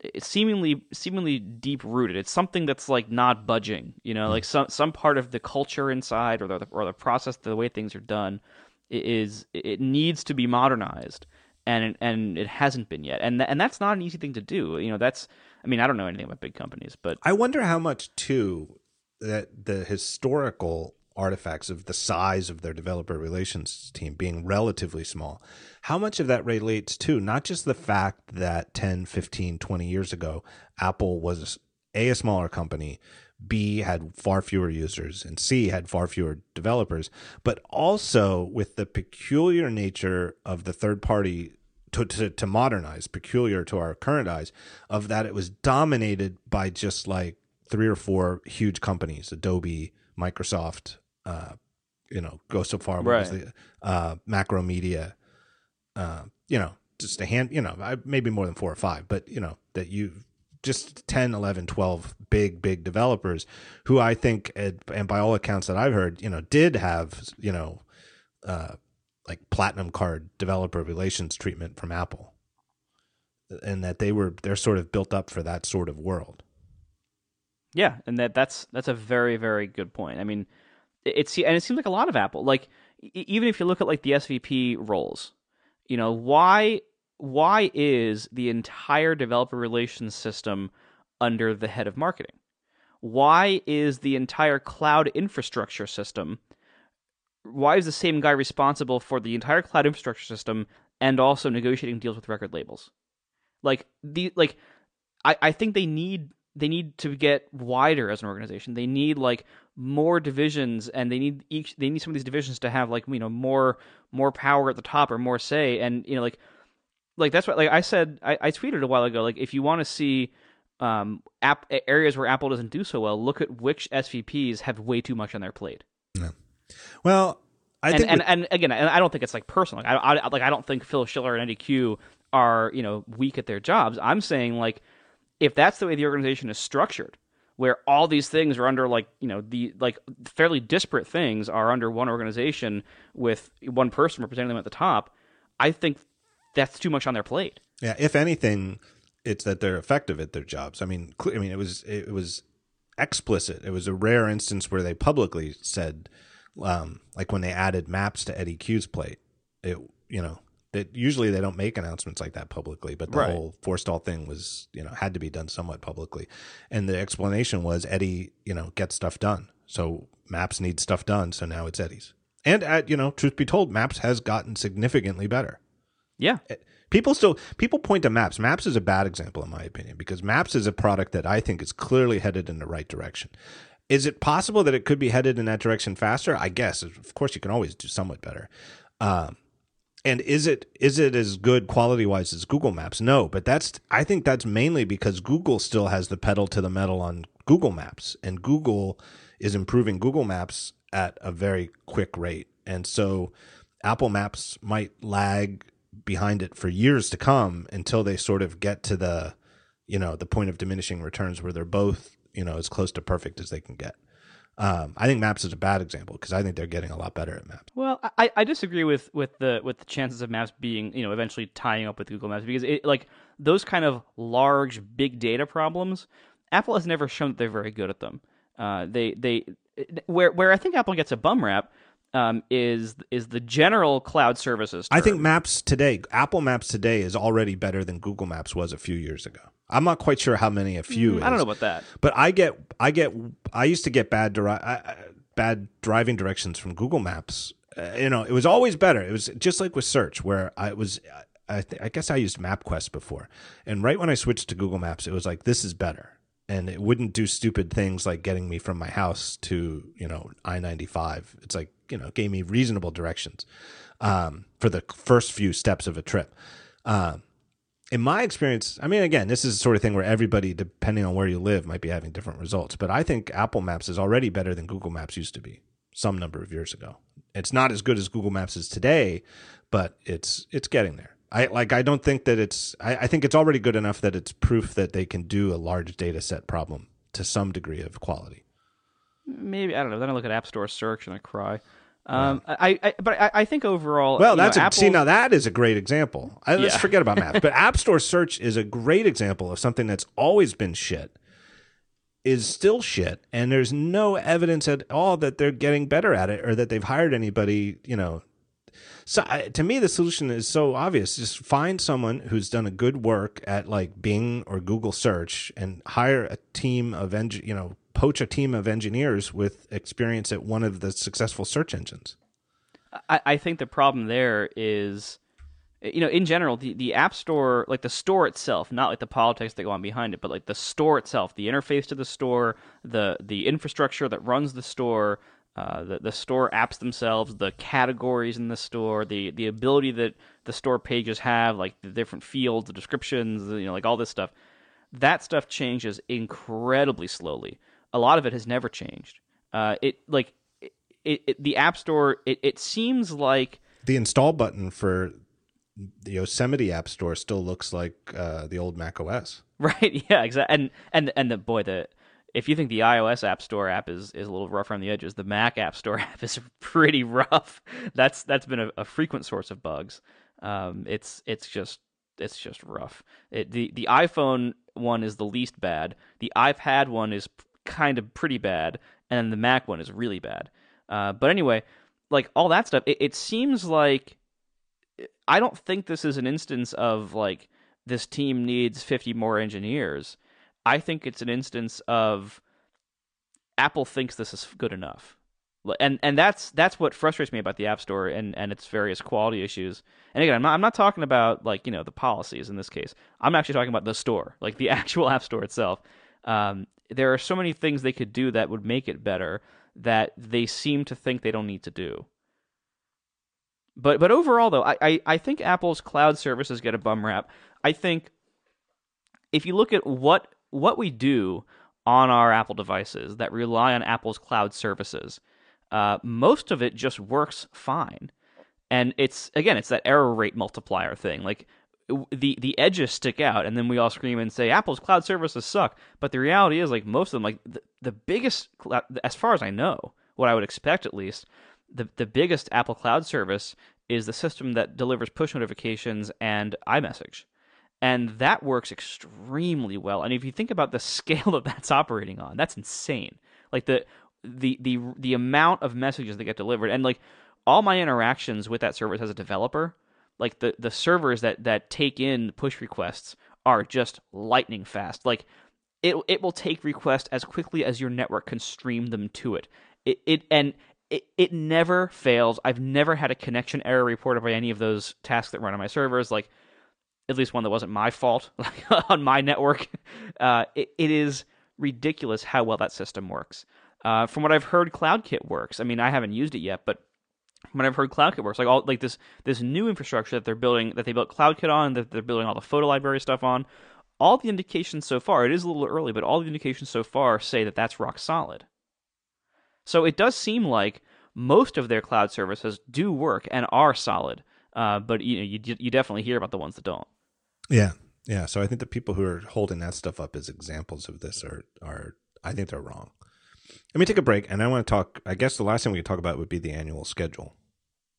eh, seemingly seemingly deep rooted. It's something that's like not budging. You know, mm. like some some part of the culture inside or the or the process, the way things are done, is it needs to be modernized, and and it hasn't been yet. And and that's not an easy thing to do. You know, that's I mean, I don't know anything about big companies, but I wonder how much too that the historical artifacts of the size of their developer relations team being relatively small how much of that relates to not just the fact that 10 15 20 years ago apple was a, a smaller company b had far fewer users and c had far fewer developers but also with the peculiar nature of the third party to, to, to modernize, peculiar to our current eyes, of that it was dominated by just like three or four huge companies, Adobe, Microsoft, uh, you know, go so far, right. the, uh, Macromedia, uh, you know, just a hand, you know, maybe more than four or five, but you know, that you just 10, 11, 12 big, big developers who I think, and by all accounts that I've heard, you know, did have, you know, uh, like platinum card developer relations treatment from Apple, and that they were they're sort of built up for that sort of world. Yeah, and that that's that's a very very good point. I mean, it's and it seems like a lot of Apple like even if you look at like the SVP roles, you know why why is the entire developer relations system under the head of marketing? Why is the entire cloud infrastructure system why is the same guy responsible for the entire cloud infrastructure system and also negotiating deals with record labels? Like the like I, I think they need they need to get wider as an organization. They need like more divisions and they need each they need some of these divisions to have like you know more more power at the top or more say and you know like like that's what like I said I, I tweeted a while ago like if you want to see um app areas where Apple doesn't do so well look at which SVPs have way too much on their plate. Well, I and, think and, and again, I don't think it's like personal. Like I, I, like I don't think Phil Schiller and Eddie Cue are you know weak at their jobs. I'm saying like if that's the way the organization is structured, where all these things are under like you know the like fairly disparate things are under one organization with one person representing them at the top, I think that's too much on their plate. Yeah, if anything, it's that they're effective at their jobs. I mean, I mean, it was it was explicit. It was a rare instance where they publicly said, um, like when they added maps to Eddie Cue's plate. It you know that usually they don't make announcements like that publicly, but the right. whole Forstall thing was you know had to be done somewhat publicly, and the explanation was Eddie you know gets stuff done, so maps need stuff done, so now it's Eddie's. And at you know, truth be told, maps has gotten significantly better. Yeah. Eh, people still people point to maps. Maps is a bad example in my opinion because maps is a product that I think is clearly headed in the right direction. Is it possible that it could be headed in that direction faster? I guess. Of course, you can always do somewhat better. Um, and is it is it as good quality wise as Google Maps? No, but that's I think that's mainly because Google still has the pedal to the metal on Google Maps, and Google is improving Google Maps at a very quick rate, and so Apple Maps might lag behind it for years to come until they sort of get to the you know the point of diminishing returns where they're both you know as close to perfect as they can get um, I think Maps is a bad example because I think they're getting a lot better at Maps. Well, I, I disagree with, with the with the chances of Maps being you know eventually tying up with Google Maps because it like those kind of large big data problems, Apple has never shown that they're very good at them. Uh, they they where where I think Apple gets a bum rap um, is is the general cloud services. Term. I think Maps today, Apple Maps today, is already better than Google Maps was a few years ago. I'm not quite sure how many a few. Mm, I don't know about that, but I get I get I used to get bad dri- bad driving directions from Google Maps. Uh, you know, it was always better. It was just like with search, where I was. I, th- I guess I used MapQuest before, and right when I switched to Google Maps, it was like this is better and it wouldn't do stupid things like getting me from my house to you know I ninety five. It's like you know gave me reasonable directions um, for the first few steps of a trip. Uh, in my experience, I mean, again, this is the sort of thing where everybody, depending on where you live, might be having different results. But I think Apple Maps is already better than Google Maps used to be some number of years ago. It's not as good as Google Maps is today, but it's it's getting there. I like I don't think that it's I, I, think it's already good enough that it's proof that they can do a large data set problem to some degree of quality. Maybe I don't know. Then I look at App Store search and I cry. Um, I, I, but I, I think overall. Well, that's know, a, see now that is a great example. I, let's yeah. forget about maps, but *laughs* App Store search is a great example of something that's always been shit, is still shit, and there's no evidence at all that they're getting better at it or that they've hired anybody, you know, so I, to me, the solution is so obvious. Just find someone who's done a good work at like Bing or Google search and hire a team of, eng- you know, poach a team of engineers with experience at one of the successful search engines. I, I think the problem there is, you know, in general, the, the app store, like the store itself, not like the politics that go on behind it, but like the store itself, the interface to the store, the the infrastructure that runs the store, uh, the the store apps themselves, the categories in the store, the the ability that the store pages have, like the different fields, the descriptions, you know, like all this stuff. That stuff changes incredibly slowly. A lot of it has never changed. Uh, it like it, it, the App Store. It, it seems like the install button for the Yosemite App Store still looks like uh, the old Mac OS. *laughs* Right. Yeah. Exactly. And and and the boy the if you think the iOS App Store app is, is a little rough around the edges, the Mac App Store *laughs* app is pretty rough. That's that's been a, a frequent source of bugs. Um, it's it's just it's just rough. It, the the iPhone one is the least bad. The iPad one is kind of pretty bad, and the Mac one is really bad. Uh, but anyway, like all that stuff, it, it seems like I don't think this is an instance of like this team needs 50 more engineers. I think it's an instance of Apple thinks this is good enough. And and that's that's what frustrates me about the App Store and, and its various quality issues. And again, I'm not, I'm not talking about like you know the policies in this case. I'm actually talking about the store, like the *laughs* actual App Store itself. Um, there are so many things they could do that would make it better that they seem to think they don't need to do. But but overall though, I, I, I think Apple's cloud services get a bum rap. I think if you look at what what we do on our Apple devices that rely on Apple's cloud services, uh, most of it just works fine. And it's again, it's that error rate multiplier thing. Like the the edges stick out, and then we all scream and say Apple's cloud services suck. But the reality is, like most of them, like the, the biggest, as far as I know, what I would expect at least, the the biggest Apple cloud service is the system that delivers push notifications and iMessage. And that works extremely well. And if you think about the *laughs* scale that that's operating on, that's insane. Like the the the the amount of messages that get delivered and like all my interactions with that service as a developer, like the the servers that that take in push requests are just lightning fast. Like it it will take requests as quickly as your network can stream them to it. It it and it, it never fails. I've never had a connection error reported by any of those tasks that run on my servers. Like at least one that wasn't my fault like, *laughs* on my network. Uh, it, it is ridiculous how well that system works. Uh, from what I've heard, CloudKit works. I mean, I haven't used it yet, but when I've heard CloudKit works, like all like this this new infrastructure that they're building, that they built CloudKit on, that they're building all the photo library stuff on, all the indications so far, it is a little early, but all the indications so far say that that's rock solid. So it does seem like most of their cloud services do work and are solid, uh, but you know you you definitely hear about the ones that don't. Yeah, yeah. So I think the people who are holding that stuff up as examples of this are are I think they're wrong. Let me take a break, and I want to talk. I guess the last thing we could talk about would be the annual schedule,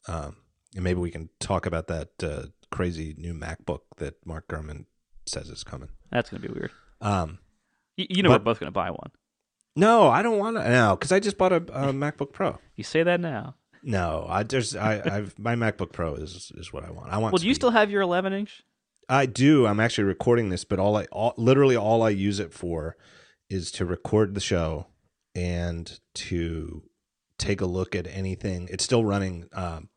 um, and maybe we can talk about that uh, crazy new MacBook that Mark Gurman says is coming. That's going to be weird. Um, you, you know, but, we're both going to buy one. No, I don't want to. No, because I just bought a, a *laughs* MacBook Pro. You say that now. No, I there's I I've my MacBook Pro is is what I want. I want. Well, do you still have your 11 inch? I do. I'm actually recording this, but all I all, literally all I use it for is to record the show and to take a look at anything. It's still running um,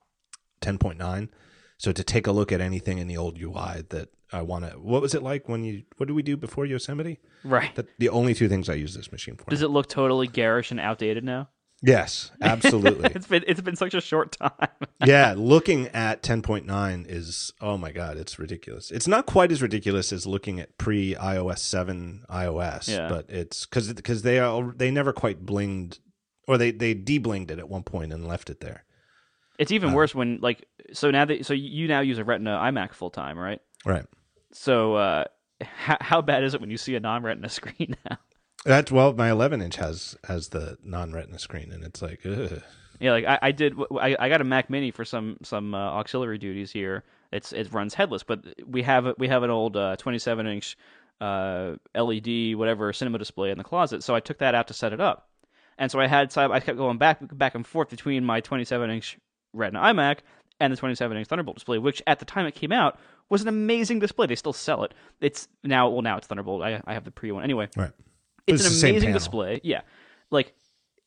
10.9, so to take a look at anything in the old UI that I want to. What was it like when you? What did we do before Yosemite? Right. That the only two things I use this machine for. Does it look totally garish and outdated now? Yes, absolutely. *laughs* it's been it's been such a short time. *laughs* yeah, looking at 10.9 is oh my god, it's ridiculous. It's not quite as ridiculous as looking at pre iOS 7 iOS, yeah. but it's cuz cuz they are they never quite blinged or they they deblinged it at one point and left it there. It's even uh, worse when like so now that so you now use a Retina iMac full time, right? Right. So uh how, how bad is it when you see a non-retina *laughs* screen now? That's well, my 11 inch has has the non Retina screen, and it's like, ugh. yeah, like I, I did. I, I got a Mac Mini for some some uh, auxiliary duties here. It's it runs headless, but we have we have an old uh, 27 inch uh, LED whatever cinema display in the closet, so I took that out to set it up, and so I had so I kept going back back and forth between my 27 inch Retina iMac and the 27 inch Thunderbolt display, which at the time it came out was an amazing display. They still sell it. It's now well now it's Thunderbolt. I I have the pre one anyway. Right. It's, it's an amazing display. Yeah, like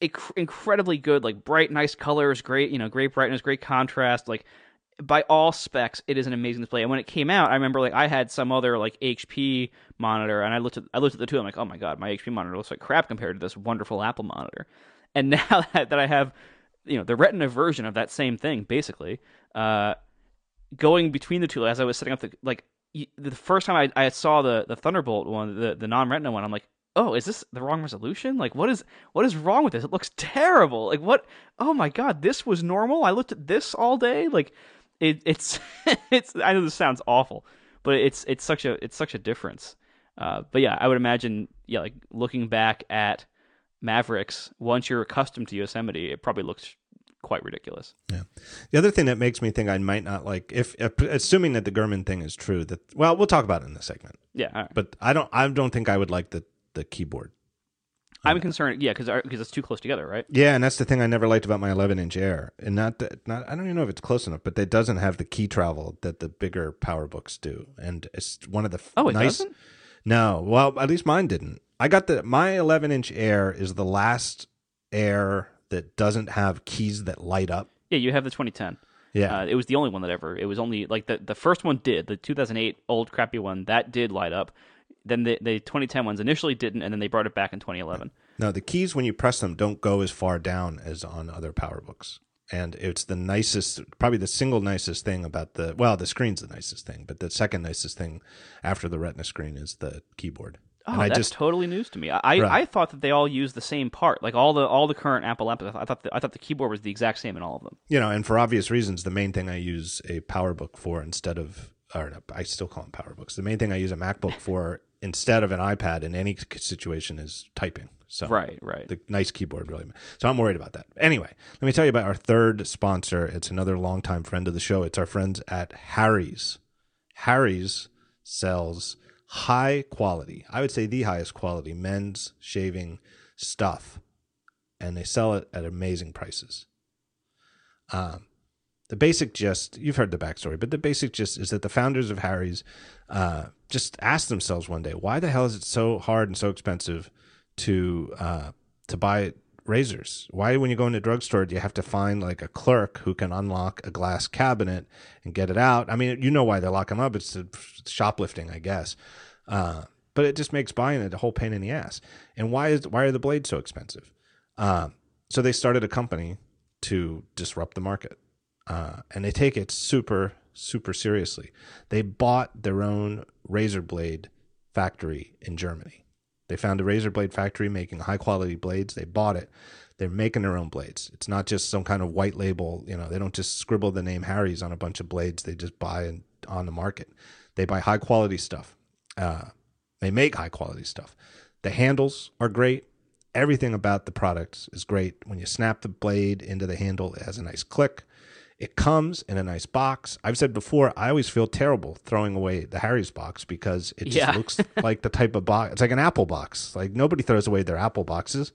inc- incredibly good, like bright, nice colors, great, you know, great brightness, great contrast. Like by all specs, it is an amazing display. And when it came out, I remember like I had some other like HP monitor, and I looked at I looked at the two. I'm like, oh my god, my HP monitor looks like crap compared to this wonderful Apple monitor. And *laughs* now that, that I have, you know, the Retina version of that same thing, basically, uh, going between the two as I was setting up the like the first time I, I saw the the Thunderbolt one, the the non Retina one, I'm like, oh, is this the wrong resolution? Like, what is what is wrong with this? It looks terrible. Like, what? Oh my god, this was normal. I looked at this all day. Like, it, it's *laughs* it's. I know this sounds awful, but it's it's such a it's such a difference. Uh, but yeah, I would imagine, yeah, like looking back at Mavericks, once you're accustomed to Yosemite, it probably looks quite ridiculous. Yeah. The other thing that makes me think I might not like, if, if assuming that the Gurman thing is true, that well, we'll talk about it in the segment. Yeah. But I don't, I don't think I would like the the keyboard. I'm concerned, yeah, because because it's too close together, right? Yeah, and that's the thing I never liked about my 11 inch Air, and not that, not I don't even know if it's close enough, but it doesn't have the key travel that the bigger PowerBooks do, and it's one of the oh, it nice. Doesn't? No, well, at least mine didn't. I got the my 11 inch Air is the last Air that doesn't have keys that light up. Yeah, you have the 2010. Yeah, uh, it was the only one that ever. It was only like the the first one did the 2008 old crappy one that did light up. Then the, the 2010 ones initially didn't, and then they brought it back in 2011. No, the keys when you press them don't go as far down as on other PowerBooks, and it's the nicest, probably the single nicest thing about the. Well, the screen's the nicest thing, but the second nicest thing after the Retina screen is the keyboard. Oh, and that's just, totally news to me. I, right. I thought that they all use the same part, like all the all the current Apple laptops. I thought the, I thought the keyboard was the exact same in all of them. You know, and for obvious reasons, the main thing I use a PowerBook for instead of or no, I still call them PowerBooks. The main thing I use a MacBook for instead of an iPad in any situation is typing. So right, right. The nice keyboard really. So I'm worried about that. Anyway, let me tell you about our third sponsor. It's another longtime friend of the show. It's our friends at Harry's. Harry's sells high quality, I would say the highest quality men's shaving stuff, and they sell it at amazing prices. Um, the basic gist, you've heard the backstory, but the basic gist is that the founders of Harry's uh, just ask themselves one day, why the hell is it so hard and so expensive to uh, to buy razors? Why, when you go into a drugstore, do you have to find like a clerk who can unlock a glass cabinet and get it out? I mean, you know why they lock them up. It's shoplifting, I guess. Uh, but it just makes buying it a whole pain in the ass. And why is why are the blades so expensive? Uh, so they started a company to disrupt the market uh, and they take it super super seriously. They bought their own razor blade factory in Germany. They found a razor blade factory making high quality blades. They bought it. They're making their own blades. It's not just some kind of white label. You know, they don't just scribble the name Harry's on a bunch of blades. They just buy and on the market. They buy high quality stuff. Uh, they make high quality stuff. The handles are great. Everything about the products is great. When you snap the blade into the handle, it has a nice click. It comes in a nice box. I've said before, I always feel terrible throwing away the Harry's box because it just yeah. looks *laughs* like the type of box. It's like an Apple box. Like nobody throws away their Apple boxes.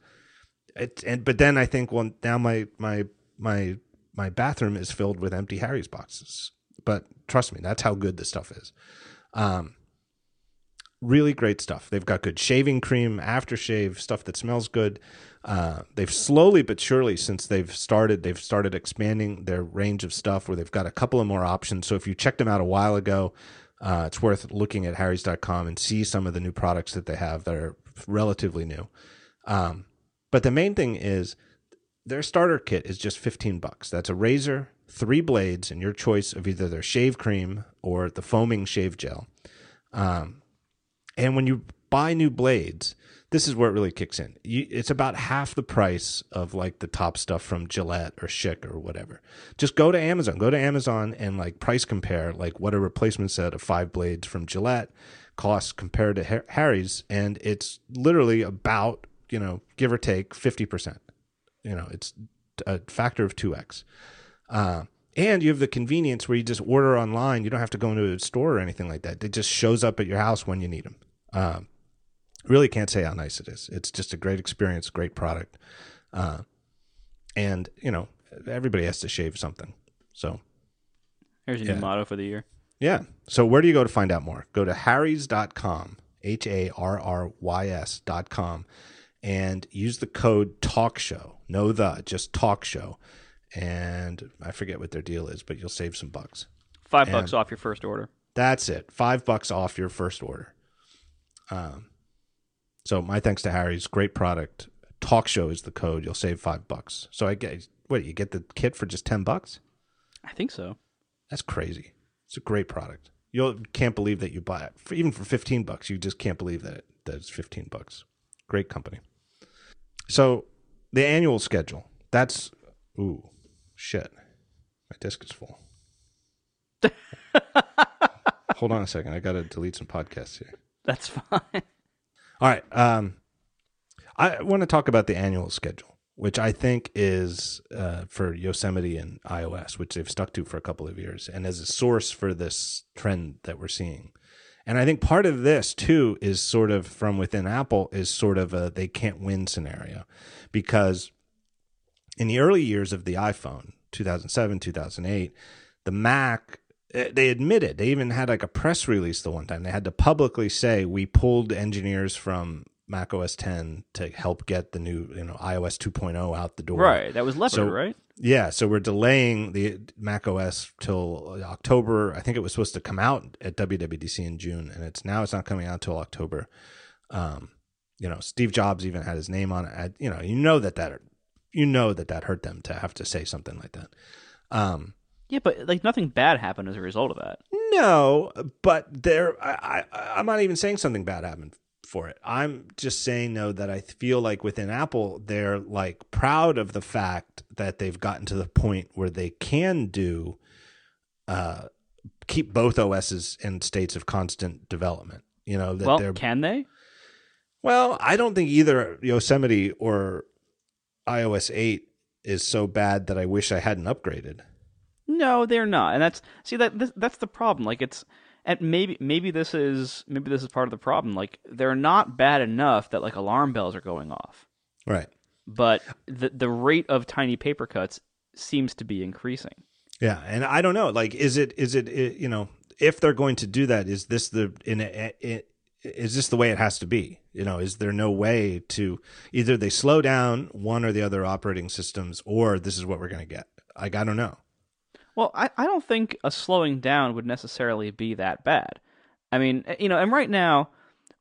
It, and but then I think, well, now my my my my bathroom is filled with empty Harry's boxes. But trust me, that's how good this stuff is. Um, really great stuff. They've got good shaving cream, aftershave, stuff that smells good. Uh, they've slowly but surely since they've started they've started expanding their range of stuff where they've got a couple of more options. So if you checked them out a while ago uh, it's worth looking at harrys.com and see some of the new products that they have that are relatively new. Um, but the main thing is their starter kit is just 15 bucks. That's a razor three blades and your choice of either their shave cream or the foaming shave gel. Um, and when you buy new blades this is where it really kicks in. You, it's about half the price of like the top stuff from Gillette or Schick or whatever. Just go to Amazon. Go to Amazon and like price compare like what a replacement set of five blades from Gillette costs compared to Harry's, and it's literally about you know give or take fifty percent. You know, it's a factor of two x. Uh, and you have the convenience where you just order online. You don't have to go into a store or anything like that. It just shows up at your house when you need them. Um, really can't say how nice it is. It's just a great experience, great product. Uh, and, you know, everybody has to shave something. So here's your yeah. new motto for the year. Yeah. So where do you go to find out more? Go to harrys.com, H A R R Y S.com, and use the code talk show. No the, just talk show. And I forget what their deal is, but you'll save some bucks. Five and bucks off your first order. That's it. Five bucks off your first order. Um, so my thanks to Harry's, great product. Talk show is the code. You'll save five bucks. So I get what you get the kit for just ten bucks. I think so. That's crazy. It's a great product. You can't believe that you buy it for, even for fifteen bucks. You just can't believe that it, that it's fifteen bucks. Great company. So the annual schedule. That's ooh shit. My disk is full. *laughs* Hold on a second. I got to delete some podcasts here. That's fine. All right. Um, I want to talk about the annual schedule, which I think is uh, for Yosemite and iOS, which they've stuck to for a couple of years, and as a source for this trend that we're seeing. And I think part of this too is sort of from within Apple is sort of a they can't win scenario because in the early years of the iPhone, 2007, 2008, the Mac they admitted they even had like a press release the one time. They had to publicly say we pulled engineers from mac os 10 to help get the new you know ios 2.0 out the door. Right that was leopard so, right? yeah so we're delaying the mac os till october. I think it was supposed to come out at wwdc in june and it's now it's not coming out till october. Um you know steve jobs even had his name on it. You know you know that that you know that that hurt them to have to say something like that. Um yeah, but like nothing bad happened as a result of that. No, but there, I, I, I'm not even saying something bad happened for it. I'm just saying no that I feel like within Apple, they're like proud of the fact that they've gotten to the point where they can do uh, keep both OSs in states of constant development. You know that well, they're can they? well. I don't think either Yosemite or iOS eight is so bad that I wish I hadn't upgraded. No, they're not, and that's see that this, that's the problem. Like it's and maybe maybe this is maybe this is part of the problem. Like they're not bad enough that like alarm bells are going off, Right. but the the rate of tiny paper cuts seems to be increasing. Yeah, and I don't know. Like, is it is it, it you know if they're going to do that, is this the in a, it, is this the way it has to be? You know, is there no way to either they slow down one or the other operating systems, or this is what we're going to get? Like, I don't know. Well, I, I don't think a slowing down would necessarily be that bad. I mean, eh, you know, and right now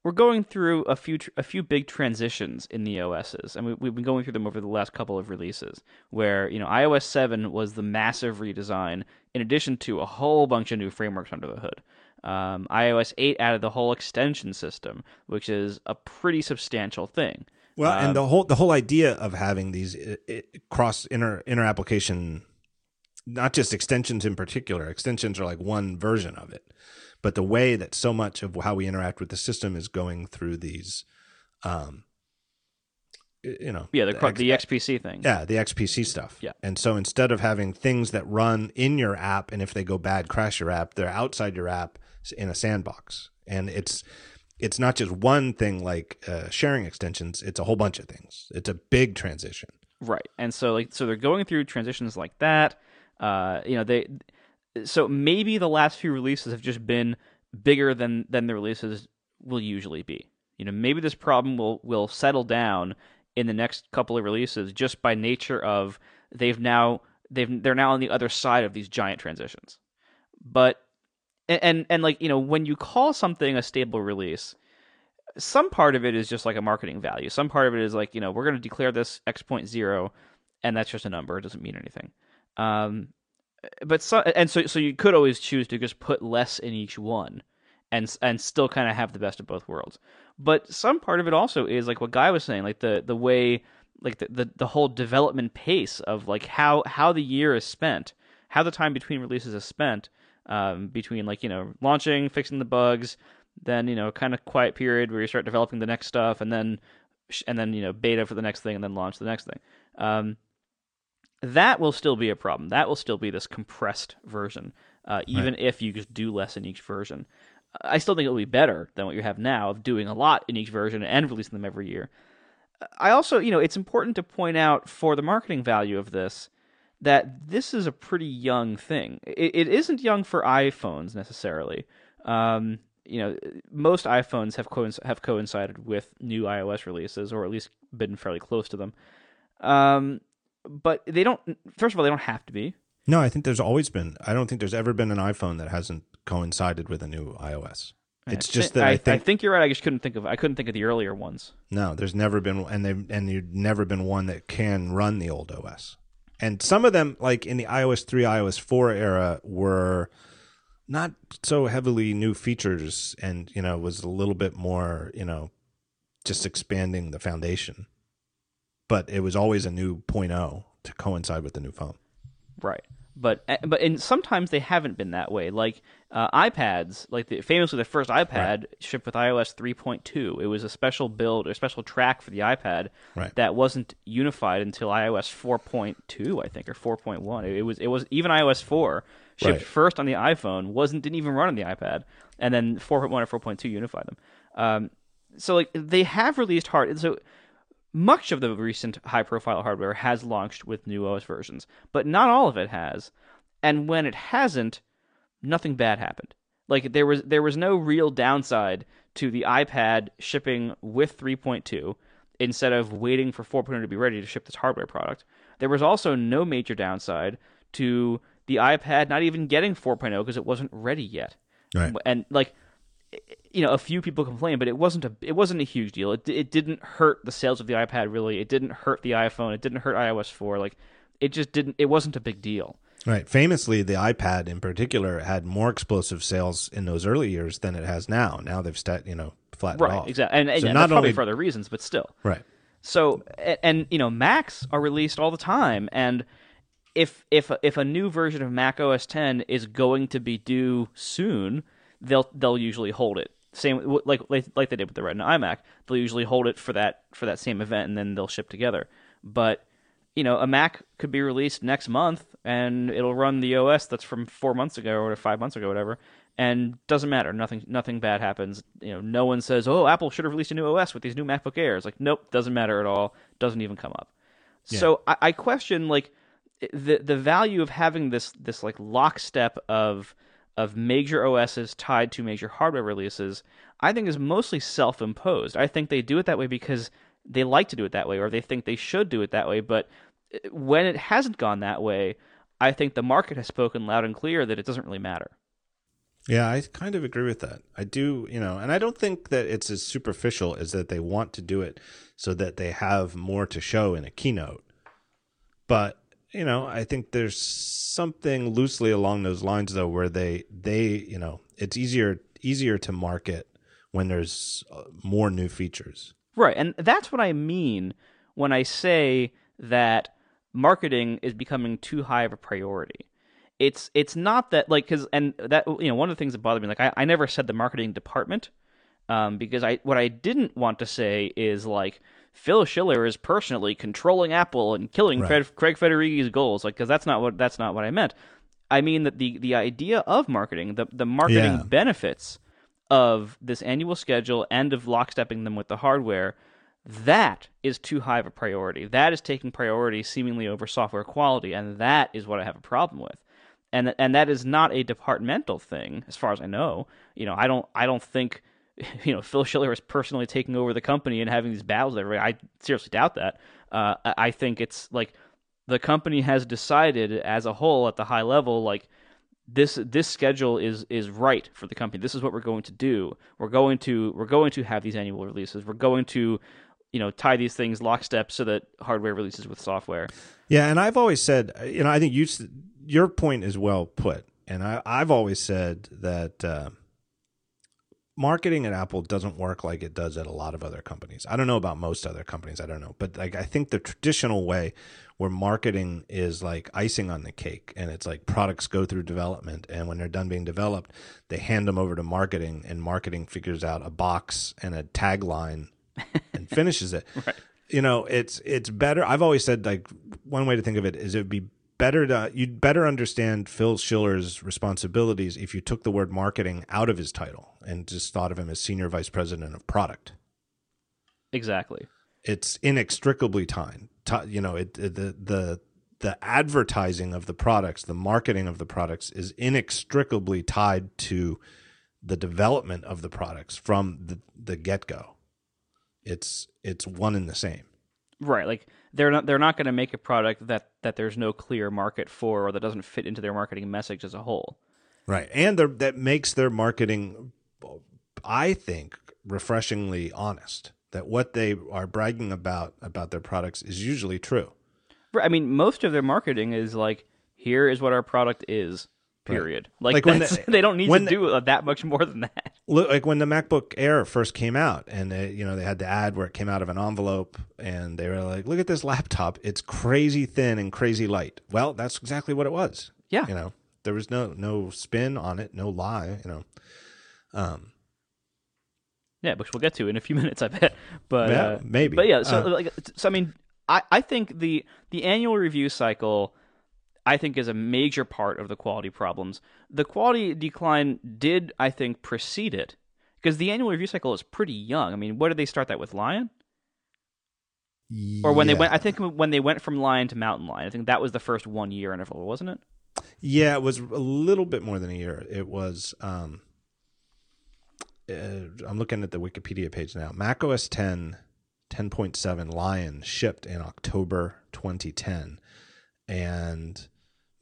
we're going through a few tr- a few big transitions in the OSs, and we, we've been going through them over the last couple of releases. Where you know iOS seven was the massive redesign, in addition to a whole bunch of new frameworks under the hood. Um, iOS eight added the whole extension system, which is a pretty substantial thing. Well, and um, the whole the whole idea of having these i i cross inter inter application, not just extensions in particular. Extensions are like one version of it, but the way that so much of how we interact with the system is going through these, um, you know, Yeah, the, cr- X- the XPC thing. yeah, the XPC stuff. Yeah. And so instead of having things that run in your app and if they go bad, crash your app, they're outside your app in a sandbox. And it's it's not just one thing like uh, sharing extensions; it's a whole bunch of things. It's a big transition. Right. And so like so they're going through transitions like that. Uh, you know, they so maybe the last few releases have just been bigger than than the releases will usually be. You know, maybe this problem will will settle down in the next couple of releases just by nature of they've now they've they're now on the other side of these giant transitions. But and and, and like, you know, when you call something a stable release, some part of it is just like a marketing value. Some part of it is like, you know, we're going to declare this X point zero, and that's just a number. It doesn't mean anything. Um, but so and so so you could always choose to just put less in each one, and and still kind of have the best of both worlds. But some part of it also is like what Guy was saying, like the the way like the, the the whole development pace of like how how the year is spent, how the time between releases is spent, um, between like you know launching, fixing the bugs, then you know kind of quiet period where you start developing the next stuff, and then and then you know beta for the next thing, and then launch the next thing. Um, that will still be a problem. That will still be this compressed version, uh, even if you just do less in each version. I still think it will be better than what you have now of doing a lot in each version and releasing them every year. I also, you know, it's important to point out for the marketing value of this that this is a pretty young thing. It, it isn't young for iPhones necessarily. Um, you know, most iPhones have coinc- have coincided with new iOS releases, or at least been fairly close to them. Um, but they don't. First of all, they don't have to be. No, I think there's always been. I don't think there's ever been an iPhone that hasn't coincided with a new iOS. It's just that I, I think think you're right. I just couldn't think of. I couldn't think of the earlier ones. no, there's never been, and they've, and there's never been one that can run the old OS. And some of them, like in the iOS three, iOS four era, were not so heavily new features, and you know was a little bit more, you know, just expanding the foundation. But it was always a new 0.0 to coincide with the new phone. Right. But eh, but and sometimes they haven't been that way. Like uh, iPads, like the, famously the first iPad shipped with iOS 3.2. It was a special build, a special track for the iPad Right. that wasn't unified until iOS 4.2, I think, or 4.1. It, it was it was even iOS 4 shipped Right. first on the iPhone, wasn't didn't even run on the iPad, and then 4.1 or 4.2 unified them. Um, so like they have released hard. So much of the recent high profile hardware has launched with new OS versions, but not all of it has. And when it hasn't, nothing bad happened. Like there was there was no real downside to the iPad shipping with 3.2 instead of waiting for 4.0 to be ready to ship this hardware product. There was also no major downside to the iPad not even getting 4.0 because it wasn't ready yet. Right. And like you know, a few people complained, but it wasn't a it wasn't a huge deal. It it didn't hurt the sales of the iPad really. It didn't hurt the iPhone. It didn't hurt iOS 4. Like it just didn't. It wasn't a big deal. Right. Famously, the iPad in particular had more explosive sales in those early years than it has now. Now they've stat, you know, flattened Right. off. Exactly. And, and So yeah, not only- for other reasons, but still. Right. So and, and you know, Macs are released all the time, and if if if a new version of Mac OS 10 is going to be due soon, they'll they'll usually hold it. Same like like they did with the Retina iMac. They'll usually hold it for that for that same event, and then they'll ship together. But you know, a Mac could be released next month, and it'll run the OS that's from four months ago or five months ago, whatever. And doesn't matter. Nothing nothing bad happens. You know, no one says, "Oh, Apple should have released a new OS with these new MacBook Airs." Like, nope, doesn't matter at all. Doesn't even come up. Yeah. So I, I question like the the value of having this this like lockstep of of major OSs tied to major hardware releases, I think is mostly self imposed. I think they do it that way because they like to do it that way or they think they should do it that way. But uh, when it hasn't gone that way, I think the market has spoken loud and clear that it doesn't really matter. Yeah, I kind of agree with that. I do, you know, and I don't think that it's as superficial as that they want to do it so that they have more to show in a keynote. But you know, I think there's something loosely along those lines though, where they they you know it's easier easier to market when there's uh, more new features. Right, and that's what I mean when I say that marketing is becoming too high of a priority. It's it's not that like because and that you know one of the things that bothered me like I, I never said the marketing department um, because I what I didn't want to say is like Phil Schiller is personally controlling Apple and killing right. Fred, Craig Federighi's goals. Like, because that's not what that's not what I meant. I mean that the the idea of marketing, the the marketing yeah. benefits of this annual schedule and of lockstepping them with the hardware, that is too high of a priority. That is taking priority seemingly over software quality, and that is what I have a problem with. And and that is not a departmental thing, as far as I know. You know, I don't I don't think *laughs* you know Phil Schiller is personally taking over the company and having these battles every. I seriously doubt that. Uh, I think it's like the company has decided as a whole at the high level like this this schedule is is right for the company. This is what we're going to do. We're going to we're going to have these annual releases. We're going to you know tie these things lockstep so that hardware releases with software. Yeah, and I've always said, you know, I think you your point is well put, and I I've always said that. Uh, marketing at Apple doesn't work like it does at a lot of other companies. I don't know about most other companies, I don't know, but like I think the traditional way where marketing is like icing on the cake and it's like products go through development and when they're done being developed, they hand them over to marketing and marketing figures out a box and a tagline *laughs* and finishes it. Right. You know, it's it's better. I've always said like one way to think of it is it would be better to you'd better understand Phil Schiller's responsibilities if you took the word marketing out of his title and just thought of him as senior vice president of product. Exactly. It's inextricably tied. You know, it, the the the advertising of the products, the marketing of the products is inextricably tied to the development of the products from the, the get go. It's it's one and the same. Right. Like they're not they're not going to make a product that that there's no clear market for or that doesn't fit into their marketing message as a whole. Right, and that makes their marketing, I think, refreshingly honest. That what they are bragging about about their products is usually true. I mean, most of their marketing is like, here is what our product is. Period. Right. Like, like when the, *laughs* they don't need to do that much more than that. *laughs* Look, like when the MacBook Air first came out, and they, you know they had the ad where it came out of an envelope, and they were like, "Look at this laptop! It's crazy thin and crazy light." Well, that's exactly what it was. Yeah, you know, there was no no spin on it, no lie. You know, um, yeah, which we'll get to in a few *laughs* minutes, I bet. But yeah, uh, maybe. But yeah, so uh, like, so I mean, I I think the the annual review cycle I think is a major part of the quality problems. The quality decline did, I think, precede it because the annual review cycle is pretty young. I mean, what did they start that with? Lion? Or when they went, I think when they went from Lion to Mountain Lion, I think that was the first one year interval, wasn't it? Yeah, it was a little bit more than a year. It was. Um, uh, I'm looking at the Wikipedia page now. Mac OS 10, 10.7 Lion shipped in October 2010, and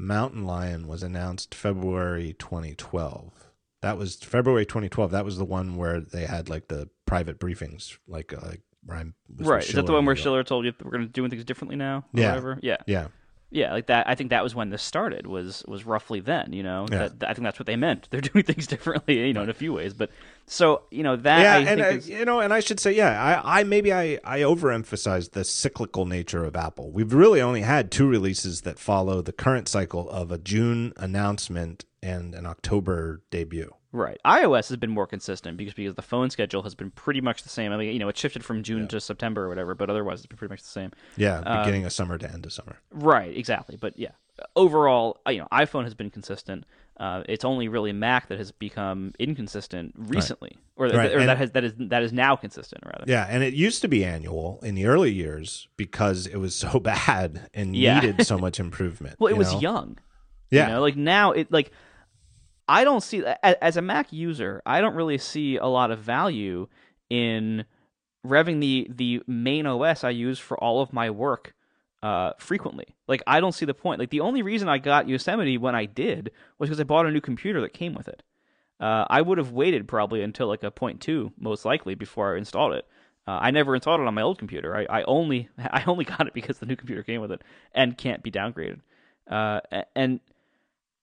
Mountain Lion was announced February 2012. That was February 2012. That was the one where they had like the private briefings, like uh, like right. Is that the one where Schiller told you we're going to do things differently now? yeah. Whatever? Yeah. Yeah. Yeah, like that. I think that was when this started. Was was roughly then. You know, yeah. that, I think that's what they meant. *laughs* They're doing things differently. You know, in a few ways. But so you know that. Yeah, I and think uh, is, you know, and I should say, yeah, I, I maybe I I overemphasized the cyclical nature of Apple. We've really only had two releases that follow the current cycle of a June announcement and an October debut. Right. iOS has been more consistent because because the phone schedule has been pretty much the same. I mean, you know, it shifted from June yeah. to September or whatever, but otherwise it's been pretty much the same. Yeah, beginning um, of summer to end of summer. Right. Exactly. But yeah, overall, you know, iPhone has been consistent. Uh, it's only really Mac that has become inconsistent recently, right. or, right. or that has that is that is now consistent rather. Yeah, and it used to be annual in the early years because it was *laughs* so bad and yeah. needed so *laughs* much improvement. well, it was know? young. Yeah, you know? like now it like I don't see as a Mac user, I don't really see a lot of value in revving the the main OS I use for all of my work uh, frequently. Like I don't see the point. Like the only reason I got Yosemite when I did was because I bought a new computer that came with it. Uh, I would have waited probably until like a point two, most likely, before I installed it. Uh, I never installed it on my old computer. I, I only *laughs* I only got it because the new computer came with it and can't be downgraded. Uh, and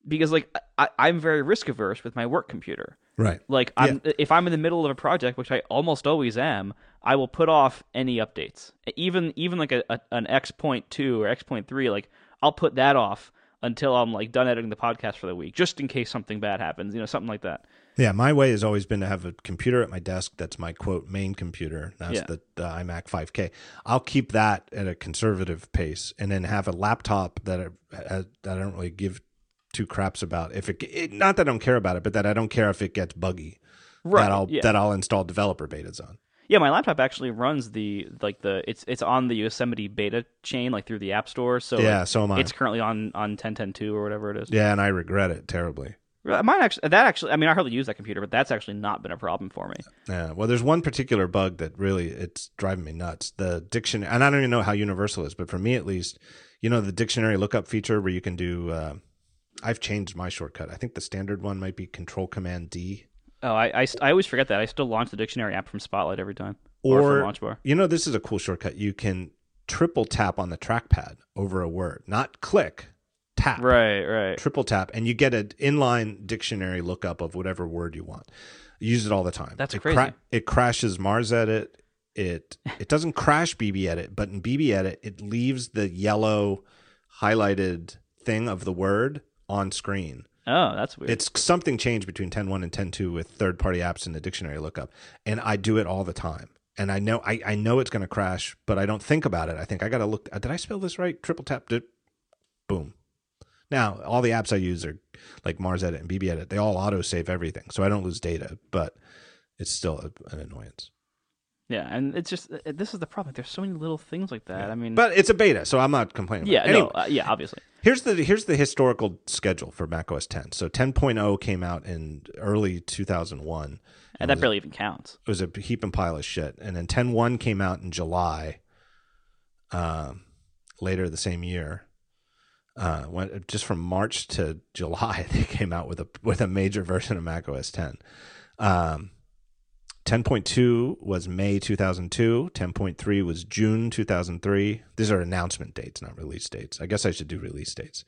because like I, I'm very risk averse with my work computer. Right. Like I'm yeah. if I'm in the middle of a project, which I almost always am, I will put off any updates. Even even like a, a an X point two or X point three, like I'll put that off until I'm like done editing the podcast for the week, just in case something bad happens, you know, something like that. Yeah, my way has always been to have a computer at my desk that's my quote main computer. That's yeah. the, the, iMac 5K. I'll keep that at a conservative pace, and then have a laptop that I, that I don't really give two craps about if it, it, not that I don't care about it, but that I don't care if it gets buggy. Right. That I'll yeah. that I'll install developer betas on. Yeah, my laptop actually runs the like the it's it's on the Yosemite beta chain like through the App Store. So yeah, like, so am I. It's currently on on 10.10.2 or whatever it is. Yeah, and I regret it terribly. Mine actually, that actually, I mean, I hardly use that computer, but that's actually not been a problem for me. Yeah, well, there's one particular bug that really it's driving me nuts. The dictionary, and I don't even know how universal it is, but for me at least, you know, the dictionary lookup feature where you can do uh, I've changed my shortcut. I think the standard one might be Control Command D. Oh, I, I, I always forget that. I still launch the dictionary app from Spotlight every time. Or, or LaunchBar. You know, this is a cool shortcut. You can triple tap on the trackpad over a word, not click, tap. Right, right. Triple tap, and you get an inline dictionary lookup of whatever word you want. use it all the time. That's it crazy. Cra- it crashes MarsEdit. It it doesn't crash BBEdit, but in BBEdit, it leaves the yellow highlighted thing of the word on screen. Oh, that's weird. It's something changed between 10.1 and 10.2 with third party apps in the dictionary lookup. And I do it all the time. And I know I, I know it's going to crash, but I don't think about it. I think I got to look. Did I spell this right? Triple tap. Did, boom. Now, all the apps I use are like MarsEdit and BBEdit. They all auto save everything. So I don't lose data, but it's still a, an annoyance. Yeah, and it's just this is the problem. There's so many little things like that. Yeah. I mean, but it's a beta, so I'm not complaining. Yeah, anyway, no, uh, yeah, obviously. Here's the here's the historical schedule for macOS 10. So 10.0 came out in early 2001, and that barely even counts. It was a heap and pile of shit, and then 10.1 came out in July, um, later the same year. Uh, went just from March to July, *laughs* they came out with a with a major version of macOS 10. Um, 10.2 was May 2002. 10.3 was June 2003. These are announcement dates, not release dates. I guess I should do release dates.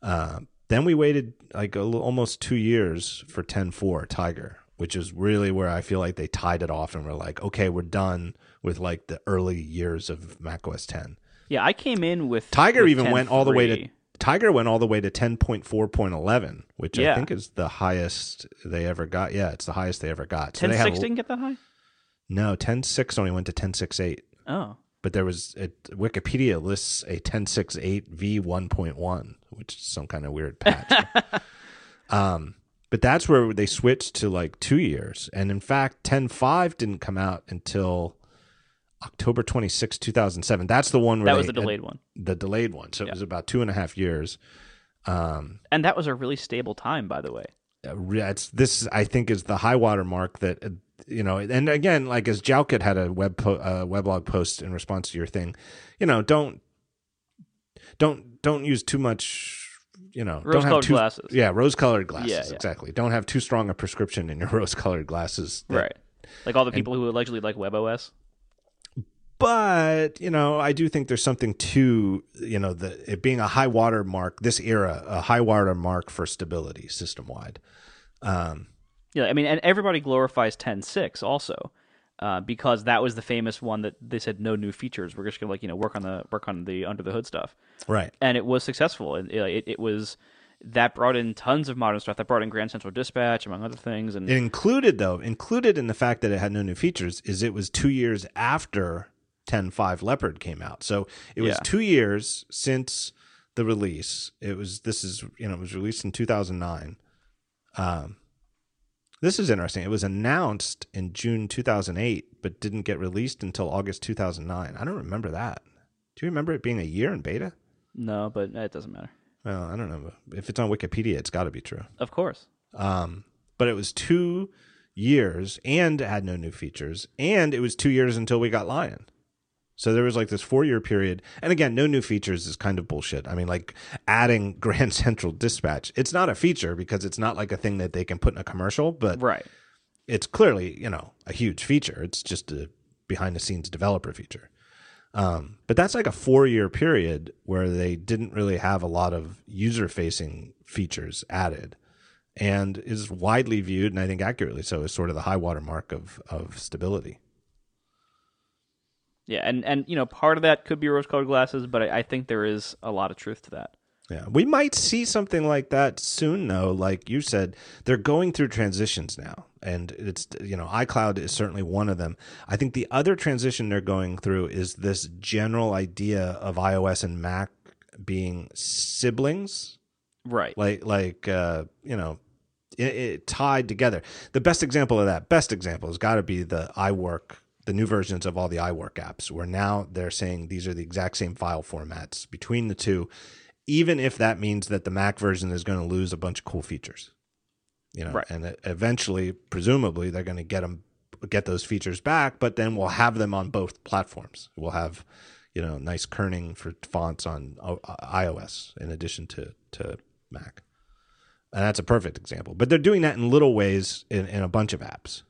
Uh, then we waited like almost two years for 10.4 Tiger, which is really where I feel like they tied it off and were like, okay, we're done with like the early years of macOS 10. Yeah, I came in with Tiger with even went all the way to Tiger went all the way to 10.4.11, which yeah. I think is the highest they ever got. Yeah, it's the highest they ever got. So 10.6 didn't get that high? No, 10.6 only went to 10.6.8. Oh. But there was, it, Wikipedia lists a 10.6.8 v1.1, which is some kind of weird patch. *laughs* um, but that's where they switched to like two years. And in fact, 10.5 didn't come out until October 26, 2007. That's the one where that was the delayed one. The delayed one. So yeah. it was about two and a half years. Um, and that was a really stable time, by the way. It's this I think is the high water mark that uh, you know. And again, like as Jalkut had a web po- uh, weblog post in response to your thing, you know, don't don't don't use too much. You know, rose colored glasses. Yeah, rose colored glasses. Yeah, yeah, exactly. Don't have too strong a prescription in your *laughs* rose colored glasses. That, right. Like all the people and, who allegedly like WebOS but you know, I do think there's something to you know the it being a high water mark this era, a high water mark for stability system wide. Um, yeah, I mean, and everybody glorifies 10.6 also. Uh, because that was the famous one that they said no new features. We're just gonna like you know work on the work on the under the hood stuff, right? And it was successful. It, it, it was that brought in tons of modern stuff. That brought in Grand Central Dispatch, among other things. And it included though included in the fact that it had no new features is it was two years after 10.5 Leopard came out, so it was yeah. two years since the release. It was this is you know it was released in 2009. Um, this is interesting. It was announced in June 2008, but didn't get released until August 2009. I don't remember that. Do you remember it being a year in beta? No, but it doesn't matter. Well, I don't know. If it's on Wikipedia, it's got to be true. Of course. Um, but it was two years and had no new features, and it was two years until we got Lion. So there was like this four year period. And again, no new features is kind of bullshit. I mean, like adding *laughs* Grand Central Dispatch, it's not a feature because it's not like a thing that they can put in a commercial, but right. it's clearly, you know, a huge feature. It's just a behind the scenes developer feature. Um, but that's like a four year period where they didn't really have a lot of user facing features added and is widely viewed, and I think accurately so, as sort of the high water mark of, of stability. Yeah, and and you know part of that could be rose-colored glasses, but I, I think there is a lot of truth to that. Yeah, we might see something like that soon, though. Like you said, they're going through transitions now, and it's you know iCloud is certainly one of them. I think the other transition they're going through is this general idea of iOS and Mac being siblings, right? Like like uh, you know it, it, tied together. The best example of that, best example, has got to be the iWork the new versions of all the iWork apps, where now they're saying these are the exact same file formats between the two, even if that means that the Mac version is going to lose a bunch of cool features. You know, right. and eventually, presumably, they're going to get them get those features back, but then we'll have them on both platforms. We'll have, you know, nice kerning for fonts on uh, iOS in addition to to Mac. And that's a perfect example. But they're doing that in little ways in, in a bunch of apps.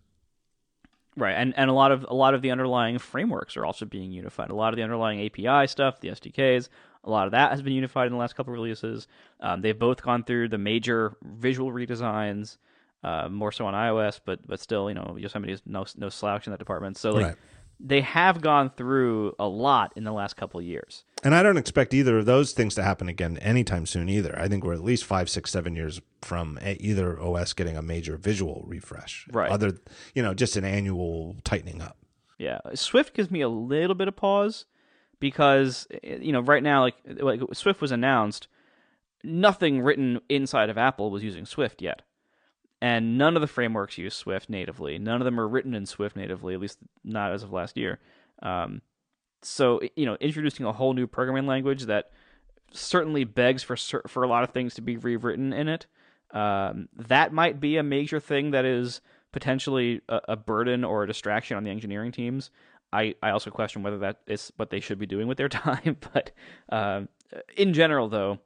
Right, and and a lot of a lot of the underlying frameworks are also being unified. A lot of the underlying API stuff, the SDKs, a lot of that has been unified in the last couple releases. Um, they've both gone through the major visual redesigns, uh, more so on iOS, but but still, you know, Yosemite is no no slouch in that department. So like, right they have gone through a lot in the last couple of years. And I don't expect either of those things to happen again anytime soon either. I think we're at least five, six, seven years from either OS getting a major visual refresh. Right. Other, you know, just an annual tightening up. Yeah. Swift gives me a little bit of pause because, eh, you know, right now, like, like Swift was announced, nothing written inside of Apple was using Swift yet and none of the frameworks use Swift natively. None of them are written in Swift natively, at least not as of last year. Um, so you know, introducing a whole new programming language that certainly begs for for a lot of things to be rewritten in it. Um, that might be a major thing that is potentially a, a, burden or a distraction on the engineering teams. I, I also question whether that is what they should be doing with their *laughs* time. but um, in general, though,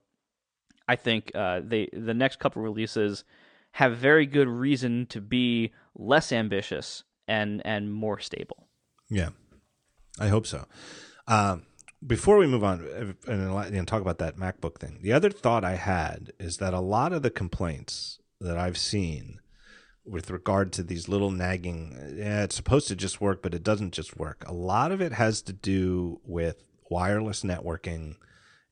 I think uh, they the next couple releases have very good reason to be less ambitious and and more stable. Yeah, I hope so. Um, before we move on and, and talk about that MacBook thing, the other thought I had is that a lot of the complaints that I've seen with regard to these little nagging, yeah, it's supposed to just work, but it doesn't just work. A lot of it has to do with wireless networking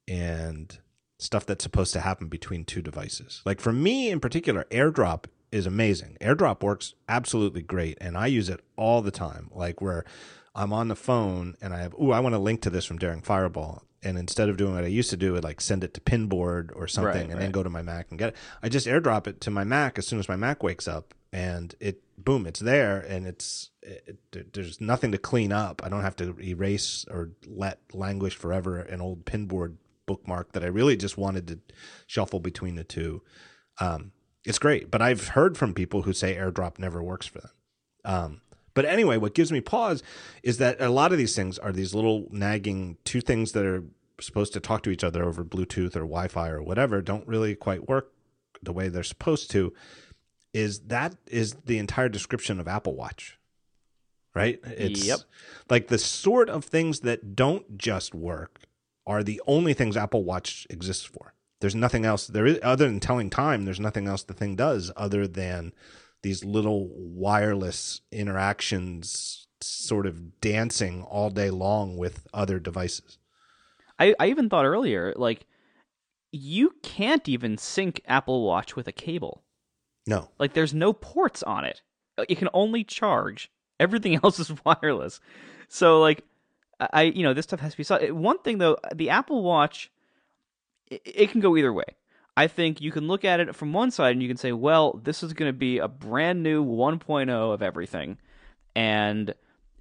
and stuff that's supposed to happen between two devices. Like for me in particular, AirDrop is amazing. AirDrop works absolutely great, and I use it all the time. Like where I'm on the phone and I have, oh, I want to link to this from Daring Fireball. And instead of doing what I used to do, it like send it to Pinboard or something, right, and right. then go to my Mac and get it. I just AirDrop it to my Mac as soon as my Mac wakes up, and it boom, it's there, and it's it, it, there's nothing to clean up. I don't have to erase or let languish forever an old Pinboard bookmark that I really just wanted to shuffle between the two. Um, it's great, but I've heard from people who say AirDrop never works for them. Um, but anyway, what gives me pause is that a lot of these things are these little nagging two things that are supposed to talk to each other over Bluetooth or Wi Fi or whatever don't really quite work the way they're supposed to. Is that is the entire description of Apple Watch. right? It's Yep. like the sort of things that don't just work are the only things Apple Watch exists for. There's nothing else there is other than telling time. There's nothing else the thing does other than these little wireless interactions, sort of dancing all day long with other devices. I, I even thought earlier, like, you can't even sync Apple Watch with a cable. No, Like, there's no ports on it. It can only charge. Everything *laughs* else is wireless. So, like, I, you know, this stuff has to be solved. One thing, though, the Apple Watch, it, it can go either way. I think you can look at it from one side and you can say, well, this is going to be a brand new 1.0 of everything. And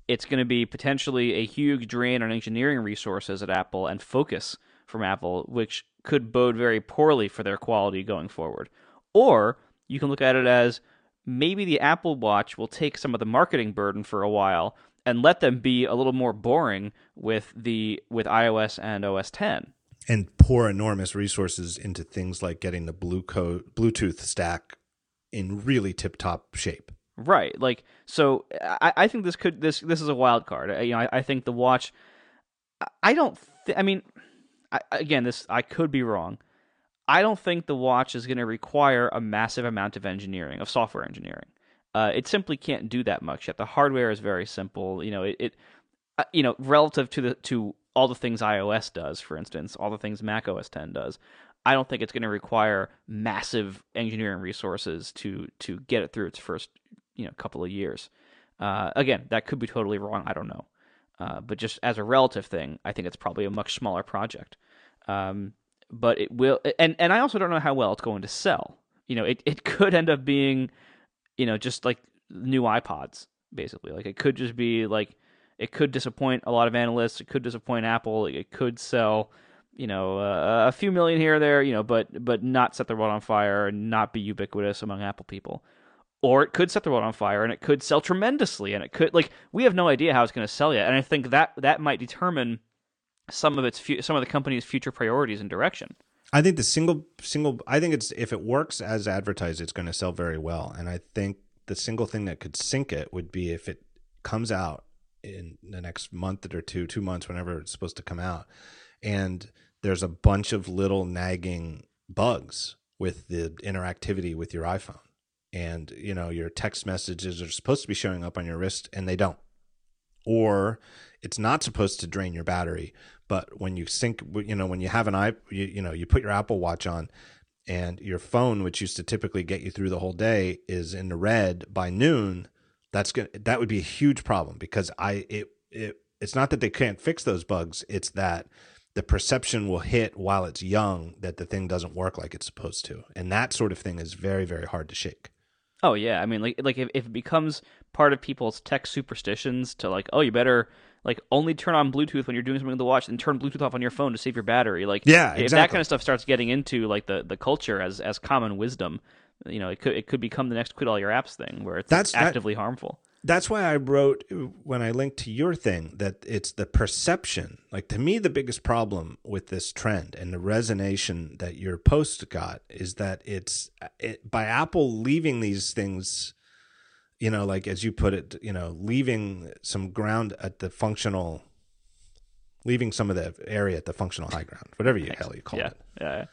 it's going to be potentially a huge drain on engineering resources at Apple and focus from Apple, which could bode very poorly for their quality going forward. Or you can look at it as maybe the Apple Watch will take some of the marketing burden for a while and let them be a little more boring with the with iOS and OS 10. and pour enormous resources into things like getting the blue co- Bluetooth stack in really tip top shape. Right. Like so I, I think this could this this is a wild card. I, you know, I, I think the watch I- I don't th- I mean I, again this I could be wrong. I don't think the watch is going to require a massive amount of engineering, of software engineering. Uh, it simply can't do that much yet. The hardware is very simple. You know, it, it uh, you know, relative to the to all the things iOS does, for instance, all the things Mac OS 10 does. I don't think it's going to require massive engineering resources to to get it through its first you know couple of years. Uh, again, that could be totally wrong. I don't know, uh, but just as a relative thing, I think it's probably a much smaller project. Um, but it will, and and I also don't know how well it's going to sell. You know, it it could end up being, you know, just like new iPods, basically. Like it could just be like it could disappoint a lot of analysts. It could disappoint Apple. It could sell, you know, uh, a few million here or there. You know, but but not set the world on fire and not be ubiquitous among Apple people. Or it could set the world on fire and it could sell tremendously and it could like we have no idea how it's going to sell yet. And I think that that might determine some of its fu- some of the company's future priorities and direction. I think the single single I think it's if it works as advertised, it's going to sell very well. And I think the single thing that could sink it would be if it comes out in the next month or two, two months, whenever it's supposed to come out, and there's a bunch of little nagging bugs with the interactivity with your iPhone. And you know your text messages are supposed to be showing up on your wrist, and they don't. Or it's not supposed to drain your battery, but when you sync, you know, when you have an i, you, you know, you put your Apple Watch on, and your phone, which used to typically get you through the whole day, is in the red by noon. That's gonna that would be a huge problem because I it it it's not that they can't fix those bugs. It's that the perception will hit while it's young that the thing doesn't work like it's supposed to, and that sort of thing is very very hard to shake. Oh yeah, I mean like like if, if it becomes part of people's tech superstitions to like oh you better like only turn on Bluetooth when you're doing something with the watch and turn Bluetooth off on your phone to save your battery like Yeah, if that kind of stuff starts getting into like the, the culture as as common wisdom you know it could it could become the next quit all your apps thing where it's That's- that- actively harmful. that's why I wrote when I linked to your thing that it's the perception. Like to me, the biggest problem with this trend and the resonation that your post got is that it's it, by Apple leaving these things, you know, like as you put it, you know, leaving some ground at the functional, leaving some of the area at the functional high ground, whatever you hell you call Yeah, it. yeah.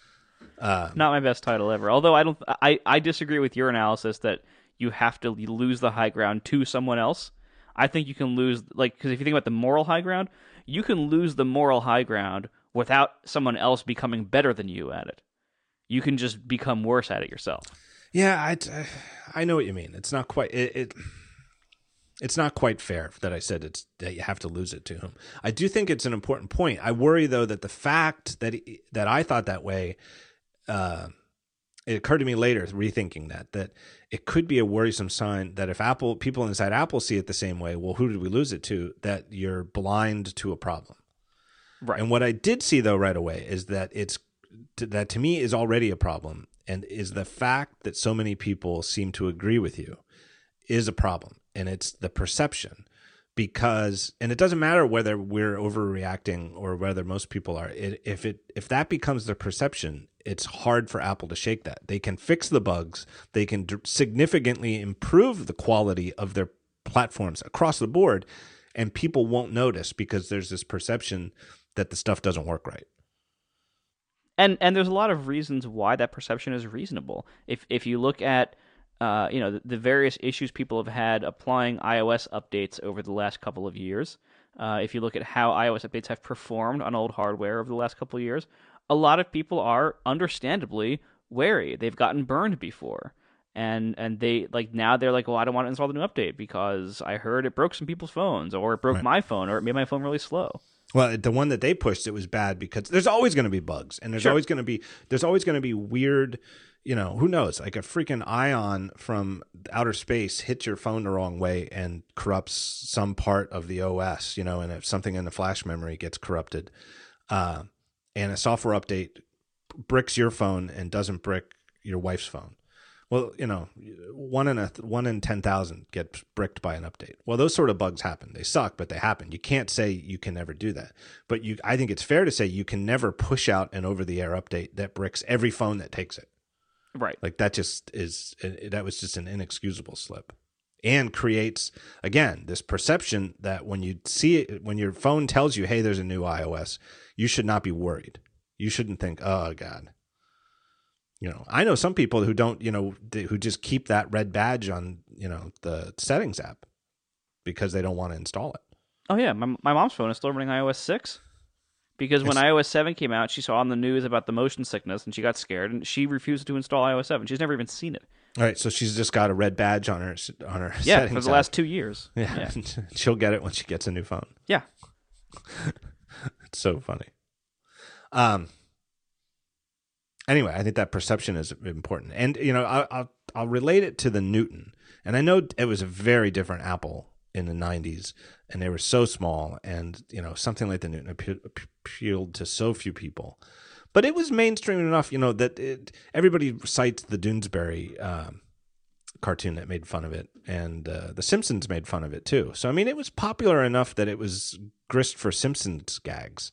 Uh, Not my best title ever. Although I don't, I, I disagree with your analysis that you have to lose the high ground to someone else. I think you can lose, like, because if you think about the moral high ground, you can lose the moral high ground without someone else becoming better than you at it. You can just become worse at it yourself. Yeah, I, I know what you mean. It's not quite it, it. It's not quite fair that I said it's that you have to lose it to him. I do think it's an important point. I worry though that the fact that he, that I thought that way, uh, it occurred to me later rethinking that that it could be a worrisome sign that if Apple people inside Apple see it the same way, well, who did we lose it to? That you're blind to a problem. Right. And what I did see though right away is that it's that to me is already a problem and is the fact that so many people seem to agree with you is a problem. And it's the perception because and it doesn't matter whether we're overreacting or whether most people are it, if it if that becomes the perception it's hard for apple to shake that. They can fix the bugs. They can d- significantly improve the quality of their platforms across the board, and people won't notice because there's this perception that the stuff doesn't work right. And and there's a lot of reasons why that perception is reasonable. If if you look at uh, you know the, the, various issues people have had applying iOS updates over the last couple of years. Uh, if you look at how iOS updates have performed on old hardware over the last couple of years, a lot of people are understandably wary. They've gotten burned before. And and they like now they're like, well, I don't want to install the new update because I heard it broke some people's phones, or it broke right. my phone, or it made my phone really slow. Well, the one that they pushed it was bad because there's always going to be bugs, and there's sure. always going to be there's always going to be weird, you know, who knows? Like a freaking ion from outer space hits your phone the wrong way and corrupts some part of the OS, you know, and if something in the flash memory gets corrupted, uh, and a software update bricks your phone and doesn't brick your wife's phone, well, you know, one in a one in ten thousand gets bricked by an update. Well, those sort of bugs happen. They suck, but they happen. You can't say you can never do that. But you, I think it's fair to say you can never push out an over-the-air update that bricks every phone that takes it. Right. Like that just is that was just an inexcusable slip. And creates again this perception that when you see it, when your phone tells you, "Hey, there's a new iOS," you should not be worried. You shouldn't think, "Oh God, you know i know some people who don't you know who just keep that red badge on you know the settings app because they don't want to install it. Oh yeah. My, my mom's phone is still running ios 6 because when it's, ios 7 came out she saw on the news about the motion sickness and she got scared and she refused to install ios 7 she's never even seen it. All right. So she's just got a red badge on her on her yeah for the app. last two years. Yeah, yeah. *laughs* she'll get it when she gets a new phone. Yeah. *laughs* It's so funny. Um anyway, I think that perception is important, and you know, I'll, I'll, I'll relate it to the Newton, and I know it was a very different Apple in the '90s, and they were so small, and you know, something like the Newton appealed to so few people, but it was mainstream enough, you know, that it, everybody cites the Doonesbury. Um, cartoon that made fun of it, and uh, The Simpsons made fun of it too. So I mean, it was popular enough that it was grist for Simpsons gags.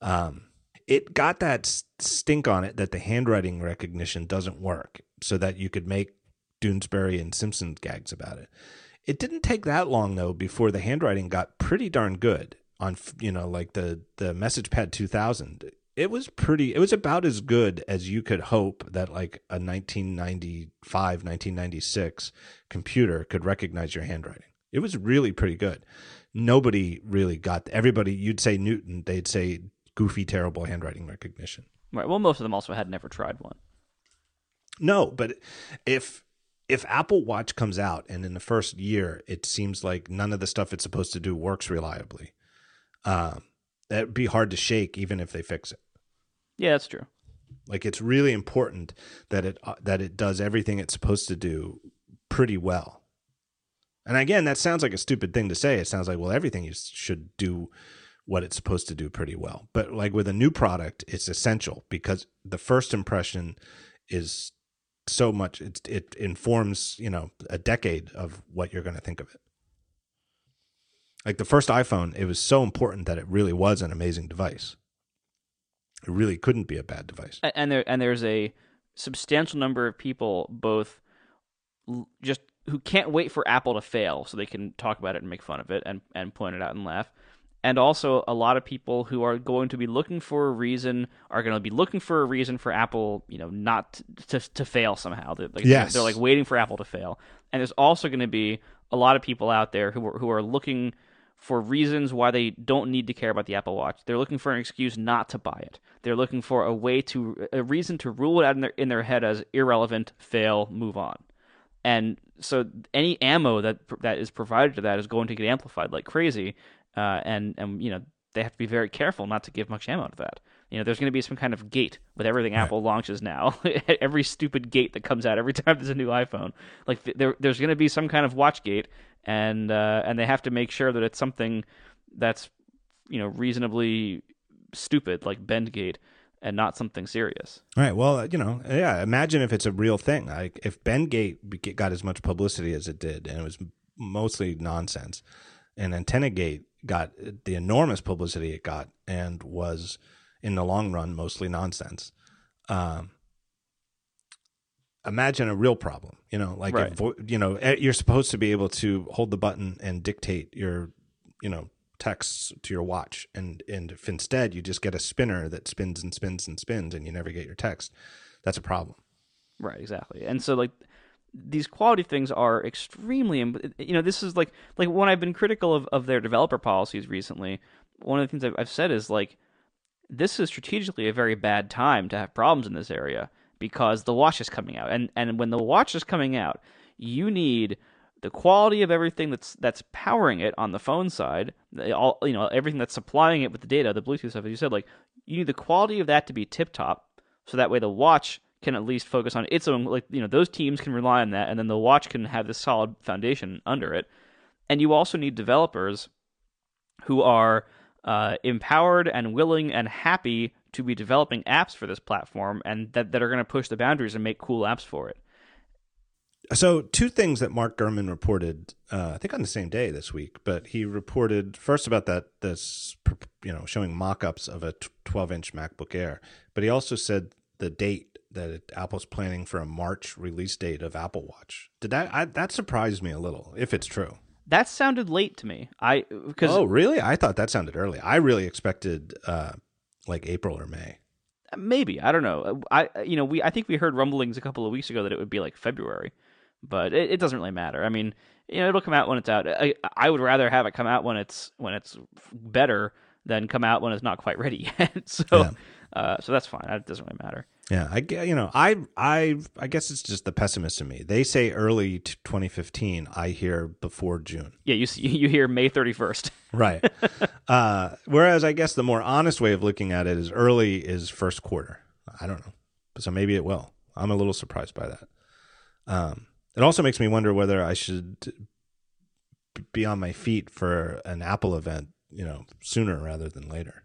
Um, it got that stink on it that the handwriting recognition doesn't work so that you could make Doonesbury and Simpson gags about it. It didn't take that long though before the handwriting got pretty darn good on you know like the the MessagePad 2000 it was pretty it was about as good as you could hope that like a 1995 1996 computer could recognize your handwriting. It was really pretty good. Nobody really got everybody you'd say newton they'd say goofy, terrible handwriting recognition. Right. Well, most of them also had never tried one. No, but if if Apple Watch comes out and in the first year it seems like none of the stuff it's supposed to do works reliably, um, that'd be hard to shake even if they fix it. Yeah, that's true. Like it's really important that it uh, that it does everything it's supposed to do pretty well. And again, that sounds like a stupid thing to say. It sounds like well, everything you should do what it's supposed to do pretty well. But like with a new product, it's essential because the first impression is so much it it informs, you know, a decade of what you're going to think of it. Like the first iPhone, it was so important that it really was an amazing device. It really couldn't be a bad device. And there and there's a substantial number of people both just who can't wait for Apple to fail so they can talk about it and make fun of it and, and point it out and laugh and also a lot of people who are going to be looking for a reason are going to be looking for a reason for Apple, you know, not to to fail somehow. They're like, yes. they're, they're like waiting for Apple to fail. And there's also going to be a lot of people out there who are, who are looking for reasons why they don't need to care about the Apple Watch. They're looking for an excuse not to buy it. They're looking for a way to a reason to rule it out in their in their head as irrelevant, fail, move on. And so any ammo that that is provided to that is going to get amplified like crazy uh, and and you know they have to be very careful not to give much ammo to that. You know, there's going to be some kind of gate with everything right. Apple launches now. *laughs* every stupid gate that comes out every time there's a new iPhone, like there, there's going to be some kind of watch gate, and uh, and they have to make sure that it's something that's you know reasonably stupid, like bend Bendgate, and not something serious. Right. Well, you know, yeah. Imagine if it's a real thing. Like if Bendgate got as much publicity as it did, and it was mostly nonsense, and AntennaGate got the enormous publicity it got and was in the long run mostly nonsense. Um, imagine a real problem. You know, like Right. if, you know eh, you're supposed to be able to hold the button and dictate your you know texts to your watch, and and if instead you just get a spinner that spins and spins and spins, and you never get your text, that's a problem. Right, exactly. And so like these quality things are extremely you know this is like like when I've been critical of, of their developer policies recently one of the things I've, I've said is like this is strategically a very bad time to have problems in this area because the watch is coming out and and when the watch is coming out you need the quality of everything that's that's powering it on the phone side all you know everything that's supplying it with the data the bluetooth stuff as you said like you need the quality of that to be tip top so that way the watch can at least focus on its own like you know those teams can rely on that and then the watch can have this solid foundation under it. And you also need developers who are uh, empowered and willing and happy to be developing apps for this platform and that, that are going to push the boundaries and make cool apps for it So, two things that Mark Gurman reported, uh, I think on the same day this week, but he reported first about that this you know showing mock-ups of a 12-inch MacBook Air, but he also said the date that it, Apple's planning for a March release date of Apple Watch. Did that I, that surprised me a little, if it's true? that sounded late to me i because Oh, really? I thought that sounded early. I really expected uh, like April or May. maybe i don't know i you know we i think we heard rumblings a couple of weeks ago that it would be like february but it, it doesn't really matter i mean you know it'll come out when it's out I, I would rather have it come out when it's when it's better than come out when it's not quite ready *laughs* yet so Yeah. uh, so that's fine it doesn't really matter Yeah, I you know I I I guess it's just the pessimist in me. They say early 2015. I hear before June. yeah you see, *laughs* you hear may 31st *laughs* Right. uh, whereas I guess the more honest way of looking at it is early is first quarter. I don't know. So maybe it will. I'm a little surprised by that. Um, it also makes me wonder whether I should be on my feet for an Apple event, you know, sooner rather than later.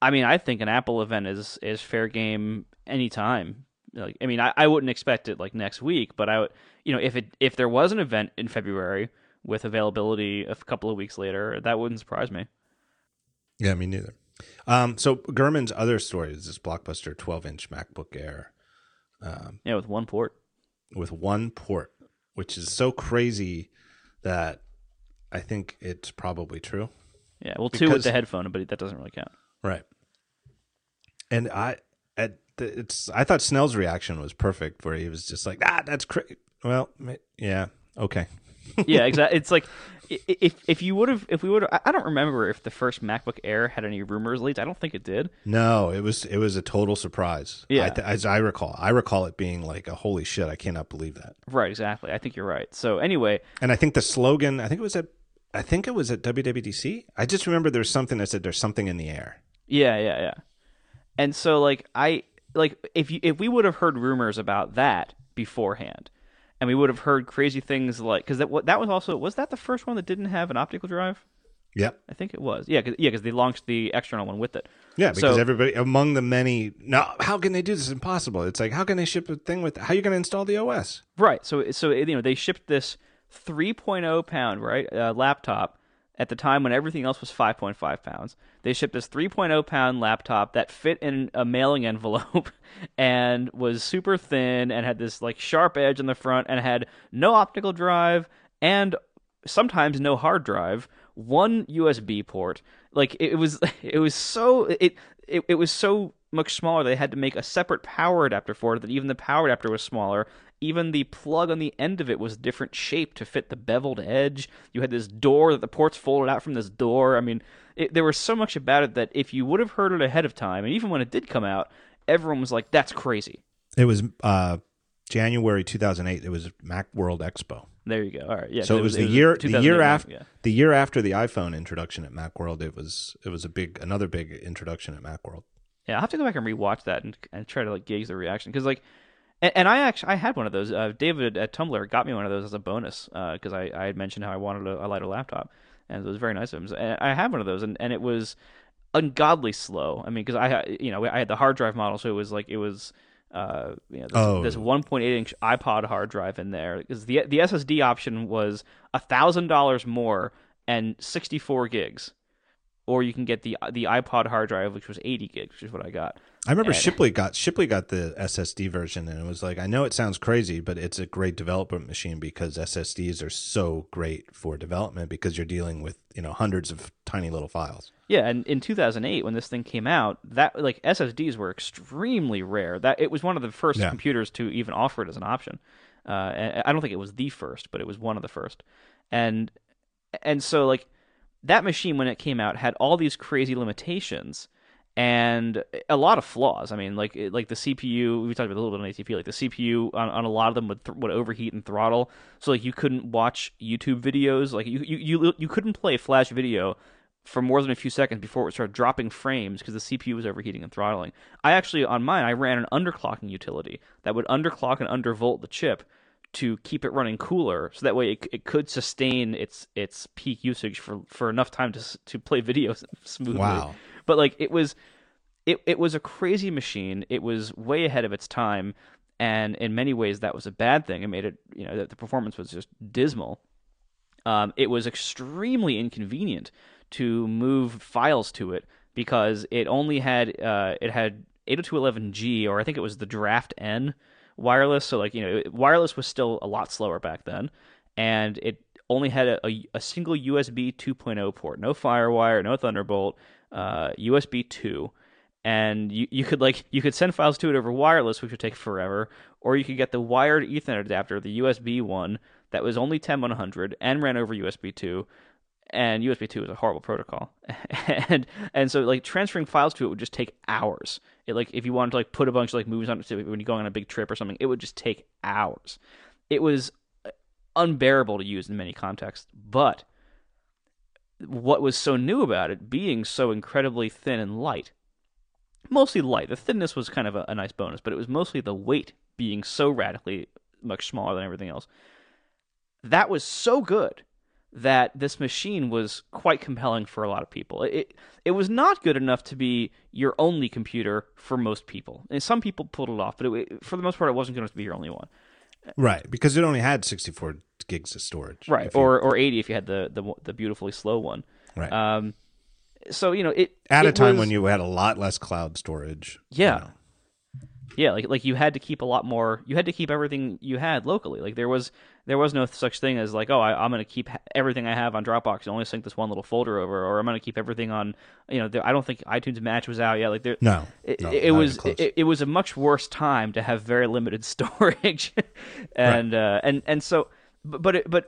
I mean, I think an Apple event is is fair game anytime. Like, I mean, I, I wouldn't expect it like next week, but I would, you know, if it if there was an event in February with availability a couple of weeks later, that wouldn't surprise me. Yeah, me neither. Um, so Gurman's other story is this blockbuster 12 inch MacBook Air Yeah, with one port. With one port, which is so crazy that I think it's probably true. Yeah, well, two with the headphone, but that doesn't really count. Right. And I at the, it's I thought Snell's reaction was perfect where he was just like, "Ah, that's crazy." Well, yeah, okay. yeah, *laughs* exactly. It's like if if you would have if we would I I don't remember if the first MacBook Air had any rumors leaked. I don't think it did. No, it was it was a total surprise. Yeah. I th- as I recall, I recall it being like a holy shit, I cannot believe that. Right, exactly. I think you're right. So anyway, And I think the slogan, I think it was at I think it was at WWDC. I just remember there's something that said there's something in the air. Yeah, yeah, yeah. And so like I like if you if we would have heard rumors about that beforehand, and we would have heard crazy things like because that that was also was that the first one that didn't have an optical drive? Yep. I think it was. Yeah, cause, yeah, because they launched the external one with it. Yeah, because So- everybody among the many no, how can they do this? It's impossible. It's like how can they ship a thing with how are you going to install the OS? Right. So so you know they shipped this 3.0 pound right uh, laptop at the time when everything else was 5.5 pounds. They shipped this 3.0 pound laptop that fit in a mailing envelope *laughs* and was super thin and had this like sharp edge in the front and had no optical drive and sometimes no hard drive, one USB port. Like it was *laughs* it was so it it, it was so much smaller they had to make a separate power adapter for it that even the power adapter was smaller. Even the plug on the end of it was different shape to fit the beveled edge. You had this door that the ports folded out from this door. I mean, it, there was so much about it that if you would have heard it ahead of time, and even when it did come out, everyone was like, "That's crazy." It was uh, January 2008. It was MacWorld Expo. There you go. All right, yeah. So 'cause it was the year the year after Yeah. the year after the iPhone introduction at MacWorld. It was it was a big another big introduction at MacWorld. Yeah, I'll have to go back and rewatch that and, and try to like gauge the reaction because like, and, and I actually I had one of those. Uh, David at Tumblr got me one of those as a bonus because I, I had mentioned how I wanted a, a lighter laptop, and it was very nice of him. So- I had one of those, and, and it was ungodly slow. I mean, because I had you know I had the hard drive model, so it was like it was. Uh, you know, this, Oh. this 1.8 inch iPod hard drive in there because the the SSD option was a thousand dollars more and 64 gigs or you can get the the iPod hard drive, which was 80 gigs, which is what I got. I remember and, Shipley got Shipley got the SSD version, and it was like I know it sounds crazy, but it's a great development machine because SSDs are so great for development because you're dealing with you know hundreds of tiny little files. Yeah, and in 2008 when this thing came out, that like SSDs were extremely rare. That it was one of the first yeah. computers to even offer it as an option. Uh, I don't think it was the first, but it was one of the first. And and so like that machine when it came out had all these crazy limitations and a lot of flaws. I mean, like like the CPU. We talked about a little bit on ATP. Like the CPU on, on a lot of them would th- would overheat and throttle, so like you couldn't watch YouTube videos. Like you you you, you couldn't play Flash video for more than a few seconds before it started dropping frames because the CPU was overheating and throttling. I actually on mine I ran an underclocking utility that would underclock and undervolt the chip to keep it running cooler, so that way it, it could sustain its its peak usage for, for enough time to to play *laughs* videos smoothly. Wow. But like it was, it it was a crazy machine. It was way ahead of its time, and in many ways that was a bad thing. It made it, you know, the performance was just dismal. Um, it was extremely inconvenient to move files to it because it only had uh, it had 802.11g, or I think it was the Draft N wireless. So like you know, wireless was still a lot slower back then, and it only had a, a, a single USB 2.0 port, no FireWire, no Thunderbolt, uh, USB 2 and you, you could like you could send files to it over wireless which would take forever or you could get the wired ethernet adapter the usb one that was only 10100 and ran over usb 2 and usb 2 is a horrible protocol. *laughs* And and so like transferring files to it would just take hours. It like if you wanted to like put a bunch of like movies on it when you're going on a big trip or something it would just take hours. It was unbearable to use in many contexts but what was so new about it being so incredibly thin and light. Mostly light. The thinness was kind of a, a, nice bonus, but it was mostly the weight being so radically much smaller than everything else. That was so good that this machine was quite compelling for a lot of people. It it was not good enough to be your only computer for most people. And some people pulled it off, but it, for the most part, it wasn't going to be your only one. Right, because it only had 64 gigs of storage. Right, or you... or 80 if you had the, the the beautifully slow one. Right. Um, so you know it at it a time was... when you had a lot less cloud storage. Yeah. You know. Yeah, like like you had to keep a lot more. You had to keep everything you had locally. Like there was there was no such thing as like oh I, am going to keep everything I have on Dropbox and only sync this one little folder over, or I'm going to keep everything on. You know, I don't think iTunes Match was out yet. Like there, no, it, no, it was it, it, was a much worse time to have very limited *laughs* storage, and right. uh, and and so but but it, but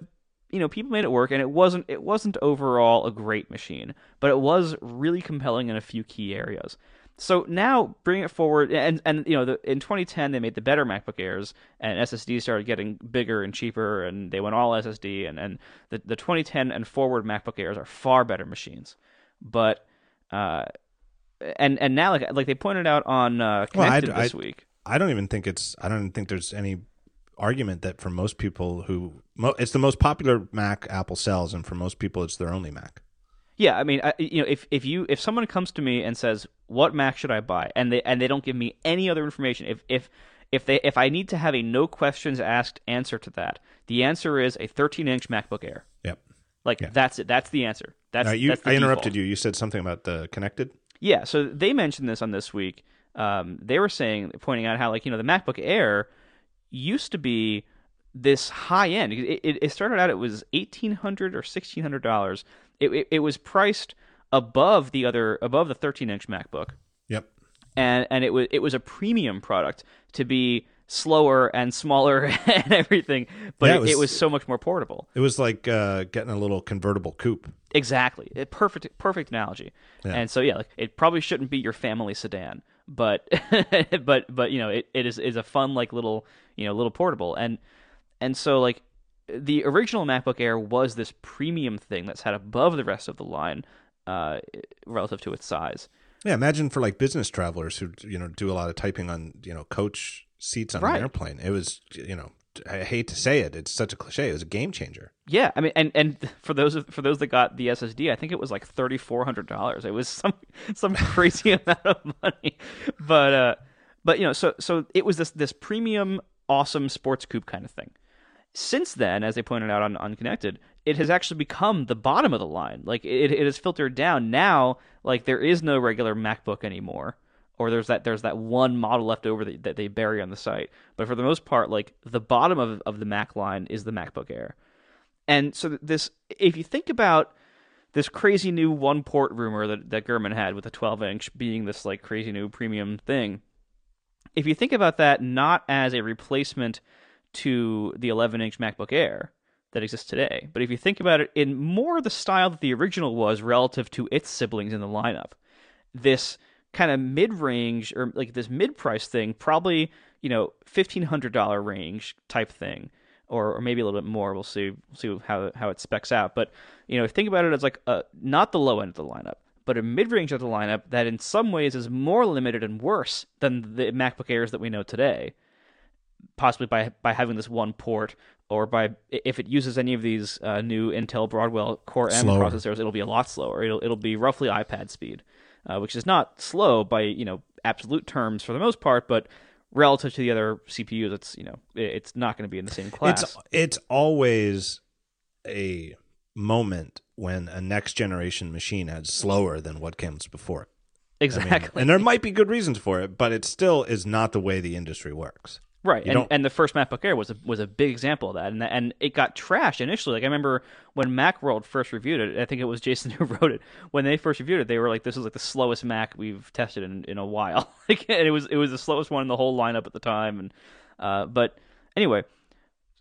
you know people made it work and it wasn't it wasn't overall a great machine but it was really compelling in a few key areas so now bring it forward, and and you know, the, in 2010 they made the better MacBook Airs, and SSDs started getting bigger and cheaper, and they went all SSD, and and the the 2010 and forward MacBook Airs are far better machines, but uh, and and now like like they pointed out on uh, Connected well, I, this I, week. I don't even think it's I don't even think there's any argument that for most people who it's the most popular Mac Apple sells, and for most people it's their only Mac. Yeah, I mean, I, you know, if if you if someone comes to me and says, "What Mac should I buy?" and they and they don't give me any other information, if if if they if I need to have a no questions asked answer to that, the answer is a 13 inch MacBook Air. Yep. Like yeah. that's it. That's the answer. That's, you, that's I interrupted default. you. You said something about the connected. Yeah. So they mentioned this on this week. Um, they were saying, pointing out how like you know the MacBook Air used to be this high end. It, it, it started out it was eighteen hundred or sixteen hundred dollars it, it, it was priced above the other above the 13 inch MacBook. Yep. And and it was it was a premium product to be slower and smaller *laughs* and everything, but yeah, it, was, it, was, so much more portable. It was like uh, getting a little convertible coupe. Exactly, it, perfect perfect analogy. Yeah. And so yeah, like it probably shouldn't be your family sedan, but *laughs* but but you know it, it is is a fun like little you know little portable and and so like the original MacBook Air was this premium thing that sat above the rest of the line uh, relative to its size. Yeah, imagine for like business travelers who you know do a lot of typing on you know coach seats on right. an airplane. It was you know I hate to say it, it's such a cliche. It was a game changer. Yeah, I mean, and and for those for those that got the SSD, I think it was like thirty four hundred dollars. It was some *laughs* some crazy *laughs* amount of money, but uh, but you know, so so it was this this premium, awesome sports coupe kind of thing. Since then, as they pointed out on Unconnected, it has actually become the bottom of the line. Like it, it has filtered down. Now, like there is no regular MacBook anymore, or there's that there's that one model left over that, that they bury on the site. But for the most part, like the bottom of of the Mac line is the MacBook Air. And so this, if you think about this crazy new one port rumor that that Gurman had with the 12 inch being this like crazy new premium thing, if you think about that not as a replacement to the 11 inch MacBook Air that exists today, but if you think about it in more the style that the original was relative to its siblings in the lineup, this kind of mid range or like this mid price thing, probably, you know, $1,500 range type thing. Or, or maybe a little bit more. We'll see. We'll see how how it specs out. But you know, think about it as like a, not the low end of the lineup, but a mid range of the lineup that in some ways is more limited and worse than the MacBook Airs that we know today possibly by by having this one port or by if it uses any of these uh, new Intel Broadwell Core M slower. processors, it'll be a lot slower. It'll it'll be roughly iPad speed, uh, which is not slow by you know absolute terms for the most part, but relative to the other CPUs, it's you know it's not going to be in the same class. It's it's always a moment when a next generation machine is slower than what comes before. Exactly, I mean, and there might be good reasons for it, but it still is not the way the industry works. Right, and, and the first MacBook Air was a, was a big example of that, and and it got trashed initially. Like I remember when MacWorld first reviewed it, I think it was *laughs* Jason who wrote it. When they first reviewed it, they were like, "This is like the slowest Mac we've tested in, in a while." *laughs* like, and it was it was the slowest one in the whole lineup at the time. And uh, but anyway,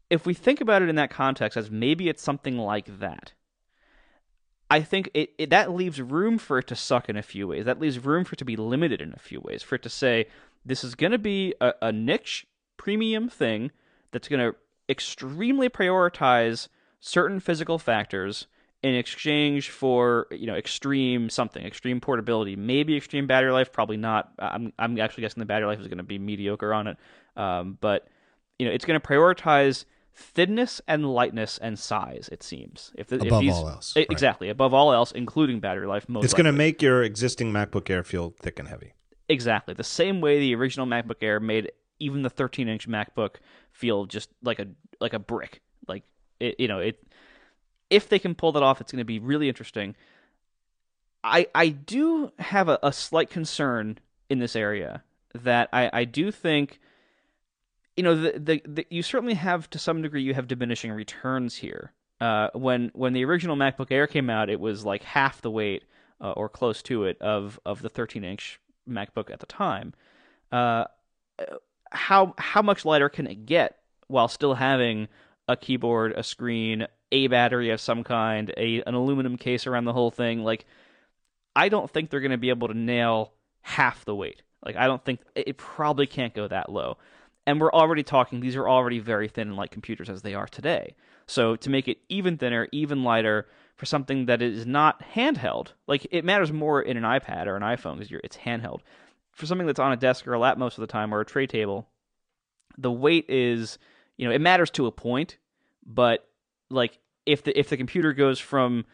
if we think about it in that context, as maybe it's something like that, I think it, it that leaves room for it to suck in a few ways. That leaves room for it to be limited in a few ways. For it to say this is going to be a, a niche premium thing that's going to extremely prioritize certain physical factors in exchange for you know extreme something extreme portability maybe extreme battery life probably not. I'm, I'm actually guessing the battery life is going to be mediocre on it. Um, but you know it's going to prioritize thinness and lightness and size it seems. If, the, above if these, all else right. exactly above all else including battery life most it's going to make your existing macbook air feel thick and heavy. Exactly the same way the original macbook air made even the 13 inch MacBook feel just like a like a brick. Like it, you know, it. If they can pull that off, it's going to be really interesting. I I do have a, a slight concern in this area that I I do think. You know, the, the, the you certainly have to some degree you have diminishing returns here. Uh, when when the original MacBook Air came out, it was like half the weight uh, or close to it of of the 13 inch MacBook at the time. Uh, how how much lighter can it get while still having a keyboard, a screen, a battery of some kind, a an aluminum case around the whole thing? Like, I don't think they're going to be able to nail half the weight. Like, I don't think it probably can't go that low. And we're already talking; these are already very thin and light computers as they are today. So to make it even thinner, even lighter for something that is not handheld, like it matters more in an iPad or an iPhone because it's handheld for something that's on a desk or a lap most of the time or a tray table, the weight is, you know, it matters to a point, but like if the if the computer goes from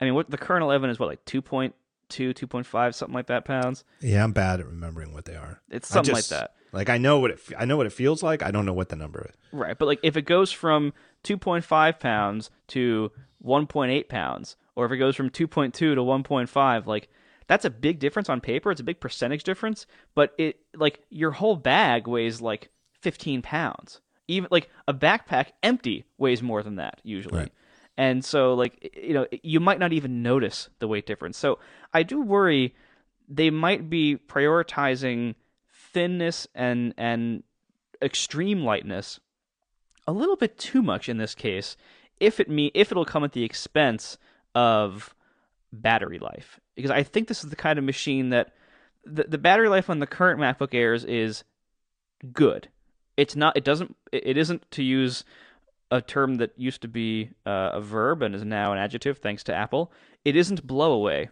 I mean, what the current 11 is what like 2.2, 2.5, something like that pounds. Yeah, I'm bad at remembering what they are. It's something just, like that. Like I know what it I know what it feels like. I don't know what the number is. Right, but like if it goes from 2.5 pounds to 1.8 pounds, or if it goes from 2.2 to 1.5, like that's a big difference on paper. It's a big percentage difference, but it like your whole bag weighs like 15 pounds. Even like a backpack empty weighs more than that usually. Right. And so like you know, you might not even notice the weight difference. So I do worry they might be prioritizing thinness and and extreme lightness a little bit too much in this case if it me if it'll come at the expense of battery life because I think this is the kind of machine that the, the battery life on the current MacBook Airs is good. It's not. It doesn't. It isn't to use a term that used to be uh, a verb and is now an adjective thanks to Apple. It isn't blow away,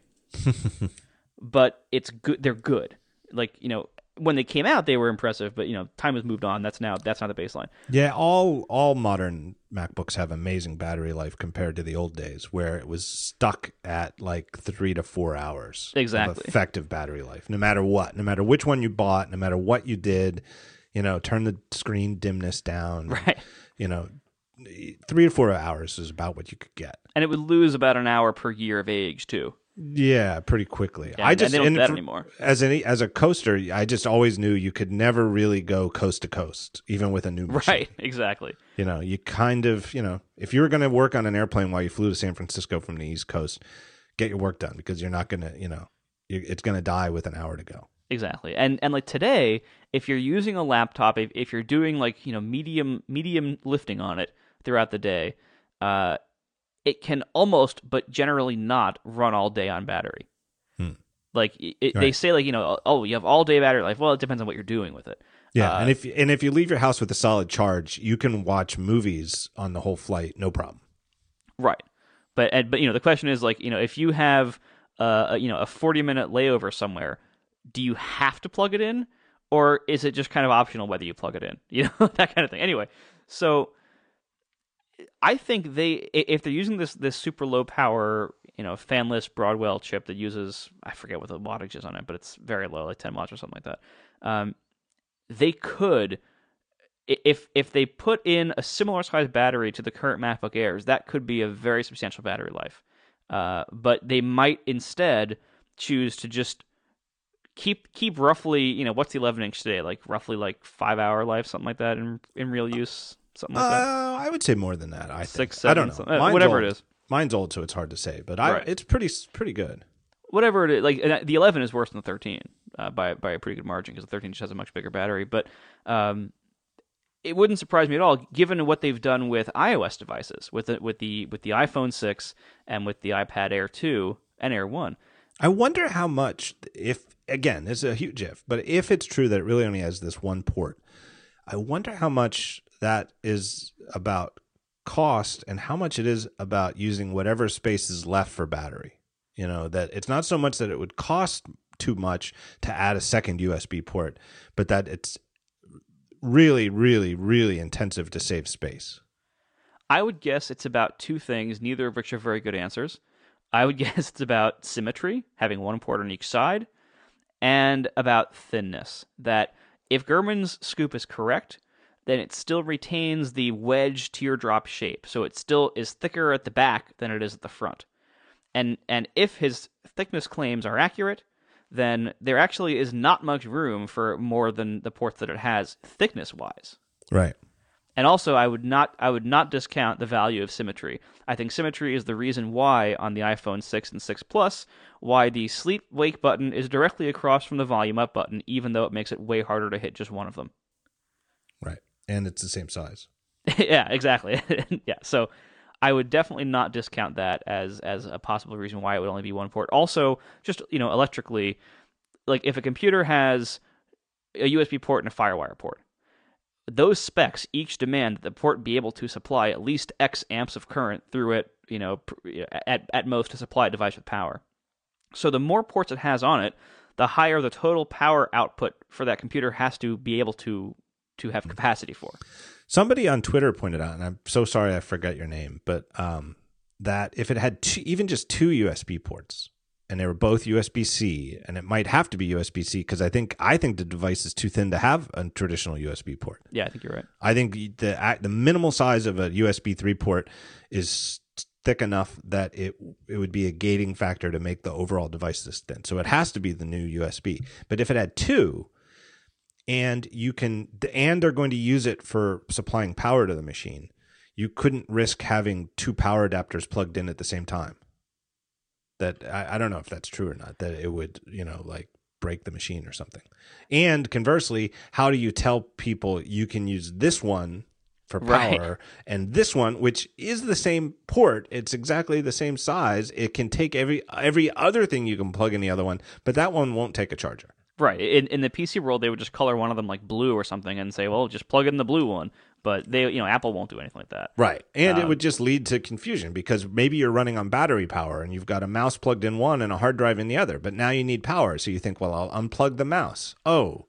*laughs* but it's good. They're good. Like you know, when they came out, they were impressive, but you know, time has moved on. That's now that's not the baseline. Yeah, all all modern MacBooks have amazing battery life compared to the old days, where it was stuck at like three to four hours. Exactly, effective battery life, no matter what, no matter which one you bought, no matter what you did. You know, turn the screen dimness down. *laughs* Right. You know, three to four hours is about what you could get. And it would lose about an hour per year of age too. Yeah, pretty quickly. Yeah, I just and they don't and do that for- anymore. as any as a coaster, I just always knew you could never really go coast to coast, even with a new *laughs* machine. Right, exactly. You know, you kind of you know if you were going to work on an airplane while you flew to San Francisco from the East Coast, get your work done because you're not going to you know it's going to die with an hour to go. Exactly. And and like today, if you're using a laptop, if, if you're doing like, you know, medium medium lifting on it throughout the day, uh it can almost but generally not run all day on battery. Hmm. Like it, it- they say like, you know, oh, you have all day battery life. Well, it depends on what you're doing with it. Yeah, Uh, and if and if you leave your house with a solid charge, you can watch movies on the whole flight, no problem. Right. But and, but you know, the question is like, you know, if you have uh a, you know, a 40 minute layover somewhere, do you have to plug it in or is it just kind of optional whether you plug it in? *laughs* You know, that kind of thing. Anyway, so I think they if they're using this this super low power, you know, fanless Broadwell chip that uses I forget what the wattage is on it, but it's very low, like 10 watts or something like that. Um they could if if they put in a similar size battery to the current MacBook Airs, that could be a very substantial battery life. Uh, but they might instead choose to just keep keep roughly, you know, what's the 11 inch today? Like roughly like five hour life, something like that in in real use, something like that. Uh, I would say more than that. I think. Six, I don't know. seven, Mine's whatever old. it is. Mine's old, so it's hard to say. But I, Right. it's pretty pretty good. whatever it is, like and the 11 is worse than the 13 uh, by by a pretty good margin because the 13 just has a much bigger battery. But um, it wouldn't surprise me at all, given what they've done with iOS devices, with the, with the with the iPhone 6 and with the iPad Air 2 and Air 1. I wonder how much, if again, it's a huge if, but if it's true that it really only has this one port, I wonder how much that is about cost and how much it is about using whatever space is left for battery. You know, that it's not so much that it would cost too much to add a second USB port, but that it's really, really, really intensive to save space. I would guess it's about two things, neither of which are very good answers. I would *laughs* guess it's about symmetry, having one port on each side, and about thinness. That if Gurman's scoop is correct, then it still retains the wedge teardrop shape. So it still is thicker at the back than it is at the front. And and if his thickness claims are accurate, then there actually is not much room for more than the ports that it has thickness wise. Right. And also, I would not I would not discount the value of symmetry. I think symmetry is the reason why on the iPhone 6 and 6 Plus, why the sleep wake button is directly across from the volume up button, even though it makes it way harder to hit just one of them. Right. And it's the same size. *laughs* yeah, exactly. *laughs* yeah, so I would definitely not discount that as as a possible reason why it would only be one port. Also, just you know, electrically, like if a computer has a USB port and a FireWire port, those specs each demand that the port be able to supply at least X amps of current through it, you know, at at most to supply a device with power. So the more ports it has on it, the higher the total power output for that computer has to be able to to have capacity for. Somebody on Twitter pointed out, and I'm so sorry I forgot your name, but um, that if it had two, even just two USB ports and they were both USB C, and it might have to be USB C because I think I think the device is too thin to have a traditional USB port. Yeah, I think you're right. I think the the minimal size of a USB three port is thick enough that it it would be a gating factor to make the overall device this thin. So it has to be the new USB. But if it had two, and you can and they're going to use it for supplying power to the machine, you couldn't risk having two power adapters plugged in at the same time. That I, I don't know if that's true or not. That it would you know like break the machine or something. And conversely, how do you tell people you can use this one for *laughs* Right. power and this one which is the same port, it's exactly the same size. It can take every every other thing you can plug in the other one, but that one won't take a charger. Right. In in the PC world, they would just color one of them like blue or something and say, "Well, just plug in the blue one." But they, you know, Apple won't do anything like that. Right. And it Um, would just lead to confusion because maybe you're running on battery power and you've got a mouse plugged in one and a hard drive in the other, but now you need power. So you think, well, I'll unplug the mouse. Oh,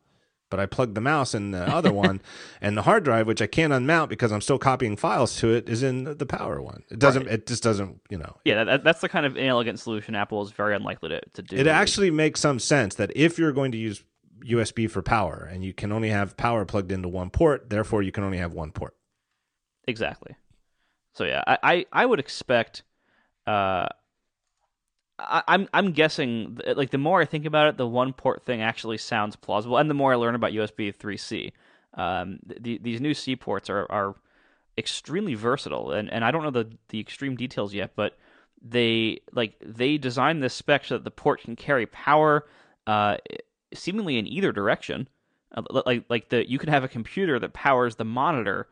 but I plugged the mouse in the other one *laughs* and the hard drive, which I can't unmount because I'm still copying files to it, is in the power one. It doesn't, it just doesn't, you know. Yeah, that, that's the kind of inelegant solution Apple is very unlikely to, to do. It actually makes some sense that if you're going to use USB for power and you can only have power plugged into one port, therefore you can only have one port. exactly. So yeah, I I, I would expect. Uh, I, I'm I'm guessing like the more I think about it, the one port thing actually sounds plausible, and the more I learn about USB 3C, um, the, these new C ports are are extremely versatile, and, and I don't know the the extreme details yet, but they like they designed this spec so that the port can carry power, uh, seemingly in either direction. Uh, like like the you can have a computer that powers the monitor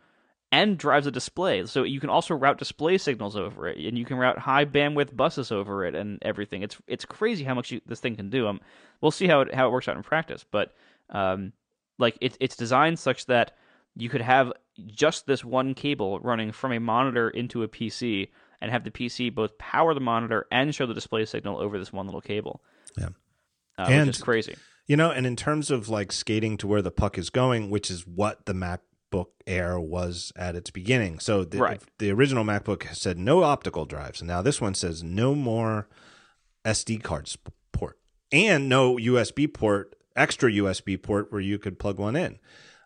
and drives a display. So you can also route display signals over it, and you can route high bandwidth buses over it, and everything. It's it's crazy how much you, this thing can do. Um, we'll see how it how it works out in practice, but um, like it's it's designed such that you could have just this one cable running from a monitor into a PC, and have the PC both power the monitor and show the display signal over this one little cable. Yeah, uh, and, which is crazy. You know, and in terms of like skating to where the puck is going, which is what the Mac MacBook Air was at its beginning. So the, right. the original MacBook said no optical drives, and now this one says no more SD cards port and no USB port, extra USB port where you could plug one in.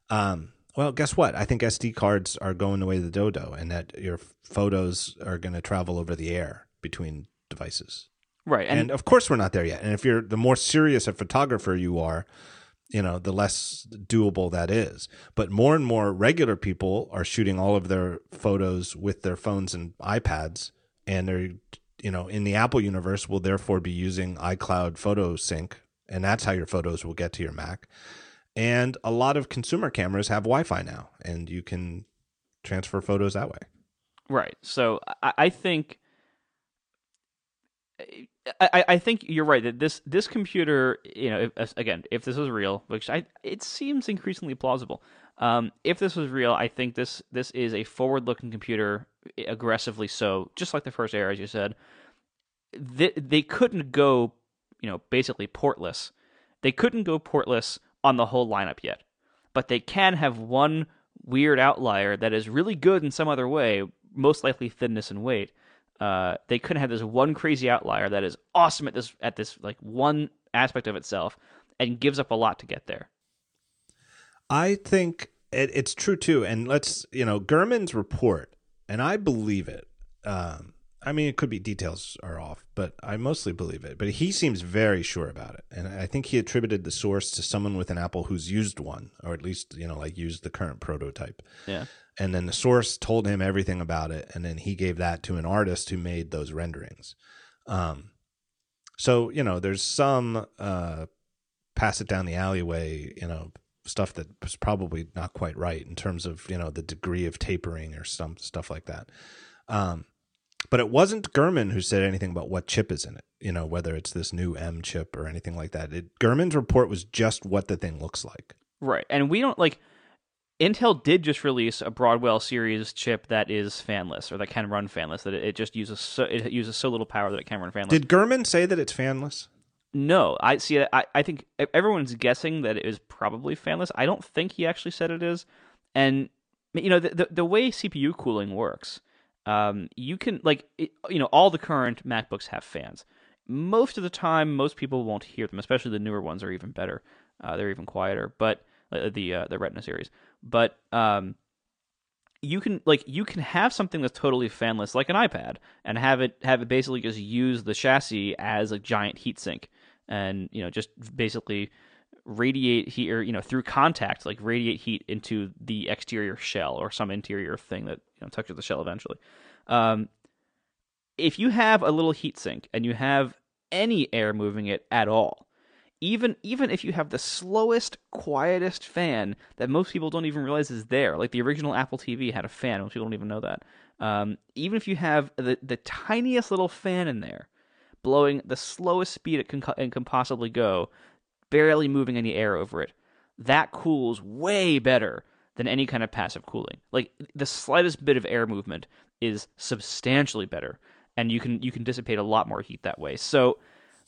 Um, well, guess what? I think SD cards are going the way of the dodo, and that your photos are going to travel over the air between devices. Right, and, and, of course we're not there yet. And if you're the more serious a photographer you are, you know, the less doable that is. But more and more regular people are shooting all of their photos with their phones and iPads, and they're, you know, in the Apple universe will therefore be using iCloud Photo Sync, and that's how your photos will get to your Mac. And a lot of consumer cameras have Wi-Fi now, and you can transfer photos that way. Right. So I, I think I, I think you're right that this this computer, you know, if, again, if this was real, which I it seems increasingly plausible. Um, if this was real, I think this this is a forward-looking computer, aggressively so, just like the first Air, as you said. They, they couldn't go, you know, basically portless. They couldn't go portless on the whole lineup yet, but they can have one weird outlier that is really good in some other way, most likely thinness and weight uh, they couldn't have this one crazy outlier that is awesome at this at this like one aspect of itself and gives up a lot to get there. I think it, it's true too, and let's you know Gurman's report, and I believe it. Um, I mean, it could be details are off, but I mostly believe it. But he seems very sure about it, and I think he attributed the source to someone with an Apple who's used one, or at least you know, like used the current prototype. Yeah. And then the source told him everything about it, and then he gave that to an artist who made those renderings. Um, so you know, there's some uh, pass it down the alleyway, you know, stuff that was probably not quite right in terms of you know the degree of tapering or some stuff like that. Um, but it wasn't Gurman who said anything about what chip is in it. You know, whether it's this new M chip or anything like that. It, Gurman's report was just what the thing looks like. Right, and we don't like. Intel did just release a Broadwell series chip that is fanless or that can run fanless. That it, just uses so it uses so little power that it can run fanless. Did Gurman say that it's fanless? No, I see. I I think everyone's guessing that it is probably fanless. I don't think he actually said it is. And you know the the, the way CPU cooling works um, you can like it, you know all the current MacBooks have fans. Most of the time, most people won't hear them, especially the newer ones are even better. Uh, they're even quieter, but uh, the uh, the Retina series. But um, you can like you can have something that's totally fanless, like an iPad, and have it have it basically just use the chassis as a giant heatsink, and you know just basically radiate heat or you know through contact like radiate heat into the exterior shell or some interior thing that you know touches the shell eventually. Um, if you have a little heat sink and you have any air moving it at all even even if you have the slowest quietest fan that most people don't even realize is there like the original apple tv had a fan most people don't even know that um, even if you have the, the tiniest little fan in there blowing the slowest speed it can, can possibly go barely moving any air over it. That cools way better than any kind of passive cooling. Like the slightest bit of air movement is substantially better, and you can you can dissipate a lot more heat that way. So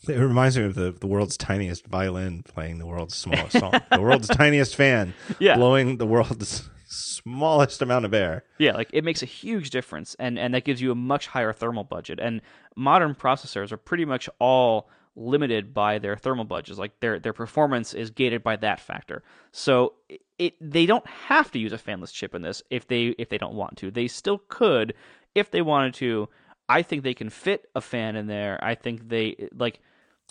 it reminds me of the, the world's tiniest violin playing the world's smallest song. *laughs* the world's tiniest fan yeah. blowing the world's *laughs* smallest amount of air. Yeah, like it makes a huge difference and, and that gives you a much higher thermal budget. And modern processors are pretty much all limited by their thermal budgets. Like their their performance is gated by that factor. So it they don't have to use a fanless chip in this if they if they don't want to. They still could if they wanted to, I think they can fit a fan in there. I think they like.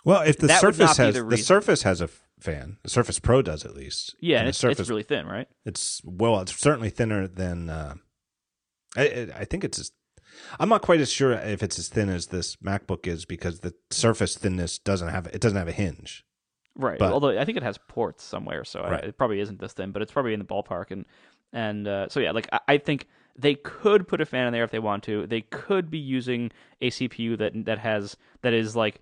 Well, if the Surface has the, the, Surface has a fan, the Surface Pro does at least. Yeah, and it's, Surface, it's really thin, right? It's well, it's certainly thinner than. Uh, I, I think it's. I'm not quite as sure if it's as thin as this MacBook is because the Surface thinness doesn't have it doesn't have a hinge. Right. But, Although I think it has ports somewhere, so right. I, it probably isn't this thin, but it's probably in the ballpark. And and uh, so yeah, like I, I, think they could put a fan in there if they want to. They could be using a CPU that that has that is like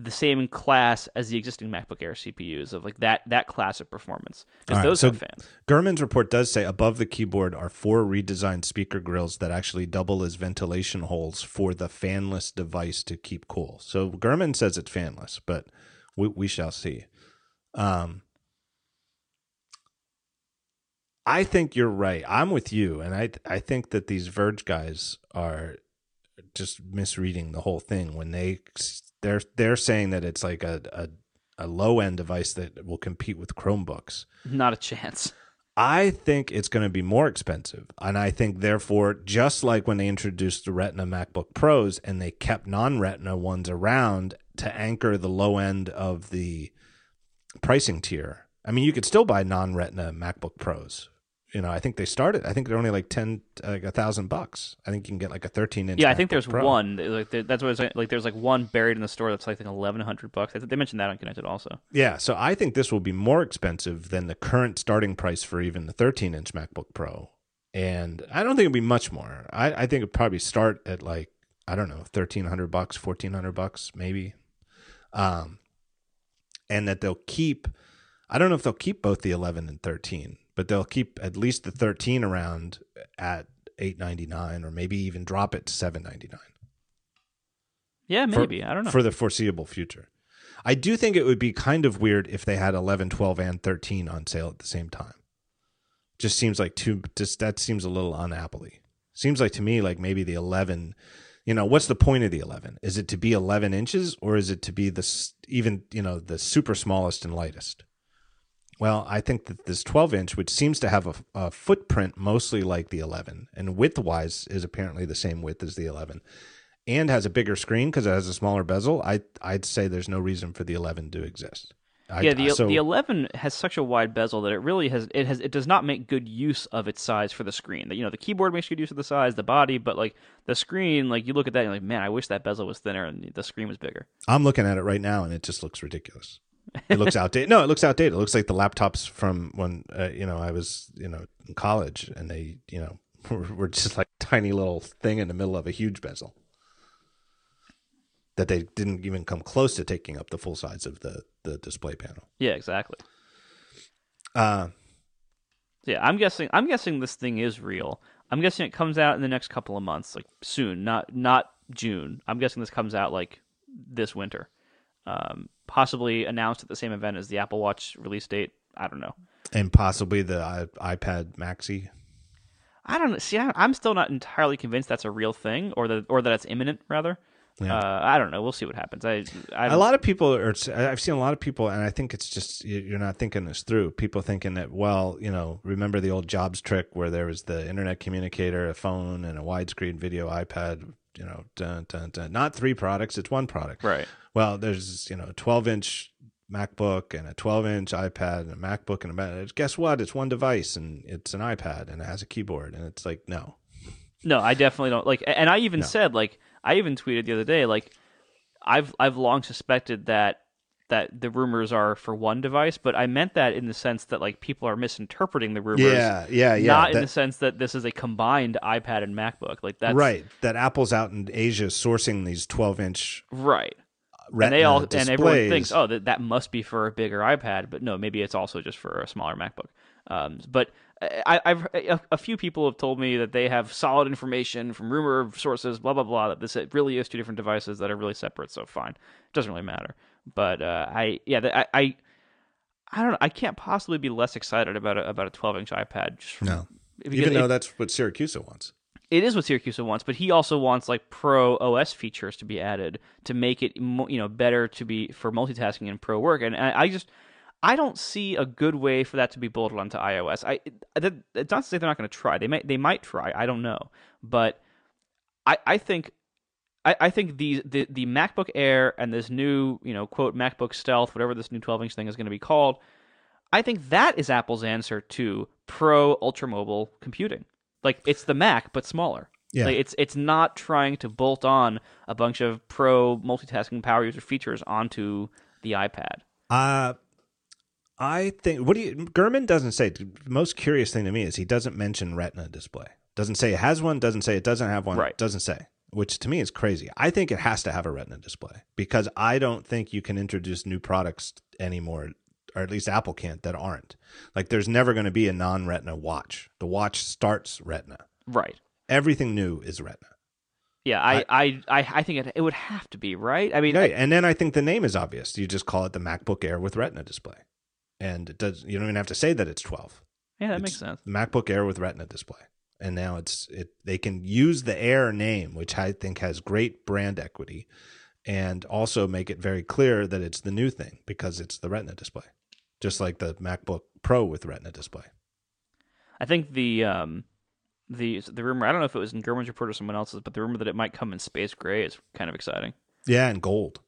the same class as the existing MacBook Air CPUs of like that that class of performance. Because right, those so are fans. Gurman's report does say above the keyboard are four redesigned speaker grills that actually double as ventilation holes for the fanless device to keep cool. So Gurman says it's fanless, but we, we shall see. Um, I think you're right. I'm with you, and I I think that these Verge guys are just misreading the whole thing when they they're they're saying that it's like a a, a low end device that will compete with Chromebooks. Not a chance. I think it's going to be more expensive. And I think, therefore, just like when they introduced the Retina MacBook Pros and they kept non Retina ones around to anchor the low end of the pricing tier. I mean, you could still buy non Retina MacBook Pros you know, I think they started. I think they're only like ten, like a thousand bucks. I think you can get like a thirteen inch. Yeah, I think there's Pro. one. Like that's what it's like. There's like one buried in the store that's like eleven hundred bucks. They mentioned that on Connected also. Yeah, so I think this will be more expensive than the current starting price for even the thirteen inch MacBook Pro, and I don't think it'll be much more. I, I think it'll probably start at like I don't know, thirteen hundred bucks, fourteen hundred bucks, maybe. Um, and that they'll keep. I don't know if they'll keep both the eleven and thirteen but they'll keep at least the 13 around at 899 or maybe even drop it to 799 yeah maybe. For, i don't know. for the foreseeable future. I do think it would be kind of weird if they had 11 12 and 13 on sale at the same time. Just seems like too just that seems a little unhappily seems like to me like maybe the 11 you know what's the point of the 11 is it to be 11 inches or is it to be the even you know the super smallest and lightest well, I think that this 12 inch, which seems to have a, a footprint mostly like the 11, and width wise is apparently the same width as the 11, and has a bigger screen because it has a smaller bezel, I I'd say there's no reason for the 11 to exist. I, yeah, the so, the 11 has such a wide bezel that it really has it has it does not make good use of its size for the screen. You know, the keyboard makes good use of the size, the body, but like the screen, like you look at that and like, man, I wish that bezel was thinner and the screen was bigger. I'm looking at it right now and it just looks ridiculous. It looks outdated. No, it looks outdated. It looks like the laptops from when uh, you know I was you know in college, and they you know *laughs* were, were just like tiny little thing in the middle of a huge bezel that they didn't even come close to taking up the full size of the the display panel. Yeah, exactly. Uh yeah, I'm guessing I'm guessing this thing is real. I'm guessing it comes out in the next couple of months, like soon, not not June. I'm guessing this comes out like this winter um, possibly announced at the same event as the Apple Watch release date. I don't know. And possibly the iPad Maxi. I don't know. See, I, am still not entirely convinced that's a real thing, or that or that it's imminent. Rather, yeah. uh, I don't know. We'll see what happens. I, I a lot of people are. I've seen a lot of people, and I think it's just you're not thinking this through. People thinking that, well, you know, remember the old Jobs trick where there was the internet communicator, a phone, and a widescreen video iPad. You know, dun, dun, dun. not three products; it's one product. Right well, there's you know, a 12 inch MacBook and a 12 inch iPad and a MacBook and a Mac. Guess what? It's one device and it's an iPad and it has a keyboard and it's like no. No, I definitely don't like. And I even no. said like I even tweeted the other day like I've I've long suspected that that the rumors are for one device, but I meant that in the sense that like people are misinterpreting the rumors. Yeah, yeah, yeah. Not that, in the sense that this is a combined iPad and MacBook. Like that's right. That Apple's out in Asia sourcing these twelve inch right uh, and they all displays. and everyone thinks, oh, that that must be for a bigger iPad, but no, maybe it's also just for a smaller MacBook. Um, but uh, I, have uh, a, a, few people have told me that they have solid information from rumor sources, blah blah blah, that this really is two different devices that are really separate. So fine, it doesn't really matter. But uh, I yeah, I, I I don't know. I can't possibly be less excited about a, about a 12 inch iPad. Just from, no, even though it, that's what Siracusa wants it is what Siracusa wants, but he also wants like pro OS features to be added to make it you know better to be for multitasking and pro work. And I just I don't see a good way for that to be bolted onto iOS. I it's not to say they're not going to try. They might they might try. I don't know, but I, I think I, I think the, the the MacBook Air and this new, you know, quote MacBook Stealth, whatever this new 12 inch thing is going to be called, I think that is Apple's answer to pro ultra mobile computing. Like it's the Mac but smaller. Yeah. Like it's it's not trying to bolt on a bunch of pro multitasking power user features onto the iPad. Uh I think what do you Gurman doesn't say the most curious thing to me is he doesn't mention retina display. Doesn't say it has one, doesn't say it doesn't have one, Right. doesn't say. Which to me is crazy. I think it has to have a retina display because I don't think you can introduce new products anymore or at least Apple can't that aren't. Like there's never going to be a non-retina watch. The watch starts retina. Right. Everything new is retina. Yeah, I I, I, I think it, it would have to be, right? I mean, Right. And then I think the name is obvious. You just call it the MacBook Air with Retina display. And it does you don't even have to say that it's 12. yeah, that It's makes sense. MacBook Air with Retina display. And now it's it they can use the Air name, which I think has great brand equity, and also make it very clear that it's the new thing because it's the Retina display. Just like the MacBook Pro with Retina display. I think the um the the rumor I don't know if it was in Gurman's report or someone else's, but the rumor that it might come in space gray is kind of exciting. Yeah, and gold.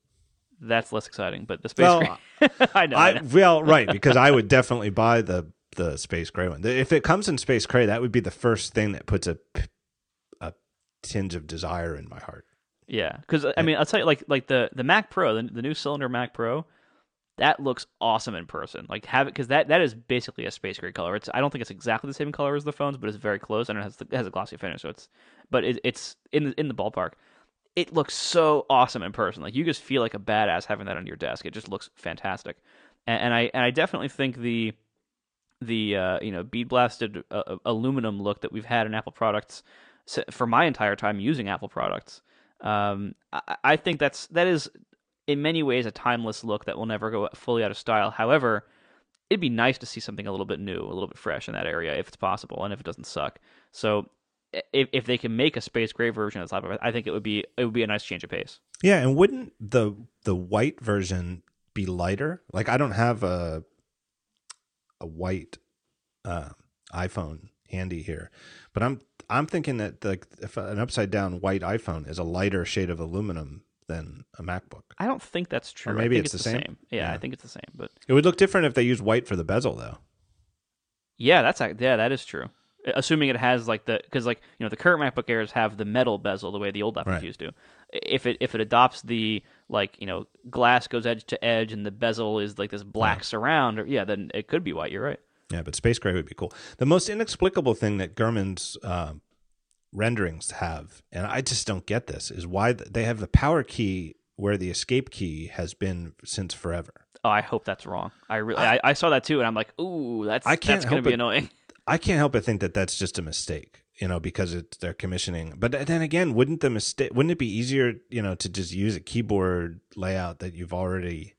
That's less exciting, but the space Well, gray. *laughs* I know. I I know. well, right, *laughs* because I would definitely buy the the space gray one. If it comes in space gray, that would be the first thing that puts a a tinge of desire in my heart. Yeah, because I mean, I'll tell you, like like the the Mac Pro, the, the new cylinder Mac Pro, that looks awesome in person. Like have it because that that is basically a space gray color. It's I don't think it's exactly the same color as the phones, but it's very close and it has the, it has a glossy finish. So it's but it, it's in the in the ballpark. It looks so awesome in person. Like you just feel like a badass having that on your desk. It just looks fantastic, and, and I and I definitely think the the uh, you know bead blasted uh, aluminum look that we've had in Apple products for my entire time using Apple products. Um, I, I think that's that is in many ways a timeless look that will never go fully out of style. However, it'd be nice to see something a little bit new, a little bit fresh in that area if it's possible and if it doesn't suck. So if if they can make a space gray version of the I think it would be it would be a nice change of pace. Yeah, and wouldn't the the white version be lighter? Like I don't have a a white uh, iPhone handy here, but I'm I'm thinking that like if an upside down white iPhone is a lighter shade of aluminum than a MacBook. I don't think that's true. Or maybe I think it's it's, the same? same. Yeah, Yeah. I think it's the same. But It would look different if they used white for the bezel, though. Yeah, that's yeah, that is true. Assuming it has like the because like you know the current MacBook Airs have the metal bezel the way the old MacBook Right. used to. If it if it adopts the like you know glass goes edge to edge and the bezel is like this black surround, or, yeah, then it could be white. You're right. Yeah, but space gray would be cool. The most inexplicable thing that Gurman's uh, renderings have, and I just don't get this, is why they have the power key where the escape key has been since forever. Oh, I hope that's wrong. I really I, I saw that too, and I'm like, ooh, that's I can't that's gonna be annoying. I can't help but think that that's just a mistake, you know, because it's they're commissioning. But then again, wouldn't the mistake wouldn't it be easier, you know, to just use a keyboard layout that you've already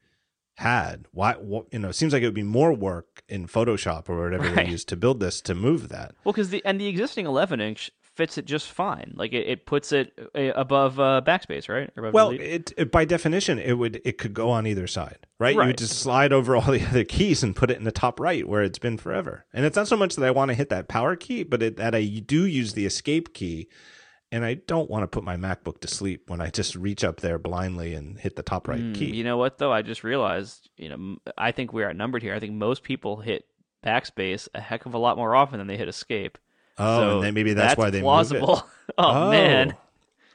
had? Why, what, you know, it seems like it would be more work in Photoshop or whatever Right. they use to build this to move that. Well, because the and the existing 11 inch fits it just fine. Like it, it puts it uh, above uh, backspace, right? Above Well, it, it by definition it would it could go on either side, right? You would just slide over all *laughs* the other keys and put it in the top right where it's been forever. And it's not so much that I want to hit that power key, but it, that I do use the escape key, and I don't want to put my MacBook to sleep when I just reach up there blindly and hit the top right Mm, key. You know what though? I just realized. You know, I think we're outnumbered here. I think most people hit backspace a heck of a lot more often than they hit escape. Oh, So and then maybe that's, why they plausible. move *laughs* it. oh, man,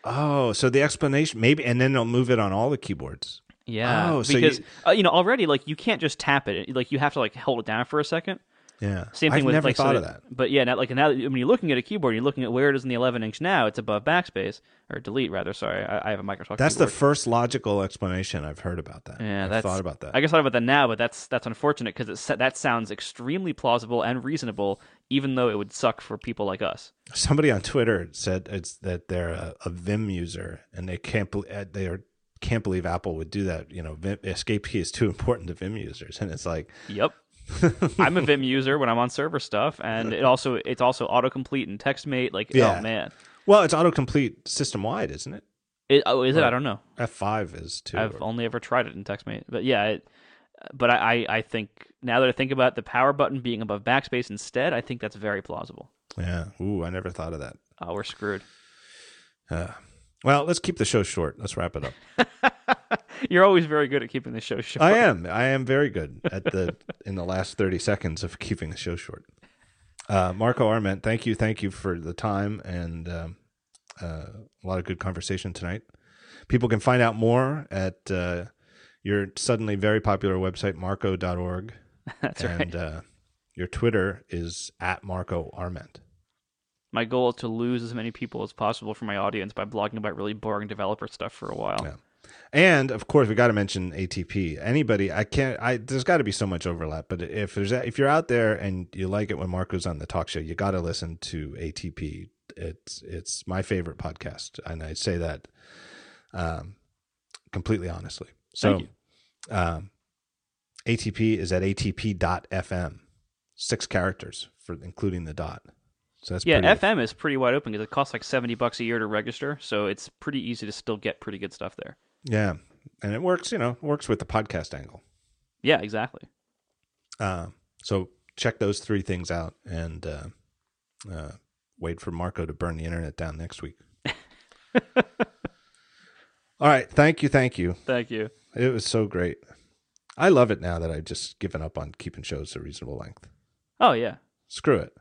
Oh, so the explanation maybe, and then they'll move it on all the keyboards. yeah. Oh, so because you- uh, you know already like you can't just tap it. Like you have to like hold it down for a second. Yeah, Same thing I've with never like so thought of that. But yeah, now, like now when you're looking at a keyboard, you're looking at where it is in the 11 inch now. It's above backspace or delete rather. Sorry, I, I have a Microsoft. That's the first logical explanation I've heard about that. Yeah, I've that's thought about that. I guess I thought about that now, but that's that's unfortunate because that sounds extremely plausible and reasonable, even though it would suck for people like us. Somebody on Twitter said it's that they're a, a Vim user and they can't uh, they are can't believe Apple would do that. You know, Vim, escape key is too important to Vim users, and it's like, Yep. *laughs* I'm a Vim user when I'm on server stuff, and it also it's also autocomplete and TextMate. Like, Yeah. oh man, well, it's autocomplete system wide, isn't it? it, oh, is it? I don't know. F five is too. I've only ever tried it in TextMate, but yeah, it, but I, I I think now that I think about the power button being above backspace instead, I think that's very plausible. yeah. Ooh, I never thought of that. Oh, we're screwed. Uh, well, let's keep the show short. Let's wrap it up. *laughs* You're always very good at keeping the show short. I am. I am very good at the in the last thirty seconds of keeping the show short. Uh, Marco Arment, thank you, thank you for the time and um, uh, a lot of good conversation tonight. People can find out more at uh, your suddenly very popular website, marco.org. *laughs* That's and, right. uh, your Twitter is at Marco Arment. My goal is to lose as many people as possible from my audience by blogging about really boring developer stuff for a while. Yeah. And of course, we got to mention ATP. Anybody, I can't. I there's got to be so much overlap. But if there's if you're out there and you like it when Marco's on the talk show, you got to listen to ATP. It's it's my favorite podcast, and I say that um, completely honestly. So, um, ATP is at atp.fm, six characters for including the dot. So that's Yeah, FM is pretty wide open because it costs like seventy bucks a year to register, so it's pretty easy to still get pretty good stuff there. yeah, and it works. You know, works with the podcast angle. Yeah, exactly. Uh, so check those three things out and uh, uh, wait for Marco to burn the internet down next week. *laughs* All right. Thank you. Thank you. Thank you. It was so great. I love it now that I've just given up on keeping shows a reasonable length. Oh yeah. Screw it.